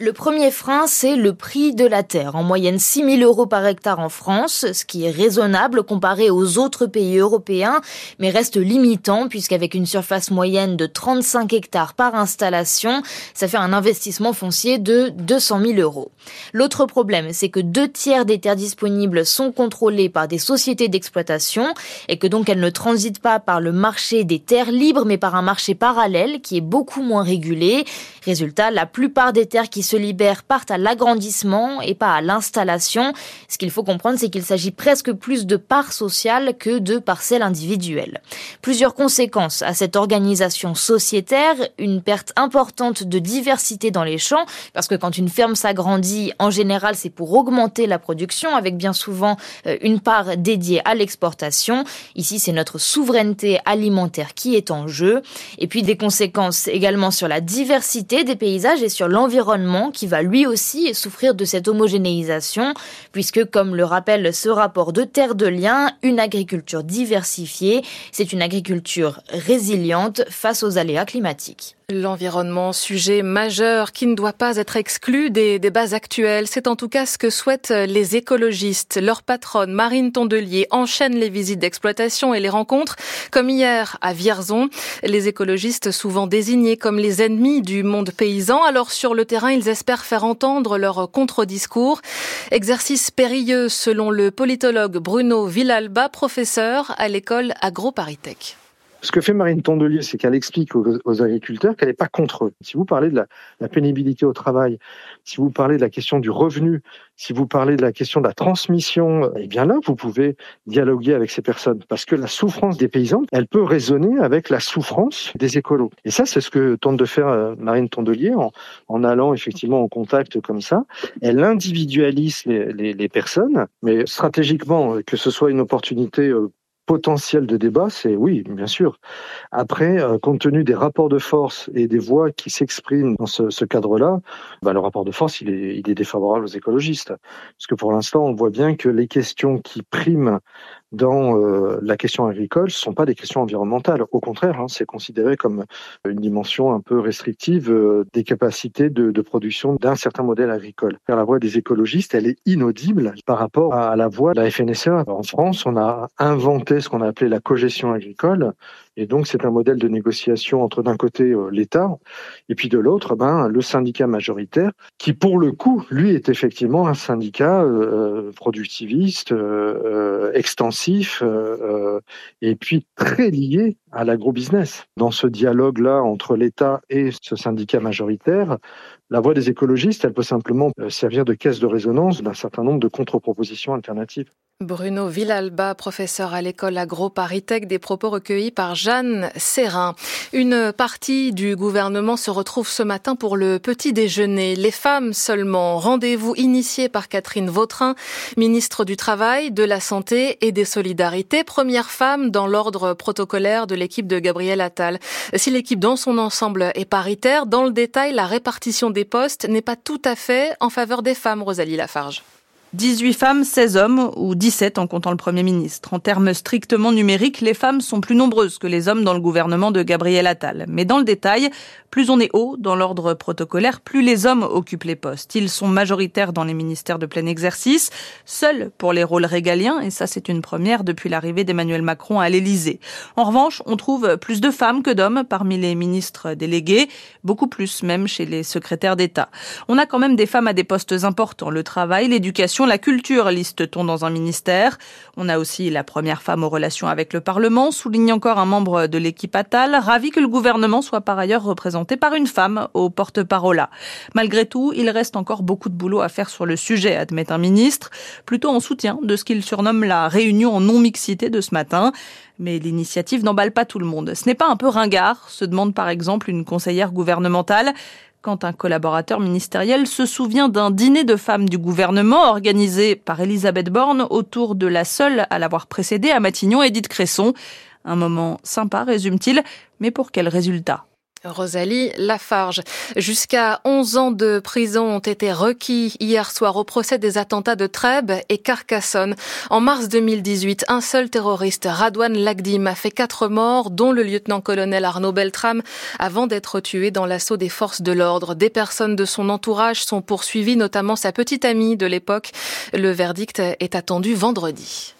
Le premier frein, c'est le prix de la terre. En moyenne 6 000 euros par hectare en France, ce qui est raisonnable comparé aux autres pays européens, mais reste limitant puisqu'avec une surface moyenne de 35 hectares par installation, ça fait un investissement foncier de 200 000 euros. L'autre problème, c'est que deux tiers des terres disponibles sont contrôlées par des sociétés d'exploitation et que donc elles ne transitent pas par le marché des terres libres, mais par un marché parallèle qui est beaucoup moins régulé. Résultat, la plupart des terres qui se libèrent partent à l'agrandissement et pas à l'installation. Ce qu'il faut comprendre, c'est qu'il s'agit presque plus de parts sociales que de parcelles individuelles. Plusieurs conséquences à cette organisation sociétaire, une perte importante de diversité dans les champs, parce que quand une ferme s'agrandit, en général, c'est pour augmenter la production, avec bien souvent euh, une part dédiée à l'exportation. Ici, c'est notre souveraineté alimentaire qui est en jeu. Et puis des conséquences également sur la diversité des paysages et sur l'environnement qui va lui aussi souffrir de cette homogénéisation, puisque comme le rappelle ce rapport de Terre de Liens, une agriculture diversifiée, c'est une agriculture résiliente face aux aléas climatiques. L'environnement, sujet majeur qui ne doit pas être exclu des débats actuels. C'est en tout cas ce que souhaitent les écologistes. Leur patronne, Marine Tondelier, enchaîne les visites d'exploitation et les rencontres, comme hier à Vierzon. Les écologistes, souvent désignés comme les ennemis du monde paysan, alors sur le terrain, ils espèrent faire entendre leur contre-discours. Exercice périlleux selon le politologue Bruno Villalba, professeur à l'école AgroParisTech. Ce que fait Marine Tondelier, c'est qu'elle explique aux, agriculteurs qu'elle n'est pas contre eux. Si vous parlez de la, pénibilité au travail, si vous parlez de la question du revenu, si vous parlez de la question de la transmission, eh bien là, vous pouvez dialoguer avec ces personnes parce que la souffrance des paysans, elle peut résonner avec la souffrance des écolos. Et ça, c'est ce que tente de faire euh, Marine Tondelier en, allant effectivement en contact comme ça. Elle individualise les, personnes, mais stratégiquement, que ce soit une opportunité euh, potentiel de débat, c'est oui, bien sûr. Après, euh, compte tenu des rapports de force et des voix qui s'expriment dans ce, cadre-là, bah, le rapport de force, il est, il est défavorable aux écologistes. Parce que pour l'instant, on voit bien que les questions qui priment dans euh, la question agricole, ce sont pas des questions environnementales. Au contraire, hein, c'est considéré comme une dimension un peu restrictive euh, des capacités de, de production d'un certain modèle agricole. Car la voix des écologistes, elle est inaudible par rapport à la voix de la FNSEA. En France, on a inventé ce qu'on a appelé la cogestion agricole, et donc, c'est un modèle de négociation entre d'un côté euh, l'État et puis de l'autre, ben, le syndicat majoritaire, qui pour le coup, lui, est effectivement un syndicat euh, productiviste, euh, extensif, et puis très lié à l'agro-business. Dans ce dialogue-là entre l'État et ce syndicat majoritaire, la voix des écologistes, elle peut simplement servir de caisse de résonance d'un certain nombre de contre-propositions alternatives. Bruno Villalba, professeur à l'école agro-paritech, des propos recueillis par Jeanne Serrin. Une partie du gouvernement se retrouve ce matin pour le petit déjeuner. Les femmes seulement. Rendez-vous initié par Catherine Vautrin, ministre du Travail, de la Santé et des Solidarités, première femme dans l'ordre protocolaire de l'équipe de Gabriel Attal. Si l'équipe dans son ensemble est paritaire, dans le détail, la répartition des postes n'est pas tout à fait en faveur des femmes, Rosalie Lafarge. 18 femmes, 16 hommes, ou 17 en comptant le Premier ministre. En termes strictement numériques, les femmes sont plus nombreuses que les hommes dans le gouvernement de Gabriel Attal. Mais dans le détail, plus on est haut dans l'ordre protocolaire, plus les hommes occupent les postes. Ils sont majoritaires dans les ministères de plein exercice, seuls pour les rôles régaliens, et ça c'est une première depuis l'arrivée d'Emmanuel Macron à l'Élysée. En revanche, on trouve plus de femmes que d'hommes parmi les ministres délégués, beaucoup plus même chez les secrétaires d'État. On a quand même des femmes à des postes importants, le travail, l'éducation, la culture, liste-t-on dans un ministère. On a aussi la première femme aux relations avec le Parlement, souligne encore un membre de l'équipe Attal, ravi que le gouvernement soit par ailleurs représenté par une femme au porte-parole. Malgré tout, il reste encore beaucoup de boulot à faire sur le sujet, admet un ministre, plutôt en soutien de ce qu'il surnomme la réunion en non-mixité de ce matin. Mais l'initiative n'emballe pas tout le monde. Ce n'est pas un peu ringard, se demande par exemple une conseillère gouvernementale quand un collaborateur ministériel se souvient d'un dîner de femmes du gouvernement organisé par Elisabeth Borne autour de la seule à l'avoir précédé à Matignon, Edith Cresson. Un moment sympa, résume-t-il, mais pour quel résultat? Rosalie Lafarge. Jusqu'à 11 ans de prison ont été requis hier soir au procès des attentats de Trèbes et Carcassonne. En mars 2018, un seul terroriste, Radouane Lagdim, a fait quatre morts, dont le lieutenant-colonel Arnaud Beltram, avant d'être tué dans l'assaut des forces de l'ordre. Des personnes de son entourage sont poursuivies, notamment sa petite amie de l'époque. Le verdict est attendu vendredi.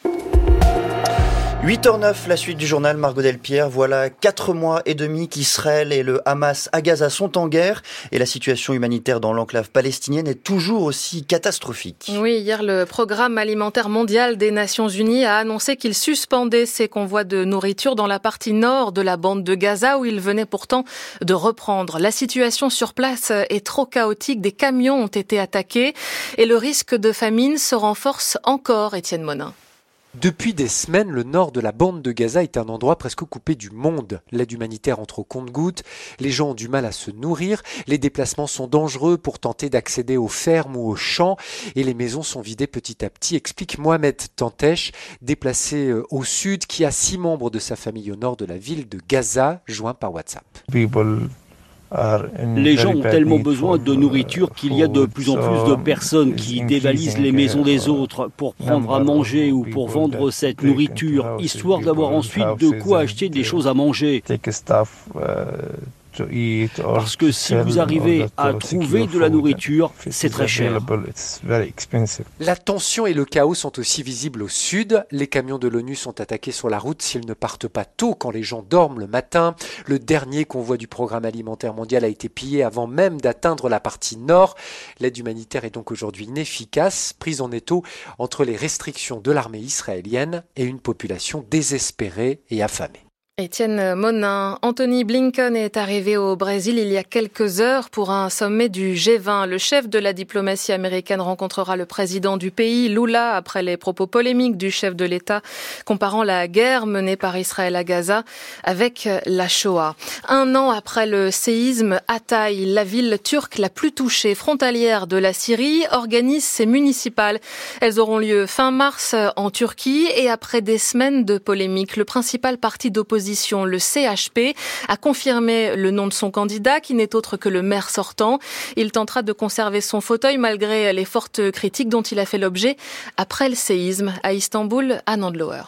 8h09, la suite du journal Margot Delpierre. Voilà quatre mois et demi qu'Israël et le Hamas à Gaza sont en guerre et la situation humanitaire dans l'enclave palestinienne est toujours aussi catastrophique. Oui, hier, le programme alimentaire mondial des Nations Unies a annoncé qu'il suspendait ses convois de nourriture dans la partie nord de la bande de Gaza où il venait pourtant de reprendre. La situation sur place est trop chaotique. Des camions ont été attaqués et le risque de famine se renforce encore, Étienne Monin. Depuis des semaines, le nord de la bande de Gaza est un endroit presque coupé du monde. L'aide humanitaire entre au compte-gouttes, les gens ont du mal à se nourrir, les déplacements sont dangereux pour tenter d'accéder aux fermes ou aux champs, et les maisons sont vidées petit à petit, explique Mohamed Tantesh, déplacé euh, au sud, qui a six membres de sa famille au nord de la ville de Gaza, joint par WhatsApp. Les gens ont tellement besoin de nourriture qu'il y a de plus en plus de personnes qui dévalisent les maisons des autres pour prendre à manger ou pour vendre cette nourriture, histoire d'avoir ensuite de quoi acheter des choses à manger. Parce que si vous arrivez à trouver de la nourriture, c'est très cher. La tension et le chaos sont aussi visibles au sud. Les camions de l'ONU sont attaqués sur la route s'ils ne partent pas tôt quand les gens dorment le matin. Le dernier convoi du programme alimentaire mondial a été pillé avant même d'atteindre la partie nord. L'aide humanitaire est donc aujourd'hui inefficace, prise en étau entre les restrictions de l'armée israélienne et une population désespérée et affamée. Étienne Monin, Anthony Blinken est arrivé au Brésil il y a quelques heures pour un sommet du G20. Le chef de la diplomatie américaine rencontrera le président du pays, Lula, après les propos polémiques du chef de l'État comparant la guerre menée par Israël à Gaza avec la Shoah. Un an après le séisme, Hatay, la ville turque la plus touchée frontalière de la Syrie, organise ses municipales. Elles auront lieu fin mars en Turquie et après des semaines de polémiques, le principal parti d'opposition le CHP, a confirmé le nom de son candidat, qui n'est autre que le maire sortant. Il tentera de conserver son fauteuil malgré les fortes critiques dont il a fait l'objet après le séisme à Istanbul, à Nandlower.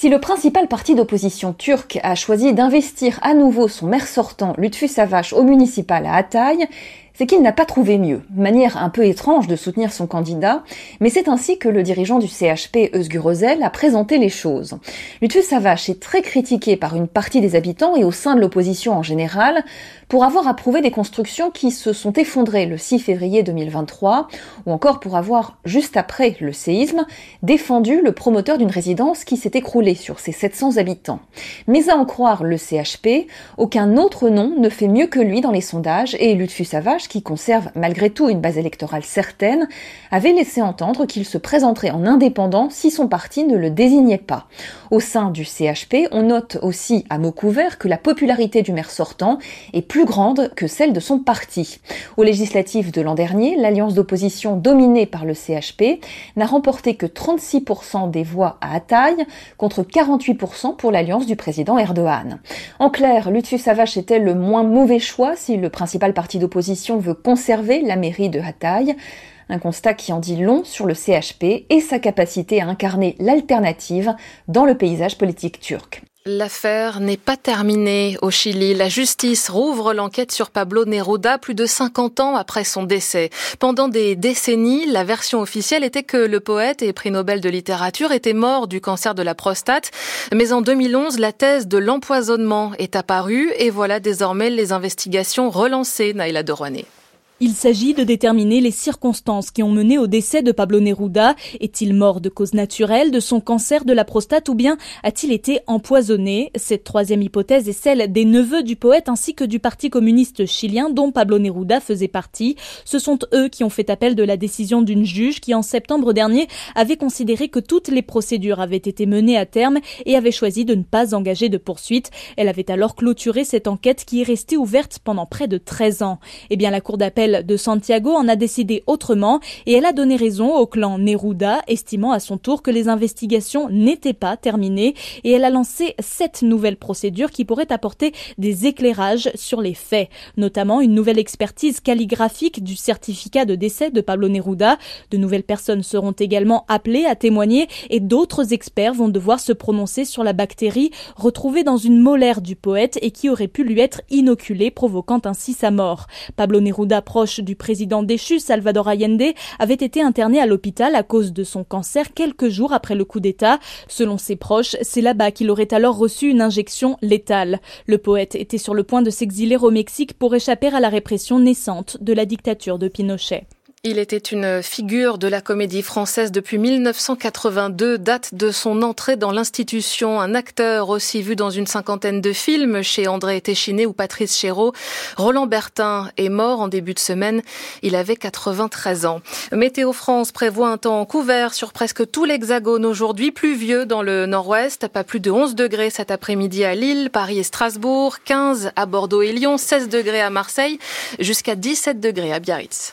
Si le principal parti d'opposition turc a choisi d'investir à nouveau son maire sortant, Lutfi Savaş, au municipal à Hatay, c'est qu'il n'a pas trouvé mieux. Manière un peu étrange de soutenir son candidat, mais c'est ainsi que le dirigeant du CHP, Özgür a présenté les choses. Lutfi Savaş est très critiqué par une partie des habitants et au sein de l'opposition en général pour avoir approuvé des constructions qui se sont effondrées le 6 février 2023 ou encore pour avoir, juste après le séisme, défendu le promoteur d'une résidence qui s'est écroulée sur ses 700 habitants. Mais à en croire le CHP, aucun autre nom ne fait mieux que lui dans les sondages et Lutfi Savaş qui conserve malgré tout une base électorale certaine, avait laissé entendre qu'il se présenterait en indépendant si son parti ne le désignait pas. Au sein du CHP, on note aussi à mot couvert que la popularité du maire sortant est plus grande que celle de son parti. Aux législatives de l'an dernier, l'alliance d'opposition dominée par le CHP n'a remporté que 36% des voix à Hatay contre 48% pour l'alliance du président Erdogan. En clair, Lutfi Savaş était le moins mauvais choix si le principal parti d'opposition veut conserver la mairie de Hatay. Un constat qui en dit long sur le CHP et sa capacité à incarner l'alternative dans le paysage politique turc. L'affaire n'est pas terminée au Chili. La justice rouvre l'enquête sur Pablo Neruda plus de 50 ans après son décès. Pendant des décennies, la version officielle était que le poète et prix Nobel de littérature était mort du cancer de la prostate. Mais en 2011, la thèse de l'empoisonnement est apparue et voilà désormais les investigations relancées, Naïla Rouanet. Il s'agit de déterminer les circonstances qui ont mené au décès de Pablo Neruda. Est-il mort de cause naturelle, de son cancer de la prostate ou bien a-t-il été empoisonné? Cette troisième hypothèse est celle des neveux du poète ainsi que du Parti communiste chilien dont Pablo Neruda faisait partie. Ce sont eux qui ont fait appel de la décision d'une juge qui en septembre dernier avait considéré que toutes les procédures avaient été menées à terme et avait choisi de ne pas engager de poursuite. Elle avait alors clôturé cette enquête qui est restée ouverte pendant près de 13 ans. Eh bien, la Cour d'appel de Santiago en a décidé autrement et elle a donné raison au clan Neruda, estimant à son tour que les investigations n'étaient pas terminées et elle a lancé sept nouvelles procédures qui pourraient apporter des éclairages sur les faits, notamment une nouvelle expertise calligraphique du certificat de décès de Pablo Neruda. De nouvelles personnes seront également appelées à témoigner et d'autres experts vont devoir se prononcer sur la bactérie retrouvée dans une molaire du poète et qui aurait pu lui être inoculée, provoquant ainsi sa mort. Pablo Neruda proche du président déchu, Salvador Allende, avait été interné à l'hôpital à cause de son cancer quelques jours après le coup d'État. Selon ses proches, c'est là-bas qu'il aurait alors reçu une injection létale. Le poète était sur le point de s'exiler au Mexique pour échapper à la répression naissante de la dictature de Pinochet. Il était une figure de la comédie française depuis 1982, date de son entrée dans l'institution. Un acteur aussi vu dans une cinquantaine de films chez André Téchiné ou Patrice Chéreau. Roland Bertin est mort en début de semaine. Il avait 93 ans. Météo France prévoit un temps couvert sur presque tout l'hexagone aujourd'hui, pluvieux dans le nord-ouest, pas plus de 11 degrés cet après-midi à Lille, Paris et Strasbourg, 15 à Bordeaux et Lyon, 16 degrés à Marseille, jusqu'à 17 degrés à Biarritz.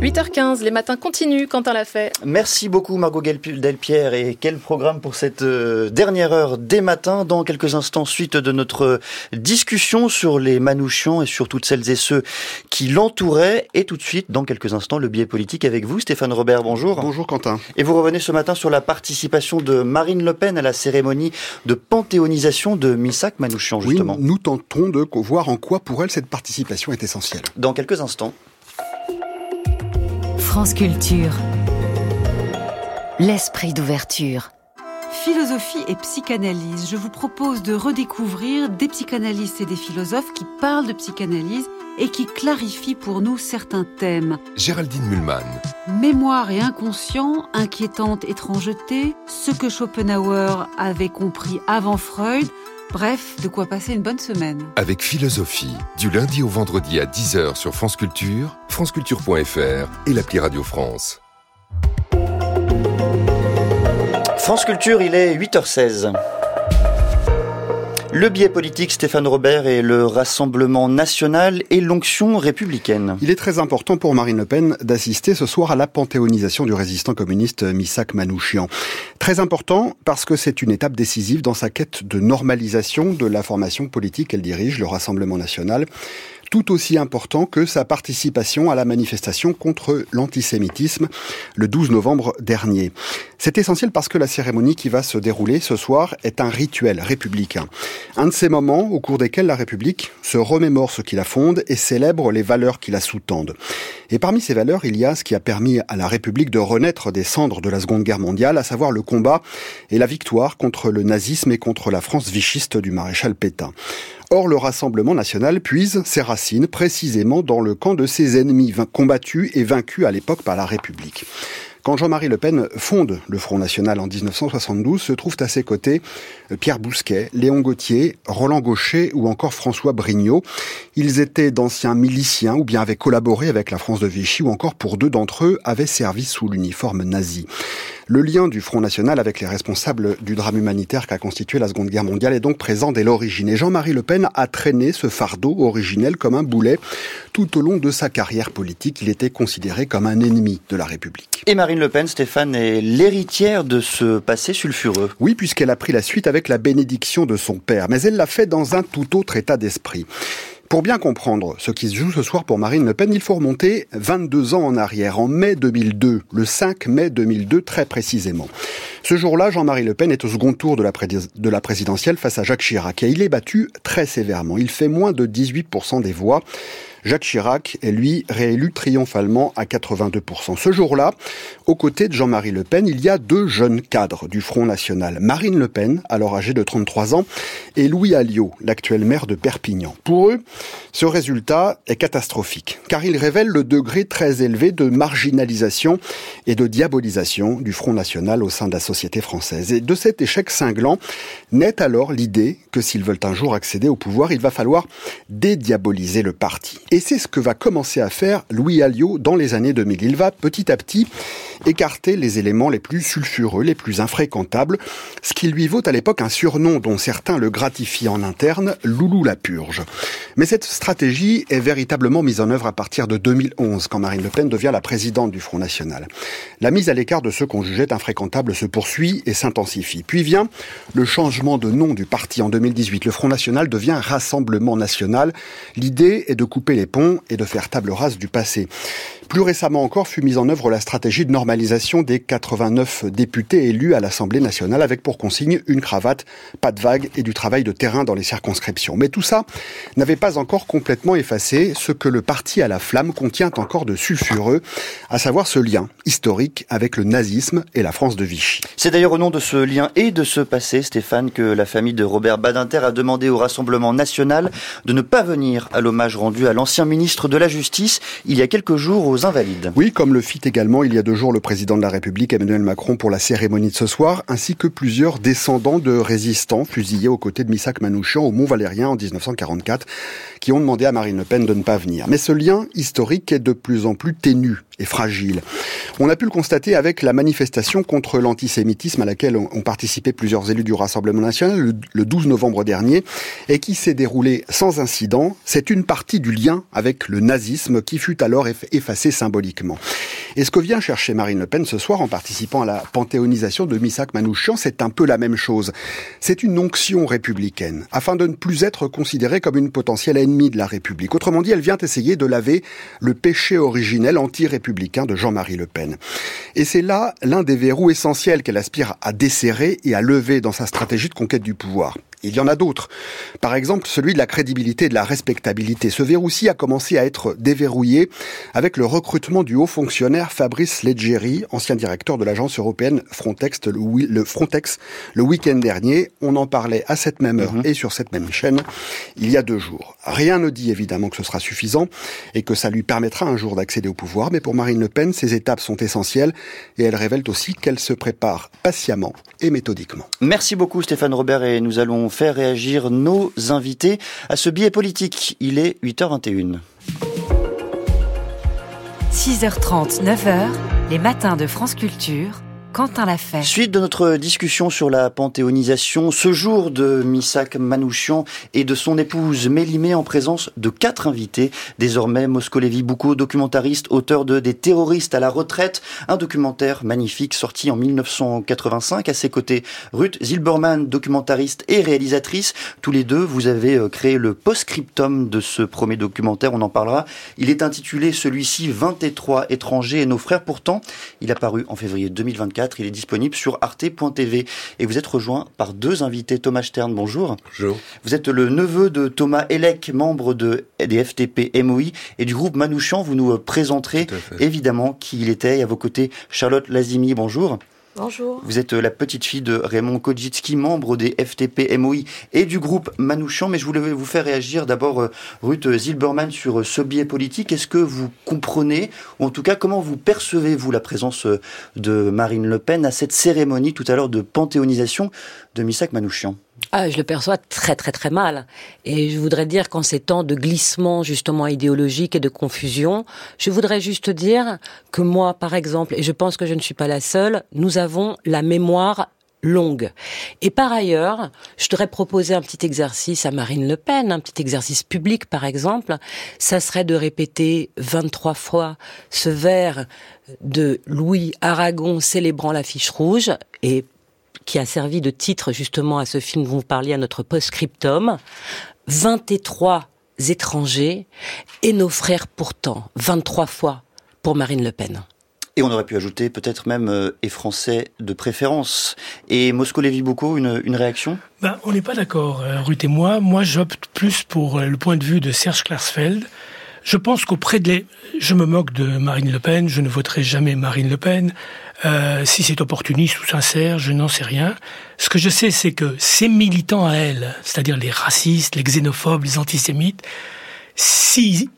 8h15, les matins continuent, Quentin l'a fait. Merci beaucoup Margot Delpierre et quel programme pour cette euh, dernière heure des matins. Dans quelques instants, suite de notre discussion sur les Manouchians et sur toutes celles et ceux qui l'entouraient. Et tout de suite, dans quelques instants, le biais politique avec vous, Stéphane Robert, bonjour. Bonjour Quentin. Et vous revenez ce matin sur la participation de Marine Le Pen à la cérémonie de panthéonisation de Missak Manouchian, justement. Oui, nous tentons de voir en quoi pour elle cette participation est essentielle. Dans quelques instants. France Culture. L'esprit d'ouverture. Philosophie et psychanalyse. Je vous propose de redécouvrir des psychanalystes et des philosophes qui parlent de psychanalyse et qui clarifient pour nous certains thèmes. Géraldine Mühlmann. Mémoire et inconscient, inquiétante étrangeté, ce que Schopenhauer avait compris avant Freud, Bref, de quoi passer une bonne semaine. Avec philosophie, du lundi au vendredi à 10h sur France Culture, franceculture.fr et l'appli Radio France. France Culture, il est 8h16. Le biais politique, Stéphane Robert, et le Rassemblement national et l'onction républicaine. Il est très important pour Marine Le Pen d'assister ce soir à la panthéonisation du résistant communiste Misak Manouchian. Très important parce que c'est une étape décisive dans sa quête de normalisation de la formation politique qu'elle dirige, le Rassemblement national tout aussi important que sa participation à la manifestation contre l'antisémitisme le 12 novembre dernier. C'est essentiel parce que la cérémonie qui va se dérouler ce soir est un rituel républicain. Un de ces moments au cours desquels la République se remémore ce qui la fonde et célèbre les valeurs qui la sous-tendent. Et parmi ces valeurs, il y a ce qui a permis à la République de renaître des cendres de la Seconde Guerre mondiale, à savoir le combat et la victoire contre le nazisme et contre la France vichiste du maréchal Pétain. Or, le Rassemblement national puise ses racines précisément dans le camp de ses ennemis combattus et vaincus à l'époque par la République. Quand Jean-Marie Le Pen fonde le Front National en 1972, se trouvent à ses côtés euh, Pierre Bousquet, Léon Gauthier, Roland Gaucher ou encore François Brignot. Ils étaient d'anciens miliciens ou bien avaient collaboré avec la France de Vichy ou encore pour deux d'entre eux avaient servi sous l'uniforme nazi. Le lien du Front National avec les responsables du drame humanitaire qu'a constitué la Seconde Guerre mondiale est donc présent dès l'origine. Et Jean-Marie Le Pen a traîné ce fardeau originel comme un boulet tout au long de sa carrière politique. Il était considéré comme un ennemi de la République. Et Marine Le Pen, Stéphane, est l'héritière de ce passé sulfureux. Oui, puisqu'elle a pris la suite avec la bénédiction de son père. Mais elle l'a fait dans un tout autre état d'esprit. Pour bien comprendre ce qui se joue ce soir pour Marine Le Pen, il faut remonter 22 ans en arrière, en mai 2002, le 5 mai 2002 très précisément. Ce jour-là, Jean-Marie Le Pen est au second tour de la, de la présidentielle face à Jacques Chirac et il est battu très sévèrement. Il fait moins de 18% des voix. Jacques Chirac est lui réélu triomphalement à 82%. Ce jour-là, aux côtés de Jean-Marie Le Pen, il y a deux jeunes cadres du Front National. Marine Le Pen, alors âgée de 33 ans, et Louis Alliot, l'actuel maire de Perpignan. Pour eux, ce résultat est catastrophique, car il révèle le degré très élevé de marginalisation et de diabolisation du Front National au sein de la société française. Et de cet échec cinglant naît alors l'idée que s'ils veulent un jour accéder au pouvoir, il va falloir dédiaboliser le parti. Et c'est ce que va commencer à faire Louis Alliot dans les années 2000. Il va petit à petit écarter les éléments les plus sulfureux, les plus infréquentables, ce qui lui vaut à l'époque un surnom dont certains le gratifient en interne, Loulou la purge. Mais cette stratégie est véritablement mise en œuvre à partir de 2011, quand Marine Le Pen devient la présidente du Front National. La mise à l'écart de ceux qu'on jugeait infréquentables se poursuit et s'intensifie. Puis vient le changement de nom du parti en 2018. Le Front National devient Rassemblement National. L'idée est de couper les ponts et de faire table rase du passé. Plus récemment encore fut mise en œuvre la stratégie de normalisation des 89 députés élus à l'Assemblée nationale avec pour consigne une cravate, pas de vague et du travail de terrain dans les circonscriptions. Mais tout ça n'avait pas encore complètement effacé ce que le parti à la flamme contient encore de sulfureux, à savoir ce lien historique avec le nazisme et la France de Vichy. C'est d'ailleurs au nom de ce lien et de ce passé, Stéphane, que la famille de Robert Badinter a demandé au Rassemblement national de ne pas venir à l'hommage rendu à l'ancien ministre de la Justice il y a quelques jours aux Oui, comme le fit également il y a deux jours le président de la République Emmanuel Macron pour la cérémonie de ce soir, ainsi que plusieurs descendants de résistants fusillés aux côtés de Missak Manouchian au Mont-Valérien en 1944, qui ont demandé à Marine Le Pen de ne pas venir. Mais ce lien historique est de plus en plus ténu et fragile. On a pu le constater avec la manifestation contre l'antisémitisme à laquelle ont participé plusieurs élus du Rassemblement national le 12 novembre dernier et qui s'est déroulée sans incident. C'est une partie du lien avec le nazisme qui fut alors effacé symboliquement. Et ce que vient chercher Marine Le Pen ce soir en participant à la panthéonisation de Missak Manouchian, c'est un peu la même chose. C'est une onction républicaine, afin de ne plus être considérée comme une potentielle de la République. Autrement dit, elle vient essayer de laver le péché originel anti-républicain de Jean-Marie Le Pen. Et c'est là l'un des verrous essentiels qu'elle aspire à desserrer et à lever dans sa stratégie de conquête du pouvoir. Il y en a d'autres. Par exemple, celui de la crédibilité et de la respectabilité. Ce verrou-ci a commencé à être déverrouillé avec le recrutement du haut fonctionnaire Fabrice Leggeri, ancien directeur de l'agence européenne Frontex, le, Frontex, le week-end dernier. On en parlait à cette même heure mhm. et sur cette même chaîne il y a deux jours. Rien ne dit évidemment que ce sera suffisant et que ça lui permettra un jour d'accéder au pouvoir, mais pour Marine Le Pen, ces étapes sont essentielles et elles révèlent aussi qu'elle se prépare patiemment et méthodiquement. Merci beaucoup Stéphane Robert et nous allons faire réagir nos invités à ce biais politique. Il est 8h21. 6h30, 9h, les matins de France Culture Quentin l'a. Suite de notre discussion sur la panthéonisation, ce jour de Misak Manouchian et de son épouse Mélimée en présence de quatre invités. Désormais, Moskolevi Bouko, documentariste, auteur de Des terroristes à la retraite, un documentaire magnifique sorti en 1985. À ses côtés, Ruth Zilberman, documentariste et réalisatrice. Tous les deux, vous avez euh, créé le post-scriptum de ce premier documentaire, on en parlera. Il est intitulé celui-ci 23 étrangers et nos frères. Pourtant, il a paru en février 2024 il est disponible sur arte.tv. Et vous êtes rejoint par deux invités. Thomas Stern, bonjour. Bonjour. Vous êtes le neveu de Thomas Elec, membre de, des FTP MOI et du groupe Manouchian. Vous nous présenterez évidemment qui il était. Et à vos côtés, Charlotte Lazimi, bonjour. Bonjour. Vous êtes euh, la petite fille de Raymond Kojitski, membre des FTP MOI et du groupe Manouchian. Mais je voulais vous faire réagir d'abord, euh, Ruth Zilberman, sur euh, ce biais politique. Est-ce que vous comprenez, ou en tout cas, comment vous percevez-vous la présence de Marine Le Pen à cette cérémonie tout à l'heure de panthéonisation de Misak Manouchian? Ah, je le perçois très très très mal. Et je voudrais dire qu'en ces temps de glissement justement idéologique et de confusion, je voudrais juste dire que moi, par exemple, et je pense que je ne suis pas la seule, nous avons la mémoire longue. Et par ailleurs, je voudrais proposer un petit exercice à Marine Le Pen, un petit exercice public par exemple, ça serait de répéter 23 fois ce vers de Louis Aragon célébrant la fiche rouge et qui a servi de titre justement à ce film dont vous parliez, à notre post-scriptum, 23 étrangers et nos frères pourtant, 23 fois pour Marine Le Pen. Et on aurait pu ajouter peut-être même euh, et français de préférence. Et Moscou Lévy Boucault, une, une réaction? Ben, On n'est pas d'accord, euh, Ruth et moi. Moi, j'opte plus pour euh, le point de vue de Serge Klarsfeld. Je pense qu'auprès de les... Je me moque de Marine Le Pen, je ne voterai jamais Marine Le Pen. Euh, si c'est opportuniste ou sincère, je n'en sais rien. Ce que je sais, c'est que ces militants à elle, c'est-à-dire les racistes, les xénophobes, les antisémites, si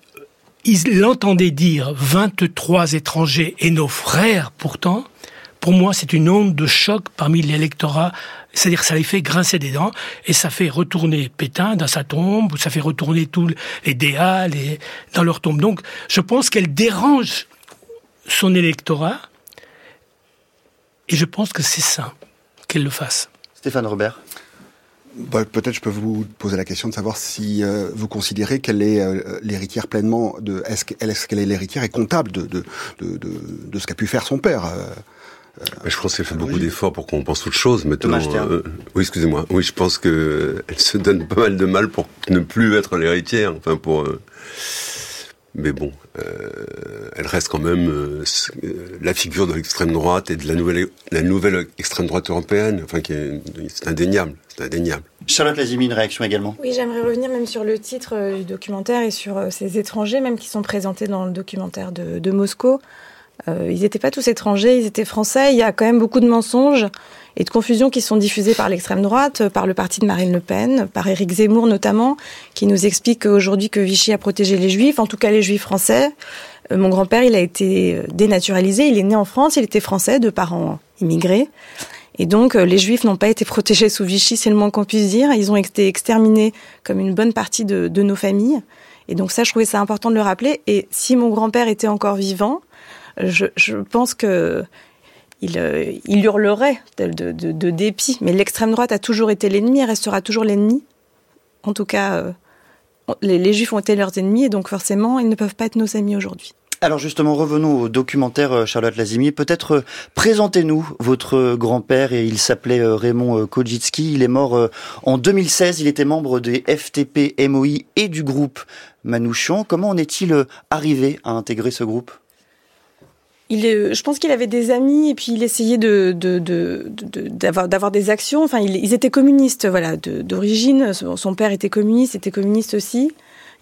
ils l'entendaient dire 23 étrangers et nos frères pourtant, pour moi, c'est une onde de choc parmi l'électorat. C'est-à-dire, ça les fait grincer des dents et ça fait retourner Pétain dans sa tombe, ou ça fait retourner tous les DA les, dans leur tombe. Donc, je pense qu'elle dérange son électorat et je pense que c'est ça, qu'elle le fasse. Stéphane Robert bah, Peut-être je peux vous poser la question de savoir si euh, vous considérez qu'elle est euh, l'héritière pleinement de. Est-ce qu'elle est l'héritière et comptable de, de, de, de, ce qu'a pu faire son père euh, je pense qu'elle fait beaucoup d'efforts pour qu'on pense autre chose maintenant. oui, excusez-moi. Oui, je pense que elle se donne pas mal de mal pour ne plus être l'héritière. Enfin, pour. Mais bon, euh, elle reste quand même euh, la figure de l'extrême droite et de la nouvelle, la nouvelle extrême droite européenne. Enfin, c'est indéniable, c'est indéniable. Charlotte Lazimi, une réaction également? Oui, j'aimerais revenir même sur le titre euh, du documentaire et sur ces étrangers même qui sont présentés dans le documentaire de, de Moscou. Ils n'étaient pas tous étrangers, ils étaient français. Il y a quand même beaucoup de mensonges et de confusions qui sont diffusées par l'extrême droite, par le parti de Marine Le Pen, par Éric Zemmour notamment, qui nous explique aujourd'hui que Vichy a protégé les juifs, en tout cas les juifs français. Euh, mon grand-père, il a été euh, dénaturalisé, il est né en France, il était français, de parents immigrés. Et donc, euh, les juifs n'ont pas été protégés sous Vichy, c'est le moins qu'on puisse dire. Ils ont été exterminés comme une bonne partie de, de nos familles. Et donc ça, je trouvais ça important de le rappeler. Et si mon grand-père était encore vivant, je, pense que il, euh, hurlerait de, dépit. Mais l'extrême droite a toujours été l'ennemi et restera toujours l'ennemi. En tout cas, euh, les, Juifs ont été leurs ennemis et donc forcément, ils ne peuvent pas être nos amis aujourd'hui. Alors justement, revenons au documentaire euh, Charlotte Lazimi. Peut-être présentez-nous votre grand-père il s'appelait Raymond Kojitski. Il est mort en 2016. Il était membre des FTP MOI et du groupe Manouchian. Comment en est-il arrivé à intégrer ce groupe? Est, je pense qu'il avait des amis et puis il essayait d'avoir, des actions. Enfin, ils étaient communistes, voilà, d'origine. Son père était communiste, était communiste aussi.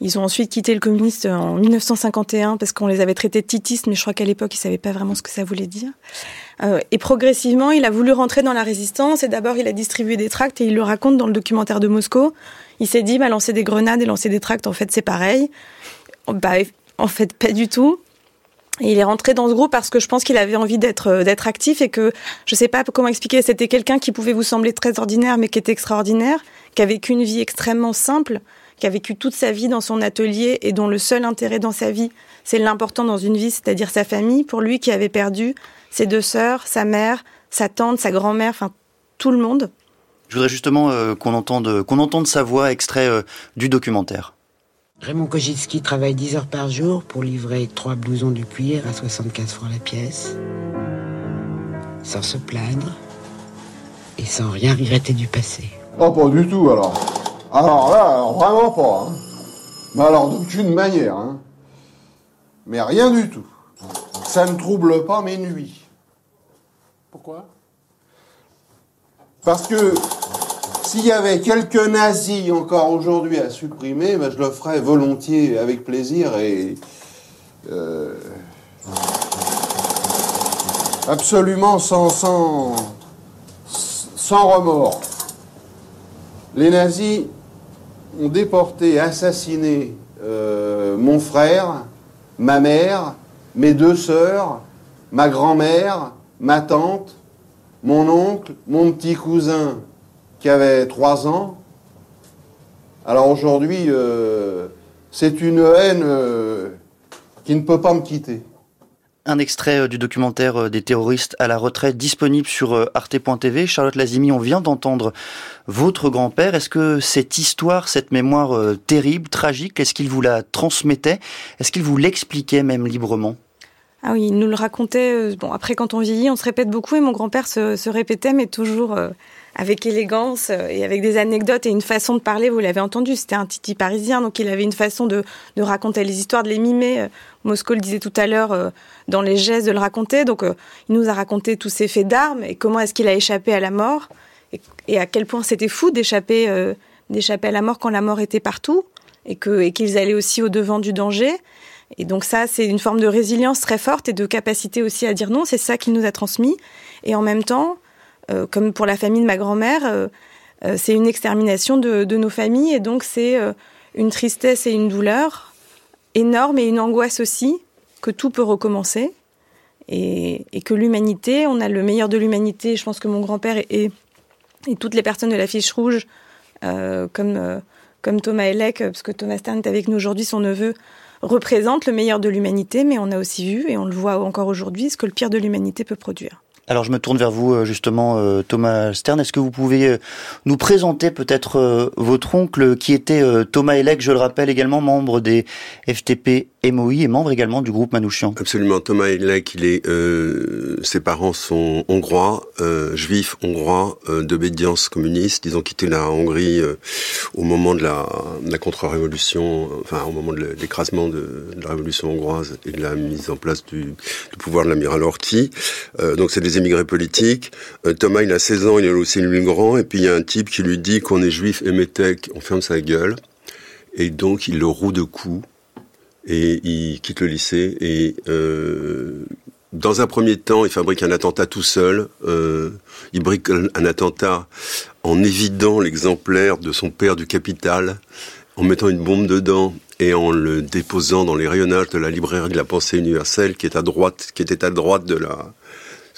Ils ont ensuite quitté le communiste en 1951 parce qu'on les avait traités de titistes, mais je crois qu'à l'époque, ils savaient pas vraiment ce que ça voulait dire. Euh, et progressivement, il a voulu rentrer dans la résistance et d'abord, il a distribué des tracts et il le raconte dans le documentaire de Moscou. Il s'est dit, bah, lancer des grenades et lancer des tracts, en fait, c'est pareil. Bah, en fait, pas du tout. Il est rentré dans ce groupe parce que je pense qu'il avait envie d'être euh, d'être actif et que je sais pas comment expliquer. C'était quelqu'un qui pouvait vous sembler très ordinaire, mais qui était extraordinaire, qui a vécu une vie extrêmement simple, qui a vécu toute sa vie dans son atelier et dont le seul intérêt dans sa vie, c'est l'important dans une vie, c'est-à-dire sa famille. Pour lui, qui avait perdu ses deux sœurs, sa mère, sa tante, sa grand-mère, enfin tout le monde. Je voudrais justement euh, qu'on entende qu'on entende sa voix extrait euh, du documentaire. Raymond Kojitski travaille 10 heures par jour pour livrer trois blousons du cuir à 75 francs la pièce, sans se plaindre et sans rien regretter du passé. Oh, pas du tout alors. Alors là, vraiment pas. Hein. Mais alors d'aucune manière. Hein. Mais rien du tout. Ça ne trouble pas mes nuits. Pourquoi? Parce que s'il y avait quelques nazis encore aujourd'hui à supprimer, ben, je le ferais volontiers, avec plaisir et euh, absolument sans, sans, sans remords. Les nazis ont déporté, assassiné euh, mon frère, ma mère, mes deux sœurs, ma grand-mère, ma tante, mon oncle, mon petit cousin qui avait trois ans. Alors aujourd'hui, euh, c'est une haine euh, qui ne peut pas me quitter. Un extrait euh, du documentaire des terroristes à la retraite disponible sur arte.tv. Charlotte Lazimi, on vient d'entendre votre grand-père. Est-ce que cette histoire, cette mémoire terrible, tragique, est-ce qu'il vous la transmettait? Est-ce qu'il vous l'expliquait même librement? Ah oui, il nous le racontait. bon, après, quand on vieillit, on se répète beaucoup et mon grand-père se, se, répétait, mais toujours avec élégance euh, et avec des anecdotes et une façon de parler, vous l'avez entendu, c'était un titi parisien, donc il avait une façon de, de raconter les histoires, de les mimer. Euh, Moscou le disait tout à l'heure, euh, dans les gestes de le raconter. Donc il nous a raconté tous ses faits d'armes et comment est-ce qu'il a échappé à la mort et, à quel point c'était fou d'échapper d'échapper à la mort quand la mort était partout et que et qu'ils allaient aussi au devant du danger. Et donc ça, c'est une forme de résilience très forte et de capacité aussi à dire non. C'est ça qu'il nous a transmis. Et en même temps, euh, comme pour la famille de ma grand-mère, euh, euh, c'est une extermination de, nos familles et donc c'est une tristesse et une douleur énorme et une angoisse aussi que tout peut recommencer et, que l'humanité, on a le meilleur de l'humanité. Je pense que mon grand-père et, et, toutes les personnes de la fiche rouge, comme, comme Thomas Elec, parce que Thomas Stern est avec nous aujourd'hui, son neveu, représentent le meilleur de l'humanité, mais on a aussi vu, et on le voit encore aujourd'hui, ce que le pire de l'humanité peut produire. Alors je me tourne vers vous euh, justement, euh, Thomas Stern. Est-ce que vous pouvez euh, nous présenter peut-être votre oncle qui était Thomas Elec, je le rappelle également membre des FTP MOI et membre également du groupe Manouchian. Absolument, Thomas Elek, il est, euh, ses parents sont hongrois, euh, juifs hongrois euh, d'obédience communiste. Ils ont quitté la Hongrie euh, au moment de la, la contre-révolution, enfin au moment de l'écrasement de, la révolution hongroise et de la mise en place du, du pouvoir de l'amiral Horthy. Euh, donc c'est des émigrés politiques. Thomas, il a 16 ans, il est aussi migrant, et puis il y a un type qui lui dit qu'on est juif et métèque, on ferme sa gueule. Et donc il le roue de coups et il quitte le lycée et euh, dans un premier temps, il fabrique un attentat tout seul. Euh, il bricole un attentat en évidant l'exemplaire de son père du capital, en mettant une bombe dedans et en le déposant dans les rayonnages de la librairie de la pensée universelle qui est à droite, qui était à droite de la,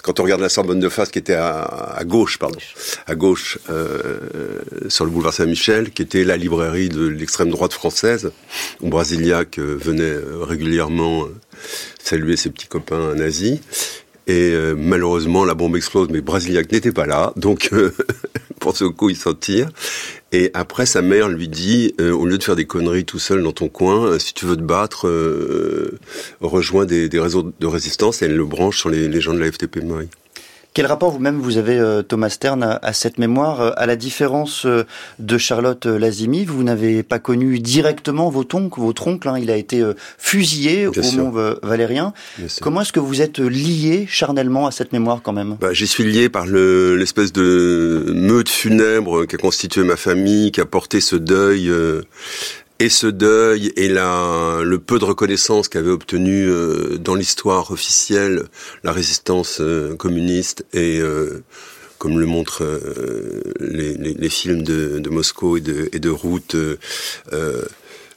quand on regarde la Sorbonne de face, qui était à, à gauche, pardon, à gauche, euh, sur le boulevard Saint-Michel, qui était la librairie de l'extrême droite française, où Brasiliac euh, venait euh, régulièrement euh, saluer ses petits copains nazis. Et malheureusement, la bombe explose, mais Brasiliac n'était pas là, donc pour ce coup, il s'en tire. Et après, sa mère lui dit, euh, au lieu de faire des conneries tout seul dans ton coin, euh, si tu veux te battre, euh, rejoins des, réseaux de résistance. Et elle le branche sur les, les gens de la FTP Marie. Quel rapport vous-même vous avez, euh, Thomas Stern, à, cette mémoire euh, À la différence euh, de Charlotte Lazimi, vous n'avez pas connu directement votre oncle, votre oncle hein, il a été fusillé au Mont Valérien. Comment est-ce que vous êtes lié charnellement à cette mémoire quand même? Bah, J'y suis lié par l'espèce de meute funèbre qui a constitué ma famille, qui a porté ce deuil et ce deuil et la, le peu de reconnaissance qu'avait obtenu euh, dans l'histoire officielle la résistance euh, communiste et euh, comme le montrent les, les, les, films de, de Moscou et de, et de Route,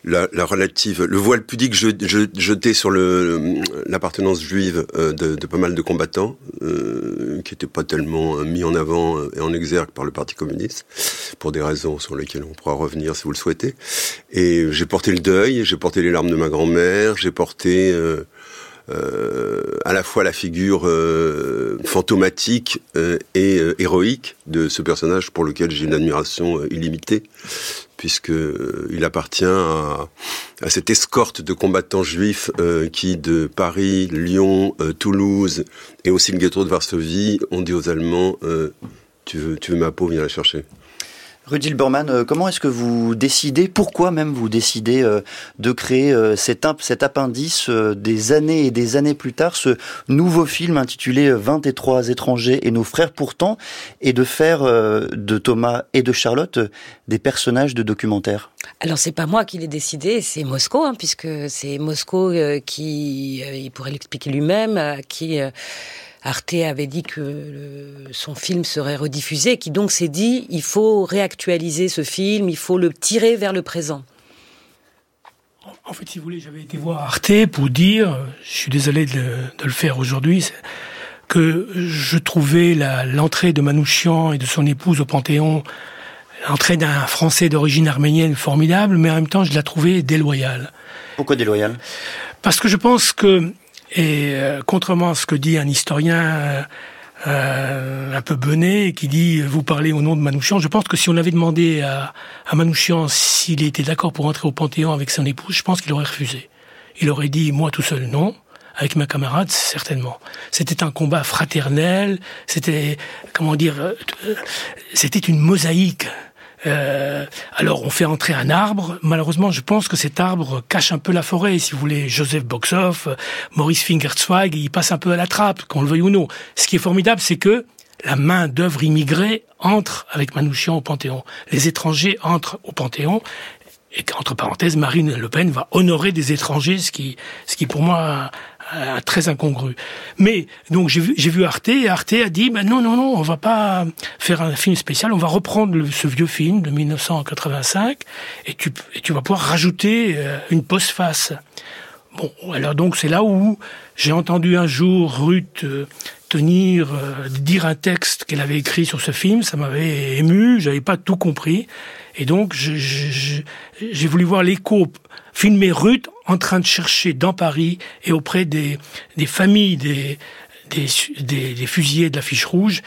la, la, relative, le voile pudique jeté sur l'appartenance juive euh, de, de, pas mal de combattants, euh, qui n'étaient pas tellement euh, mis en avant et en exergue par le Parti communiste, pour des raisons sur lesquelles on pourra revenir si vous le souhaitez. Et j'ai porté le deuil, j'ai porté les larmes de ma grand-mère, j'ai porté euh, à la fois la figure fantomatique et héroïque de ce personnage pour lequel j'ai une admiration illimitée puisque euh, il appartient à, cette escorte de combattants juifs euh, qui, de Paris, Lyon, euh, Toulouse et aussi le ghetto de Varsovie, ont dit aux Allemands tu tu veux ma peau, viens la chercher. Rudy Bormann, euh, comment est-ce que vous décidez, pourquoi même vous décidez euh, de créer euh, cet, cet appendice des années et des années plus tard, ce nouveau film intitulé 23 étrangers et nos frères pourtant, et de faire de Thomas et de Charlotte des personnages de documentaire alors c'est pas moi qui l'ai décidé, c'est Moscou, hein, puisque c'est Moscou qui, il pourrait l'expliquer lui-même, qui Arte avait dit que son film serait rediffusé, qui donc s'est dit il faut réactualiser ce film, il faut le tirer vers le présent. En fait, si vous voulez, j'avais été voir Arte pour dire, je suis désolé de, le faire aujourd'hui, que je trouvais l'entrée de Manouchian et de son épouse au Panthéon, l'entrée d'un Français d'origine arménienne formidable, mais en même temps, je la trouvais déloyale. Pourquoi déloyale? Parce que je pense que et euh, contrairement à ce que dit un historien euh, euh, un peu bené, qui dit vous parlez au nom de Manouchian, je pense que si on avait demandé à, à Manouchian s'il était d'accord pour entrer au Panthéon avec son épouse, je pense qu'il aurait refusé. Il aurait dit moi tout seul non. Avec ma camarade, certainement. C'était un combat fraternel. C'était, comment dire, c'était une mosaïque euh, alors on fait entrer un arbre. Malheureusement, je pense que cet arbre cache un peu la forêt. Si vous voulez, Joseph Boxhoff, Maurice Fingerzweig, il passe un peu à la trappe, qu'on le veuille ou non. Ce qui est formidable, c'est que la main d'œuvre immigrée entre avec Manouchian au Panthéon. Les étrangers entrent au Panthéon et qu'entre parenthèses, Marine Le Pen va honorer des étrangers, ce qui, ce qui pour moi euh, très incongru. Mais donc j'ai vu, vu Arte et Arte a dit ben non non non on va pas faire un film spécial, on va reprendre ce vieux film de 1985 et tu et tu vas pouvoir rajouter euh, une postface. Bon alors donc c'est là où j'ai entendu un jour Ruth euh, tenir dire un texte qu'elle avait écrit sur ce film, ça m'avait ému, j'avais pas tout compris et donc j'ai voulu voir l'écho filmer Ruth en train de chercher dans Paris et auprès des, des familles des, des, des, fusillés de la fiche rouge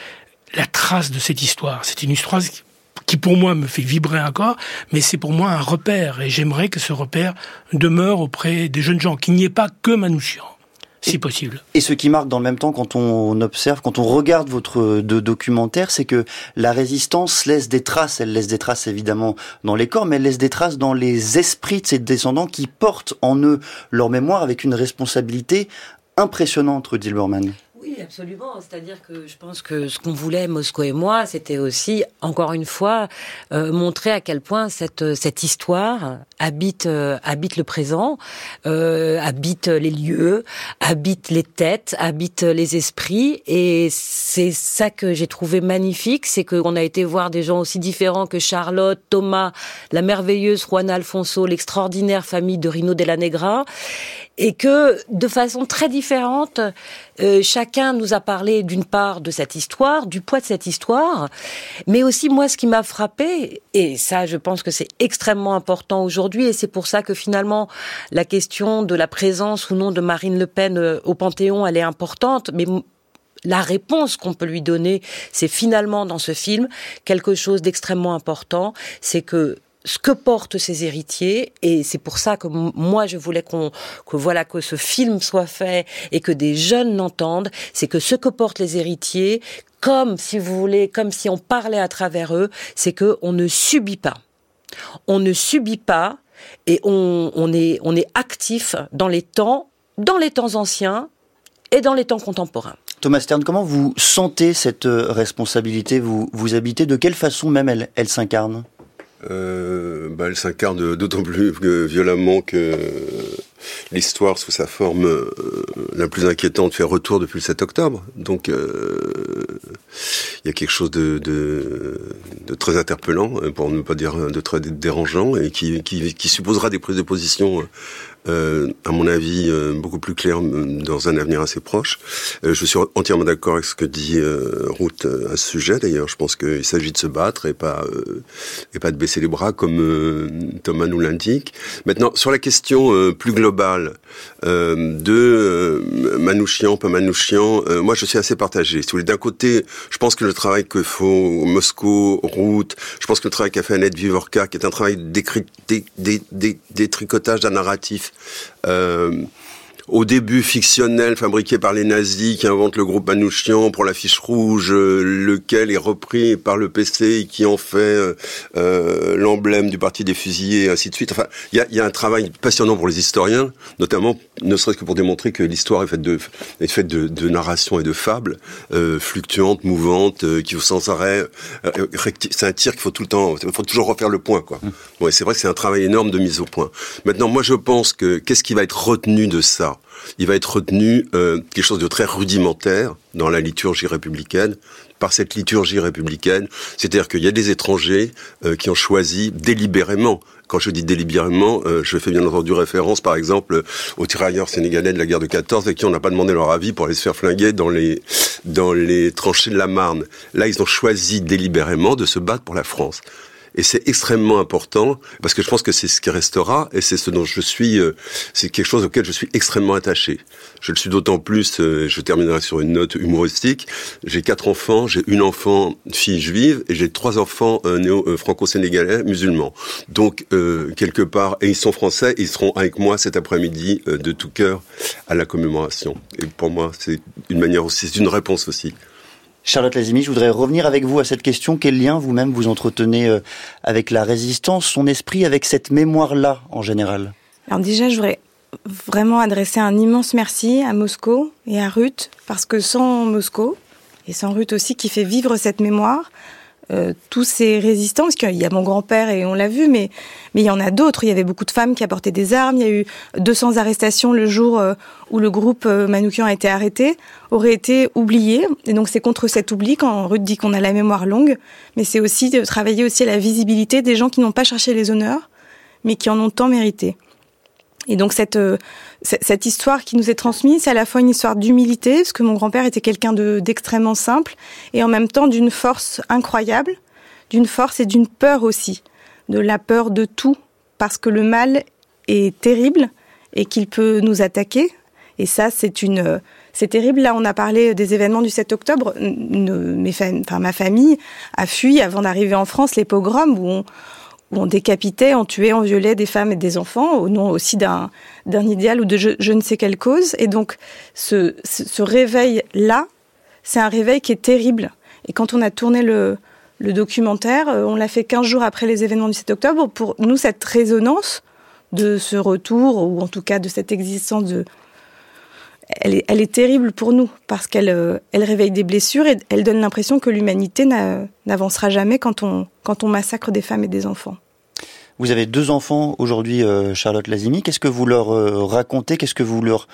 la trace de cette histoire. C'est une histoire qui pour moi me fait vibrer encore, mais c'est pour moi un repère et j'aimerais que ce repère demeure auprès des jeunes gens, qu'il n'y ait pas que Manouchian si possible. Et ce qui marque dans le même temps quand on observe, quand on regarde votre de documentaire, c'est que la résistance laisse des traces. Elle laisse des traces évidemment dans les corps, mais elle laisse des traces dans les esprits de ses descendants qui portent en eux leur mémoire avec une responsabilité impressionnante, Rudy Bormann. Oui, absolument. C'est-à-dire que je pense que ce qu'on voulait, Moscou et moi, c'était aussi, encore une fois, euh, montrer à quel point cette, cette histoire habite, euh, habite le présent, euh, habite les lieux, habite les têtes, habite les esprits. Et c'est ça que j'ai trouvé magnifique, c'est qu'on a été voir des gens aussi différents que Charlotte, Thomas, la merveilleuse Juana Alfonso, l'extraordinaire famille de Rino Della Negra et que de façon très différente, euh, chacun nous a parlé d'une part de cette histoire, du poids de cette histoire, mais aussi moi ce qui m'a frappé, et ça je pense que c'est extrêmement important aujourd'hui, et c'est pour ça que finalement la question de la présence ou non de Marine Le Pen euh, au Panthéon, elle est importante, mais la réponse qu'on peut lui donner, c'est finalement dans ce film quelque chose d'extrêmement important, c'est que ce que portent ces héritiers et c'est pour ça que moi je voulais qu'on que voilà que ce film soit fait et que des jeunes l'entendent, c'est que ce que portent les héritiers comme si vous voulez comme si on parlait à travers eux, c'est que on ne subit pas. On ne subit pas et on, est actif dans les temps dans les temps anciens et dans les temps contemporains. Thomas Stern, comment vous sentez cette responsabilité? Vous, vous habitez De quelle façon même elle, elle s'incarne? Euh, bah, Elle s'incarne d'autant plus violemment que l'histoire sous sa forme euh, la plus inquiétante fait retour depuis le 7 octobre. Donc euh, il y a quelque chose de, très interpellant, pour ne pas dire de très dérangeant, et qui supposera des prises de position euh, à mon avis, euh, beaucoup plus clair dans un avenir assez proche. Euh, je suis entièrement d'accord avec ce que dit Ruth à ce sujet. D'ailleurs, je pense qu'il s'agit de se battre et pas et pas de baisser les bras comme Thomas nous l'indique. Maintenant, sur la question plus globale de Manouchian, pas Manouchian, moi, je suis assez partagé. Si d'un côté, je pense que le travail que faut Moscou, Ruth, je pense que le travail qu'a fait Annette Vivorka, qui est un travail détricotage d'un narratif euh, au début fictionnel fabriqué par les nazis qui inventent le groupe Manouchian pour la fiche rouge, euh, lequel est repris par le PC et qui en fait euh, euh, l'emblème du parti des fusillés, et ainsi de suite. Enfin, il y a, y a, un travail passionnant pour les historiens, notamment ne serait-ce que pour démontrer que l'histoire est faite de est faite de, de narration et de fables euh, fluctuantes, mouvantes, euh, qui sans arrêt. c'est un tir qu'il faut tout le temps, il faut toujours refaire le point, quoi. Mmh. c'est vrai que c'est un travail énorme de mise au point. Maintenant, moi, je pense que qu'est-ce qui va être retenu de ça? Il va être retenu euh, quelque chose de très rudimentaire dans la liturgie républicaine, par cette liturgie républicaine, c'est-à-dire qu'il y a des étrangers euh, qui ont choisi délibérément quand je dis délibérément, euh, je fais bien entendu référence, par exemple, aux tirailleurs sénégalais de la guerre de 14, à qui on n'a pas demandé leur avis pour aller se faire flinguer dans les dans les tranchées de la Marne. Là, ils ont choisi délibérément de se battre pour la France. Et c'est extrêmement important parce que je pense que c'est ce qui restera et c'est ce dont je suis, euh, c'est quelque chose auquel je suis extrêmement attaché. Je le suis d'autant plus, euh, je terminerai sur une note humoristique. J'ai quatre enfants, j'ai une enfant fille juive et j'ai trois enfants euh, néo-franco-sénégalais musulmans. Donc quelque part, et ils sont français, ils seront avec moi cet après-midi de tout cœur à la commémoration. Et pour moi, c'est une manière aussi, c'est une réponse aussi. Charlotte Lazimi, je voudrais revenir avec vous à cette question. Quel lien vous-même vous entretenez euh, avec la résistance, son esprit, avec cette mémoire-là en général? Alors déjà, je voudrais vraiment adresser un immense merci à Moscou et à Ruth, parce que sans Moscou, et sans Ruth aussi, qui fait vivre cette mémoire, euh, tous ces résistants, parce qu'il y a mon grand-père et on l'a vu, mais mais il y en a d'autres. Il y avait beaucoup de femmes qui apportaient des armes. Il y a eu 200 arrestations le jour euh, où le groupe euh, Manoukian a été arrêté, aurait été oublié. Et donc c'est contre cet oubli quand Ruth dit qu'on a la mémoire longue, mais c'est aussi de travailler aussi à la visibilité des gens qui n'ont pas cherché les honneurs, mais qui en ont tant mérité. Et donc cette euh, cette histoire qui nous est transmise, c'est à la fois une histoire d'humilité, parce que mon grand-père était quelqu'un d'extrêmement simple, et en même temps d'une force incroyable, d'une force et d'une peur aussi, de la peur de tout, parce que le mal est terrible et qu'il peut nous attaquer. Et ça, c'est une c'est terrible. Là, on a parlé des événements du 7 octobre. Enfin, ma famille a fui avant d'arriver en France les pogroms où on, où on décapitait, on tuait, on violait des femmes et des enfants au nom aussi d'un idéal ou de je, ne sais quelle cause. Et donc ce, ce, réveil-là, c'est un réveil qui est terrible. Et quand on a tourné le, le documentaire, euh, on l'a fait 15 jours après les événements du 7 octobre. Pour nous, cette résonance de ce retour, ou en tout cas de cette existence de... Elle est, elle est terrible pour nous, parce qu'elle euh, elle réveille des blessures et elle donne l'impression que l'humanité n'avancera jamais quand on, quand on massacre des femmes et des enfants. Vous avez deux enfants aujourd'hui, euh, Charlotte Lazimi. Qu'est-ce que vous leur euh, racontez? Qu'est-ce que vous leur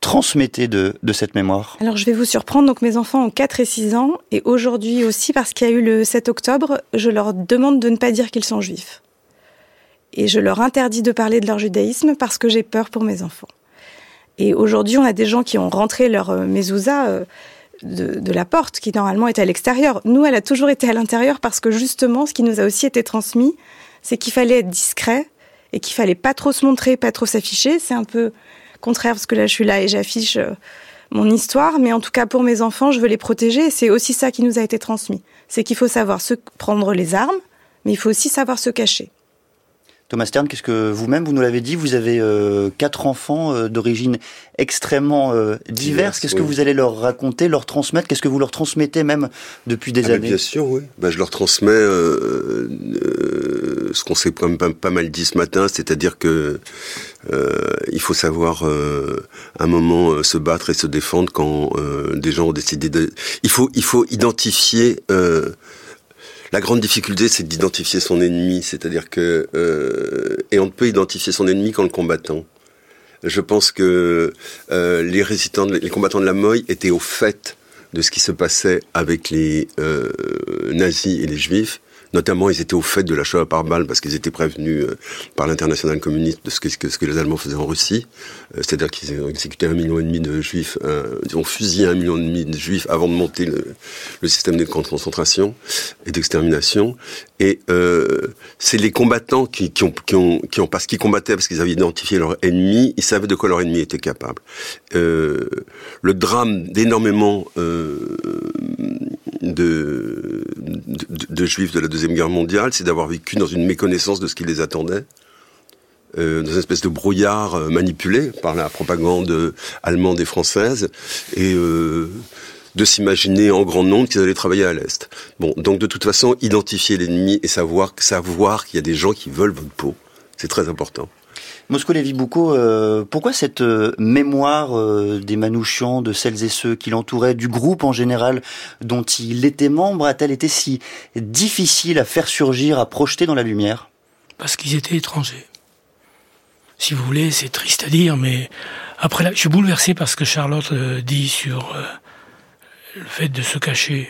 transmettez de, de, cette mémoire? Alors je vais vous surprendre, donc mes enfants ont 4 et 6 ans, et aujourd'hui aussi, parce qu'il y a eu le 7 octobre, je leur demande de ne pas dire qu'ils sont juifs. Et je leur interdis de parler de leur judaïsme parce que j'ai peur pour mes enfants. Et aujourd'hui, on a des gens qui ont rentré leur euh, mezouza de, de, la porte, qui normalement est à l'extérieur. Nous, elle a toujours été à l'intérieur parce que justement, ce qui nous a aussi été transmis, c'est qu'il fallait être discret et qu'il fallait pas trop se montrer, pas trop s'afficher. C'est un peu contraire parce que là, je suis là et j'affiche euh, mon histoire, mais en tout cas pour mes enfants, je veux les protéger. C'est aussi ça qui nous a été transmis. C'est qu'il faut savoir se prendre les armes, mais il faut aussi savoir se cacher. Thomas Stern, qu'est-ce que vous-même, vous nous l'avez dit, vous avez euh, quatre enfants euh, d'origine extrêmement euh, diverses. Qu'est-ce que vous allez leur raconter, leur transmettre? Qu'est-ce que vous leur transmettez même depuis des ah, années? Bien sûr, oui. Ben, je leur transmets ce qu'on s'est quand même pas, mal dit ce matin, c'est-à-dire que il faut savoir un moment se battre et se défendre quand des gens ont décidé de. Il faut, il faut identifier la grande difficulté, c'est d'identifier son ennemi, c'est-à-dire que euh, et on ne peut identifier son ennemi qu'en le combattant. Je pense que euh, les résistants, les combattants de la Moye étaient au fait de ce qui se passait avec les euh, nazis et les juifs, Notamment, ils étaient au fait de la Shoah par balle parce qu'ils étaient prévenus euh, par l'international communiste de ce que, les Allemands faisaient en Russie. Euh, c'est-à-dire qu'ils ont exécuté un million et demi de juifs, euh, ils ont fusillé un million et demi de juifs avant de monter le, système de concentration et d'extermination. Et c'est les combattants qui, ont, parce qu'ils combattaient, parce qu'ils avaient identifié leur ennemi, ils savaient de quoi leur ennemi était capable. Le drame d'énormément de, de, de, juifs de la Deuxième Guerre mondiale, c'est d'avoir vécu dans une méconnaissance de ce qui les attendait. Euh, dans une espèce de brouillard euh, manipulé par la propagande allemande et française. Et euh, de s'imaginer en grand nombre qu'ils allaient travailler à l'Est. Bon, donc de toute façon, identifier l'ennemi et savoir, savoir qu'il y a des gens qui veulent votre peau, c'est très important. Moscou Lévy Boucault, euh, pourquoi cette euh, mémoire euh, des Manouchians, de celles et ceux qui l'entouraient, du groupe en général dont il était membre, a-t-elle été si difficile à faire surgir, à projeter dans la lumière? Parce qu'ils étaient étrangers. Si vous voulez, c'est triste à dire, mais après, là, je suis bouleversé par ce que Charlotte dit sur le fait de se cacher,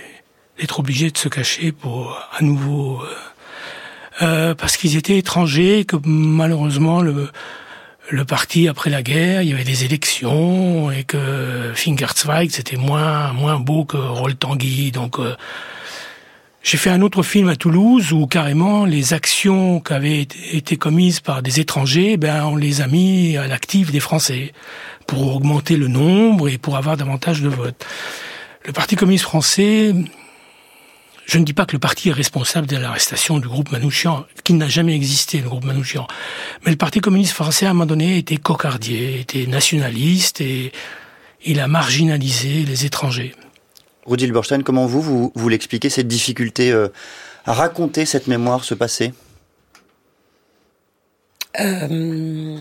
d'être obligé de se cacher pour à nouveau, euh, parce qu'ils étaient étrangers, que malheureusement le, le parti après la guerre, il y avait des élections et que Fingerzweig c'était moins moins beau que Roltangui, donc euh, j'ai fait un autre film à Toulouse où carrément les actions qui avaient été commises par des étrangers, ben on les a mis à l'actif des Français pour augmenter le nombre et pour avoir davantage de votes. Le Parti communiste français, je ne dis pas que le parti est responsable de l'arrestation du groupe Manouchian, qui n'a jamais existé, le groupe Manouchian. Mais le Parti communiste français, à un moment donné, était cocardier, était nationaliste et il a marginalisé les étrangers. Rudy Hilberstein, comment vous, vous, vous l'expliquez, cette difficulté euh, à raconter cette mémoire, ce passé? Euh,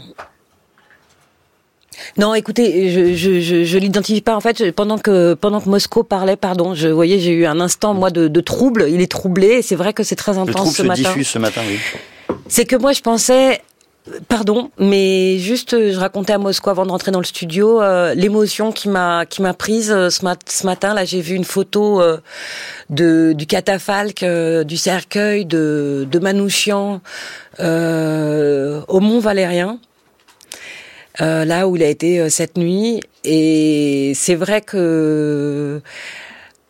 non, écoutez, je je, je, je l'identifie pas. En fait, pendant que pendant que Moscou parlait, pardon, je voyais, j'ai eu un instant moi de, de trouble. Il est troublé. C'est vrai que c'est très intense ce matin. diffuse ce matin, oui. C'est que moi, je pensais. Pardon, mais juste, je racontais à Moscou avant de rentrer dans le studio euh, l'émotion qui m'a qui m'a prise euh, ce, mat ce, matin. Là, j'ai vu une photo euh, de du catafalque, du cercueil de de Manouchian au Mont Valérien. Euh, là où il a été euh, cette nuit. Et c'est vrai que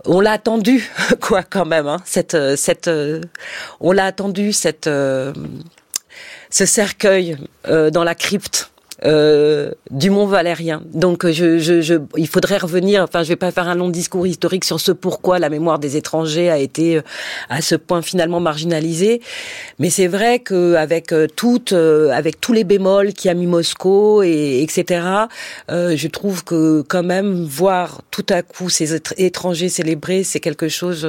on l'a attendu, quoi, quand même. Hein, cette, euh, cette, on l'a attendu cette, ce cercueil dans la crypte euh, du Mont Valérien. Donc je, je, je, il faudrait revenir. Enfin, je vais pas faire un long discours historique sur ce pourquoi la mémoire des étrangers a été euh, à ce point finalement marginalisée. Mais c'est vrai que avec euh, toutes, avec tous les bémols qui a mis Moscou et etc. je trouve que quand même voir tout à coup ces étrangers célébrés, c'est quelque chose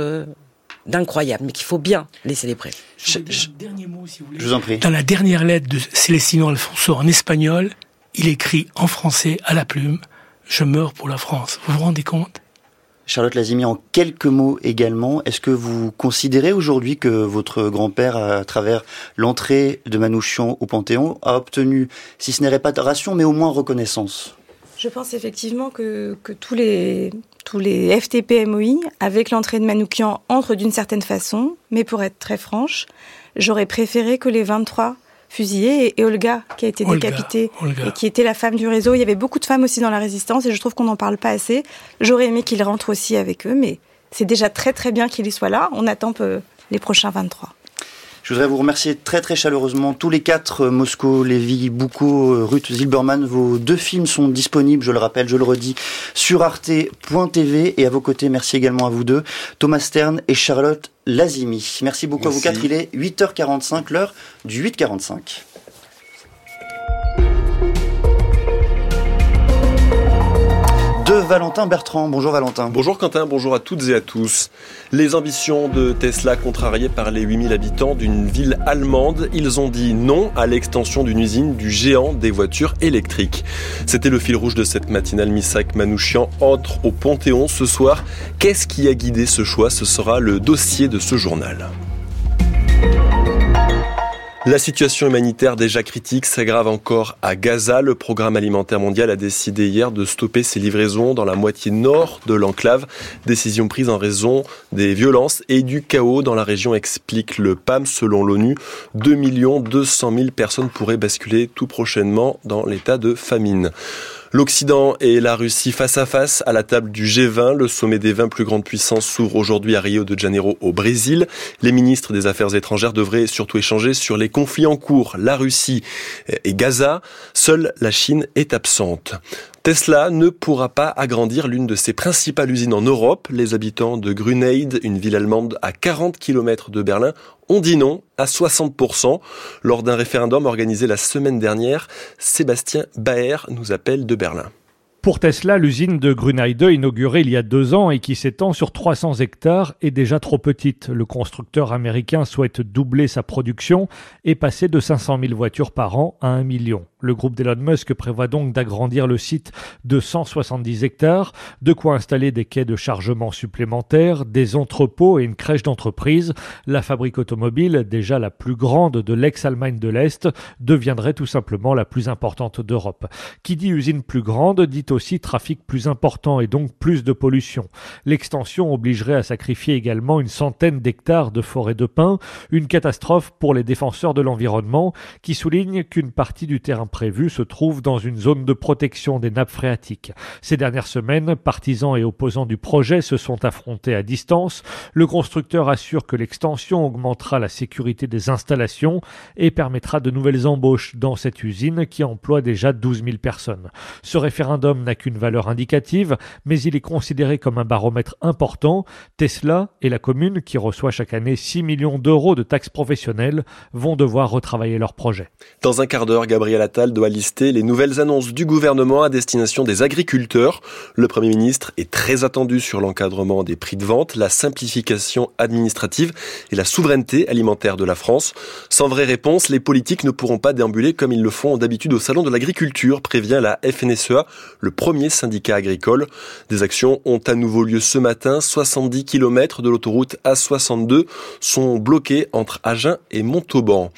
d'incroyable, mais qu'il faut bien les célébrer. Je, je, dernier mot, si vous voulez. je vous en prie. Dans la dernière lettre de Célestino Alfonso en espagnol, il écrit en français à la plume Je meurs pour la France. Vous vous rendez compte? Charlotte Lazimi, en quelques mots également, est-ce que vous considérez aujourd'hui que votre grand-père, à travers l'entrée de Manouchian au Panthéon, a obtenu, si ce n'est réparation, mais au moins reconnaissance? Je pense effectivement que, que tous les tous les FTP-MOI, avec l'entrée de Manoukian, entrent d'une certaine façon, mais pour être très franche, j'aurais préféré que les 23 fusillés et, Olga, qui a été décapitée, et qui était la femme du réseau. Il y avait beaucoup de femmes aussi dans la résistance, et je trouve qu'on n'en parle pas assez. J'aurais aimé qu'ils rentrent aussi avec eux, mais c'est déjà très très bien qu'ils y soient là. On attend peu les prochains 23. Je voudrais vous remercier très très chaleureusement tous les quatre, euh, Moscou, Lévy, Boucault, Ruth Zilberman. Vos deux films sont disponibles, je le rappelle, je le redis, sur arte.tv. Et à vos côtés, merci également à vous deux, Thomas Stern et Charlotte Lazimi. Merci beaucoup à vous quatre. Il est 8h45, l'heure du 8h45. De Valentin Bertrand. Bonjour Valentin. Bonjour Quentin, bonjour à toutes et à tous. Les ambitions de Tesla contrariées par les 8000 habitants d'une ville allemande, ils ont dit non à l'extension d'une usine du géant des voitures électriques. C'était le fil rouge de cette matinale. Misak Manouchian entre au Panthéon ce soir. Qu'est-ce qui a guidé ce choix? Ce sera le dossier de ce journal. La situation humanitaire déjà critique s'aggrave encore à Gaza. Le programme alimentaire mondial a décidé hier de stopper ses livraisons dans la moitié nord de l'enclave. Décision prise en raison des violences et du chaos dans la région, explique le PAM. Selon l'ONU, 2 200 000 personnes pourraient basculer tout prochainement dans l'état de famine. L'Occident et la Russie face à face à la table du G20. Le sommet des 20 plus grandes puissances s'ouvre aujourd'hui à Rio de Janeiro au Brésil. Les ministres des Affaires étrangères devraient surtout échanger sur les conflits en cours, la Russie et Gaza. Seule la Chine est absente. Tesla ne pourra pas agrandir l'une de ses principales usines en Europe. Les habitants de Grunheide, une ville allemande à 40 km de Berlin, ont dit non à 60%. Lors d'un référendum organisé la semaine dernière, Sébastien Baer nous appelle de Berlin. Pour Tesla, l'usine de Grunheide, inaugurée il y a deux ans et qui s'étend sur 300 hectares, est déjà trop petite. Le constructeur américain souhaite doubler sa production et passer de 500 000 voitures par an à 1 million. Le groupe d'Elon Musk prévoit donc d'agrandir le site de 170 hectares, de quoi installer des quais de chargement supplémentaires, des entrepôts et une crèche d'entreprise. La fabrique automobile, déjà la plus grande de l'ex-Allemagne de l'Est, deviendrait tout simplement la plus importante d'Europe. Qui dit usine plus grande dit aussi trafic plus important et donc plus de pollution. L'extension obligerait à sacrifier également une centaine d'hectares de forêts de pins, une catastrophe pour les défenseurs de l'environnement qui soulignent qu'une partie du terrain prévu se trouve dans une zone de protection des nappes phréatiques. Ces dernières semaines, partisans et opposants du projet se sont affrontés à distance. Le constructeur assure que l'extension augmentera la sécurité des installations et permettra de nouvelles embauches dans cette usine qui emploie déjà 12 000 personnes. Ce référendum n'a qu'une valeur indicative, mais il est considéré comme un baromètre important. Tesla et la commune, qui reçoit chaque année 6 millions d'euros de taxes professionnelles, vont devoir retravailler leur projet. Dans un quart d'heure, Gabriel doit lister les nouvelles annonces du gouvernement à destination des agriculteurs. Le Premier ministre est très attendu sur l'encadrement des prix de vente, la simplification administrative et la souveraineté alimentaire de la France. Sans vraie réponse, les politiques ne pourront pas déambuler comme ils le font d'habitude au Salon de l'agriculture, prévient la FNSEA, le premier syndicat agricole. Des actions ont à nouveau lieu ce matin. 70 km de l'autoroute A62 sont bloqués entre Agen et Montauban.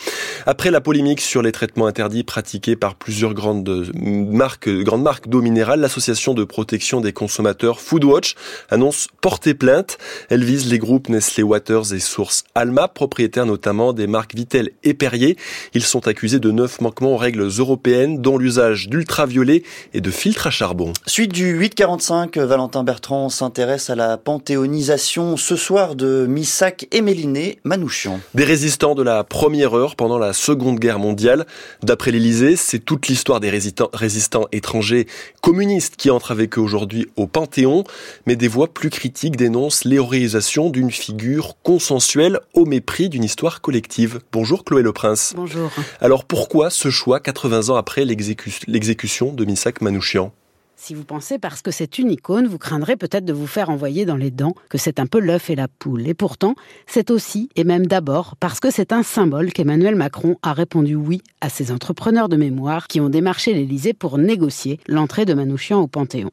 Après la polémique sur les traitements interdits pratiqués par plusieurs grandes marques, grandes marques d'eau minérale, l'association de protection des consommateurs Foodwatch annonce porter plainte. Elle vise les groupes Nestlé Waters et Source Alma, propriétaires notamment des marques Vitel et Perrier. Ils sont accusés de neuf manquements aux règles européennes, dont l'usage d'ultraviolets et de filtres à charbon. Suite du 845, Valentin Bertrand s'intéresse à la panthéonisation ce soir de Missak et Méliné Manouchian. Des résistants de la première heure pendant la Seconde Guerre mondiale. D'après l'Élysée, c'est toute l'histoire des résistants, étrangers communistes qui entrent avec eux aujourd'hui au Panthéon, mais des voix plus critiques dénoncent l'héroïsation d'une figure consensuelle au mépris d'une histoire collective. Bonjour Chloé Le Prince. Bonjour. Alors pourquoi ce choix 80 ans après l'exécution de Missak Manouchian? Si vous pensez parce que c'est une icône, vous craindrez peut-être de vous faire envoyer dans les dents que c'est un peu l'œuf et la poule. Et pourtant, c'est aussi, et même d'abord, parce que c'est un symbole qu'Emmanuel Macron a répondu oui à ces entrepreneurs de mémoire qui ont démarché l'Élysée pour négocier l'entrée de Manouchian au Panthéon.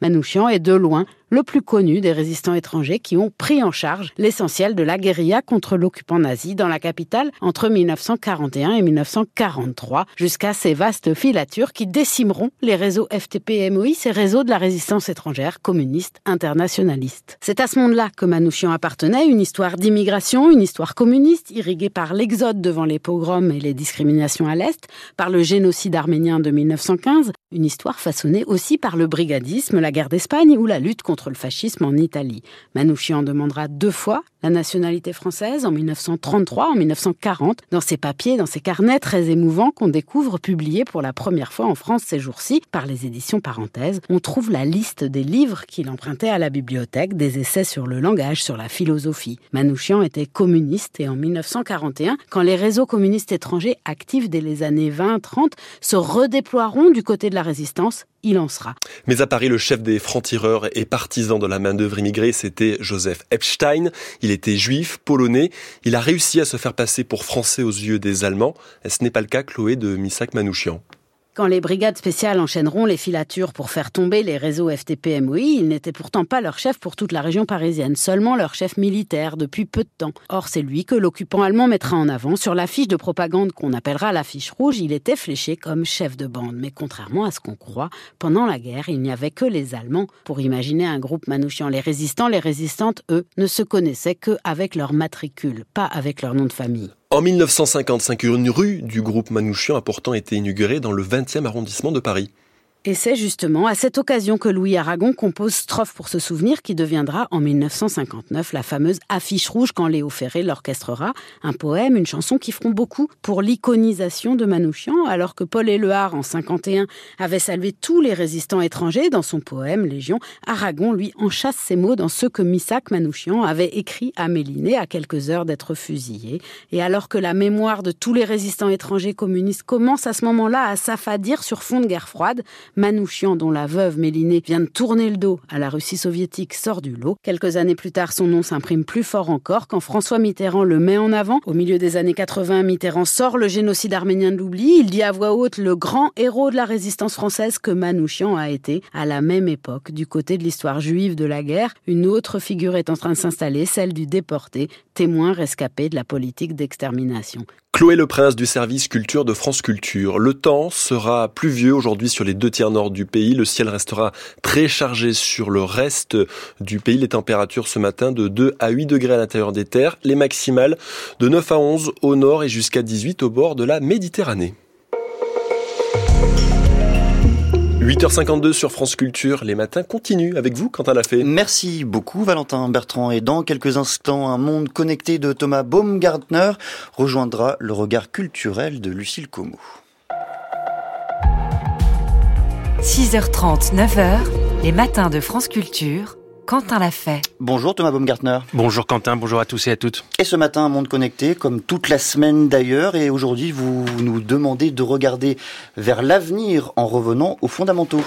Manouchian est de loin le plus connu des résistants étrangers qui ont pris en charge l'essentiel de la guérilla contre l'occupant nazi dans la capitale entre 1941 et 1943, jusqu'à ces vastes filatures qui décimeront les réseaux FTP et MOI, ces réseaux de la résistance étrangère communiste internationaliste. C'est à ce monde-là que Manouchian appartenait, une histoire d'immigration, une histoire communiste, irriguée par l'exode devant les pogroms et les discriminations à l'Est, par le génocide arménien de 1915, Une histoire façonnée aussi par le brigadisme, la guerre d'Espagne ou la lutte contre le fascisme en Italie. Manouchian demandera deux fois la nationalité française en 1933, en 1940, dans ses papiers, dans ses carnets très émouvants qu'on découvre publiés pour la première fois en France ces jours-ci par les éditions Parenthèses. On trouve la liste des livres qu'il empruntait à la bibliothèque, des essais sur le langage, sur la philosophie. Manouchian était communiste et en 1941, quand les réseaux communistes étrangers actifs dès les années 20-30 se redéploieront du côté de la résistance, il en sera. Mais à Paris, le chef des francs-tireurs et partisan de la main-d'œuvre immigrée, c'était Joseph Epstein. Il était juif, polonais. Il a réussi à se faire passer pour français aux yeux des Allemands. Ce n'est pas le cas, Chloé, de Misak Manouchian. Quand les brigades spéciales enchaîneront les filatures pour faire tomber les réseaux FTP-MOI, il n'était pourtant pas leur chef pour toute la région parisienne, seulement leur chef militaire depuis peu de temps. Or, c'est lui que l'occupant allemand mettra en avant. Sur l'affiche de propagande qu'on appellera l'affiche rouge, il était fléché comme chef de bande. Mais contrairement à ce qu'on croit, pendant la guerre, il n'y avait que les Allemands pour imaginer un groupe manouchiant. Les résistants, les résistantes, eux, ne se connaissaient qu'avec leur matricule, pas avec leur nom de famille. En 1955, une rue du groupe Manouchian a pourtant été inaugurée dans le 20e arrondissement de Paris. Et c'est justement à cette occasion que Louis Aragon compose Strophe pour se souvenir qui deviendra en 1959 la fameuse affiche rouge quand Léo Ferré l'orchestrera, un poème, une chanson qui feront beaucoup pour l'iconisation de Manouchian, alors que Paul Éluard en 51 avait salué tous les résistants étrangers dans son poème Légion, Aragon lui enchasse ses mots dans ceux que Missac Manouchian avait écrit à Méliné à quelques heures d'être fusillé. Et alors que la mémoire de tous les résistants étrangers communistes commence à ce moment-là à s'affadir sur fond de guerre froide, Manouchian, dont la veuve Mélinée vient de tourner le dos à la Russie soviétique, sort du lot. Quelques années plus tard, son nom s'imprime plus fort encore quand François Mitterrand le met en avant. Au milieu des années 80, Mitterrand sort le génocide arménien de l'oubli. Il dit à voix haute le grand héros de la résistance française que Manouchian a été à la même époque. Du côté de l'histoire juive de la guerre, une autre figure est en train de s'installer, celle du déporté, témoin rescapé de la politique d'extermination. Chloé Le Prince du service culture de France Culture. Le temps sera pluvieux aujourd'hui sur les deux tiers nord du pays. Le ciel restera très chargé sur le reste du pays. Les températures ce matin de 2 à 8 degrés à l'intérieur des terres. Les maximales de 9 à 11 au nord et jusqu'à 18 au bord de la Méditerranée. 8h52 sur France Culture, les matins continuent avec vous, Quentin Lafay. Merci beaucoup Valentin Bertrand et dans quelques instants, un monde connecté de Thomas Baumgartner rejoindra le regard culturel de Lucille Como. 6h30, 9h, les matins de France Culture Quentin l'a fait. Bonjour Thomas Baumgartner. Bonjour Quentin, bonjour à tous et à toutes. Et ce matin, un monde connecté, comme toute la semaine d'ailleurs, et aujourd'hui vous nous demandez de regarder vers l'avenir en revenant aux fondamentaux.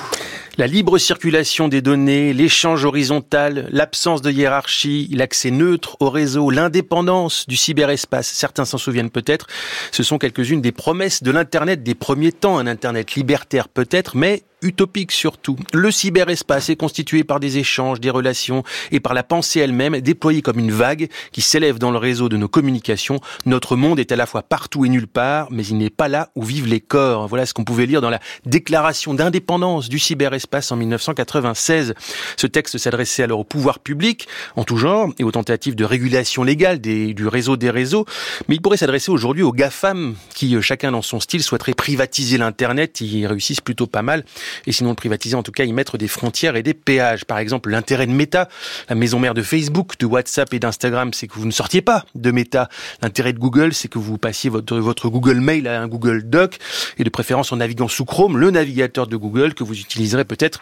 La libre circulation des données, l'échange horizontal, l'absence de hiérarchie, l'accès neutre au réseau, l'indépendance du cyberespace, certains s'en souviennent peut-être, ce sont quelques-unes des promesses de l'Internet des premiers temps, un Internet libertaire peut-être, mais utopique surtout. Le cyberespace est constitué par des échanges, des relations et par la pensée elle-même déployée comme une vague qui s'élève dans le réseau de nos communications. Notre monde est à la fois partout et nulle part, mais il n'est pas là où vivent les corps. Voilà ce qu'on pouvait lire dans la déclaration d'indépendance du cyberespace en 1996. Ce texte s'adressait alors au pouvoir public en tout genre et aux tentatives de régulation légale du réseau des réseaux, mais il pourrait s'adresser aujourd'hui aux GAFAM qui, euh, chacun dans son style, souhaiteraient privatiser l'Internet. Ils réussissent plutôt pas mal et sinon le privatiser, en tout cas y mettre des frontières et des péages. Par exemple, l'intérêt de Meta, la maison mère de Facebook, de WhatsApp et d'Instagram, c'est que vous ne sortiez pas de Meta. L'intérêt de Google, c'est que vous passiez votre, votre Google Mail à un Google Doc et de préférence en naviguant sous Chrome, le navigateur de Google que vous utiliserez peut-être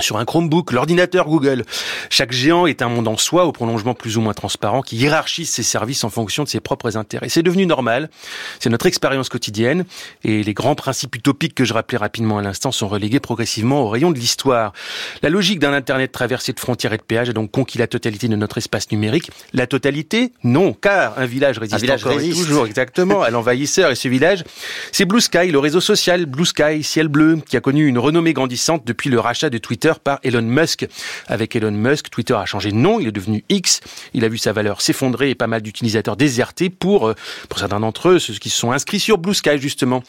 sur un Chromebook, l'ordinateur Google. Chaque géant est un monde en soi, au prolongement plus ou moins transparent, qui hiérarchise ses services en fonction de ses propres intérêts. C'est devenu normal, c'est notre expérience quotidienne, et les grands principes utopiques que je rappelais rapidement à l'instant sont relégués progressivement au rayon de l'histoire. La logique d'un Internet traversé de frontières et de péages a donc conquis la totalité de notre espace numérique. La totalité Non, car un village résiste encore toujours exactement à l'envahisseur, et ce village, c'est Blue Sky, le réseau social Blue Sky, ciel bleu, qui a connu une renommée grandissante depuis le rachat de Twitter par Elon Musk. Avec Elon Musk, Twitter a changé de nom, il est devenu X. Il a vu sa valeur s'effondrer et pas mal d'utilisateurs désertés pour, euh, pour certains d'entre eux, ceux qui se sont inscrits sur Blue Sky justement.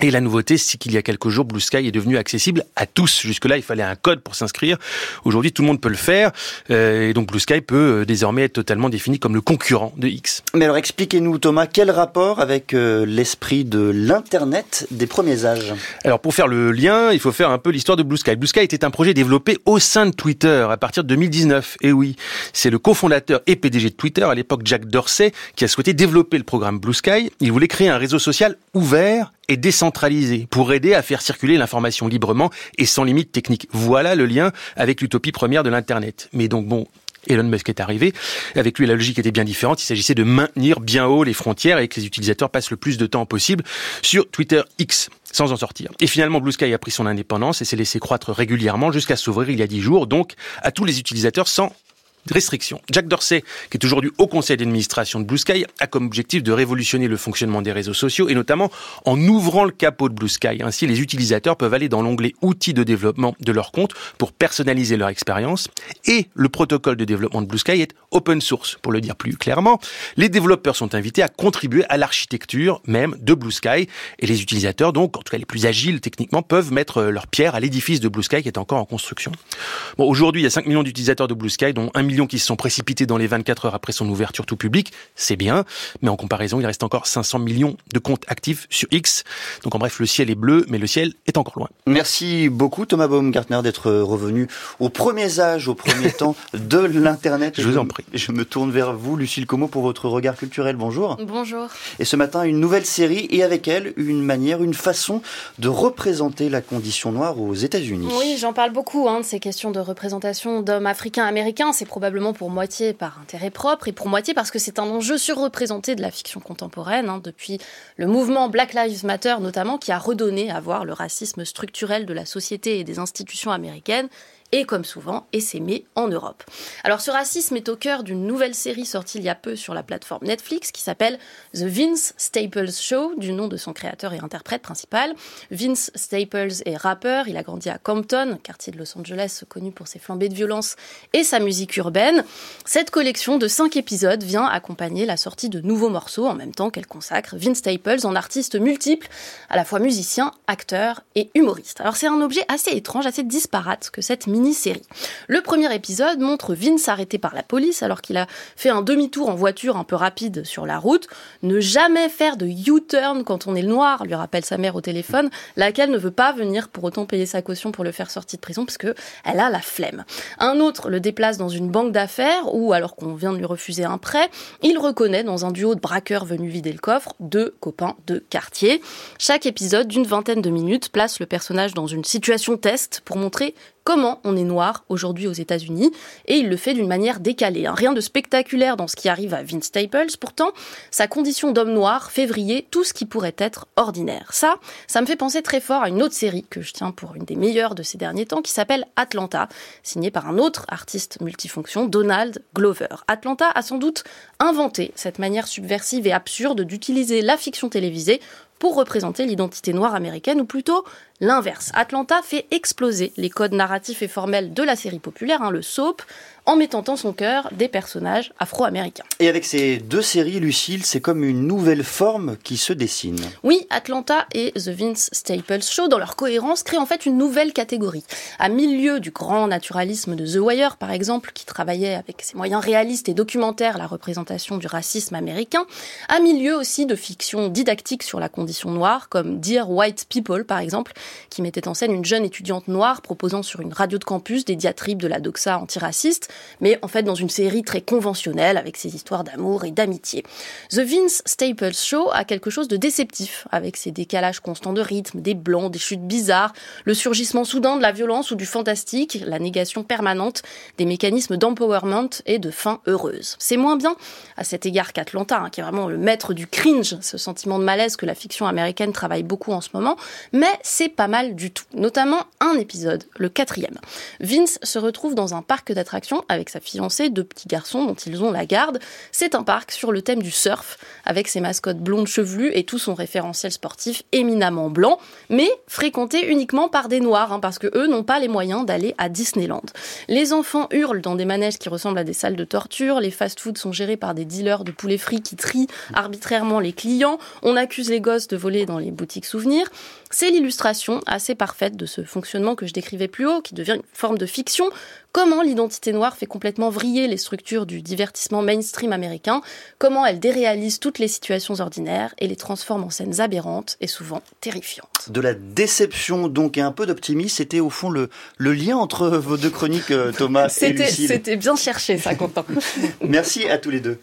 Et la nouveauté, c'est qu'il y a quelques jours, Blue Sky est devenu accessible à tous. Jusque-là, il fallait un code pour s'inscrire. Aujourd'hui, tout le monde peut le faire. Euh, et donc, Blue Sky peut euh, désormais être totalement défini comme le concurrent de X. Mais alors, expliquez-nous, Thomas, quel rapport avec euh, l'esprit de l'Internet des premiers âges? Alors, pour faire le lien, il faut faire un peu l'histoire de Blue Sky. Blue Sky était un projet développé au sein de Twitter à partir de 2019. Et oui, c'est le cofondateur et PDG de Twitter, à l'époque Jack Dorsey, qui a souhaité développer le programme Blue Sky. Il voulait créer un réseau social ouvert et décentralisé pour aider à faire circuler l'information librement et sans limite technique. Voilà le lien avec l'utopie première de l'Internet. Mais donc bon, Elon Musk est arrivé. Avec lui, la logique était bien différente. Il s'agissait de maintenir bien haut les frontières et que les utilisateurs passent le plus de temps possible sur Twitter X sans en sortir. Et finalement, Blue Sky a pris son indépendance et s'est laissé croître régulièrement jusqu'à s'ouvrir il y a dix jours, donc à tous les utilisateurs sans restrictions. Jack Dorsey, qui est aujourd'hui au conseil d'administration de Blue Sky, a comme objectif de révolutionner le fonctionnement des réseaux sociaux et notamment en ouvrant le capot de Blue Sky. Ainsi, les utilisateurs peuvent aller dans l'onglet outils de développement de leur compte pour personnaliser leur expérience et le protocole de développement de Blue Sky est open source, pour le dire plus clairement. Les développeurs sont invités à contribuer à l'architecture même de Blue Sky et les utilisateurs, donc, en tout cas les plus agiles techniquement, peuvent mettre leur pierre à l'édifice de Blue Sky qui est encore en construction. Bon, aujourd'hui, il y a 5 millions d'utilisateurs de Blue Sky, dont 1 million qui se sont précipités dans les 24 heures après son ouverture tout public, c'est bien, mais en comparaison, il reste encore 500 millions de comptes actifs sur X. Donc en bref, le ciel est bleu, mais le ciel est encore loin. Merci beaucoup Thomas Baumgartner d'être revenu aux premiers âges, aux premiers temps de l'Internet. Je vous en prie. Je me tourne vers vous, Lucille Como, pour votre regard culturel. Bonjour. Bonjour. Et ce matin, une nouvelle série et avec elle, une manière, une façon de représenter la condition noire aux États-Unis. Oui, j'en parle beaucoup hein, de ces questions de représentation d'hommes africains-américains. C'est probablement probablement pour moitié par intérêt propre et pour moitié parce que c'est un enjeu surreprésenté de la fiction contemporaine, hein, depuis le mouvement Black Lives Matter notamment, qui a redonné à voir le racisme structurel de la société et des institutions américaines et comme souvent s'aimer en Europe. Alors ce racisme est au cœur d'une nouvelle série sortie il y a peu sur la plateforme Netflix qui s'appelle The Vince Staples Show, du nom de son créateur et interprète principal. Vince Staples est rappeur, il a grandi à Compton, quartier de Los Angeles connu pour ses flambées de violence et sa musique urbaine. Cette collection de cinq épisodes vient accompagner la sortie de nouveaux morceaux en même temps qu'elle consacre Vince Staples en artiste multiple, à la fois musicien, acteur et humoriste. Alors c'est un objet assez étrange, assez disparate que cette mini série Le premier épisode montre Vince arrêté par la police alors qu'il a fait un demi-tour en voiture un peu rapide sur la route. Ne jamais faire de U-turn quand on est noir, lui rappelle sa mère au téléphone, laquelle ne veut pas venir pour autant payer sa caution pour le faire sortir de prison parce que elle a la flemme. Un autre le déplace dans une banque d'affaires où, alors qu'on vient de lui refuser un prêt, il reconnaît dans un duo de braqueurs venus vider le coffre deux copains de quartier. Chaque épisode d'une vingtaine de minutes place le personnage dans une situation test pour montrer comment on est noir aujourd'hui aux États-Unis, et il le fait d'une manière décalée. Hein. Rien de spectaculaire dans ce qui arrive à Vince Staples, pourtant, sa condition d'homme noir fait vriller tout ce qui pourrait être ordinaire. Ça, ça me fait penser très fort à une autre série que je tiens pour une des meilleures de ces derniers temps, qui s'appelle Atlanta, signée par un autre artiste multifonction, Donald Glover. Atlanta a sans doute inventé cette manière subversive et absurde d'utiliser la fiction télévisée pour représenter l'identité noire américaine, ou plutôt l'inverse. Atlanta fait exploser les codes narratifs et formels de la série populaire, hein, le soap, en mettant en son cœur des personnages afro-américains. Et avec ces deux séries, Lucille, c'est comme une nouvelle forme qui se dessine. Oui, Atlanta et The Vince Staples Show, dans leur cohérence, créent en fait une nouvelle catégorie. À milieu du grand naturalisme de The Wire, par exemple, qui travaillait avec ses moyens réalistes et documentaires la représentation du racisme américain, à milieu aussi de fiction didactique sur la condition noire, comme Dear White People, par exemple, qui mettait en scène une jeune étudiante noire proposant sur une radio de campus des diatribes de la doxa antiraciste, mais en fait dans une série très conventionnelle avec ses histoires d'amour et d'amitié. The Vince Staples Show a quelque chose de déceptif avec ses décalages constants de rythme, des blancs, des chutes bizarres, le surgissement soudain de la violence ou du fantastique, la négation permanente des mécanismes d'empowerment et de fin heureuse. C'est moins bien à cet égard qu'Atlanta, hein, qui est vraiment le maître du cringe, ce sentiment de malaise que la fiction américaine travaille beaucoup en ce moment, mais c'est pas mal du tout, notamment un épisode, le quatrième. Vince se retrouve dans un parc d'attractions avec sa fiancée, deux petits garçons dont ils ont la garde. C'est un parc sur le thème du surf, avec ses mascottes blondes chevelues et tout son référentiel sportif éminemment blanc, mais fréquenté uniquement par des noirs, hein, parce que eux n'ont pas les moyens d'aller à Disneyland. Les enfants hurlent dans des manèges qui ressemblent à des salles de torture, les fast-foods sont gérés par des dealers de poulet frit qui trient arbitrairement les clients, on accuse les gosses de voler dans les boutiques souvenirs. C'est l'illustration assez parfaite de ce fonctionnement que je décrivais plus haut, qui devient une forme de fiction. Comment l'identité noire fait complètement vriller les structures du divertissement mainstream américain, comment elle déréalise toutes les situations ordinaires et les transforme en scènes aberrantes et souvent terrifiantes. De la déception donc et un peu d'optimisme, c'était au fond le, le lien entre vos deux chroniques, euh, Thomas et Lucille. C'était bien cherché ça, Quentin. Merci à tous les deux.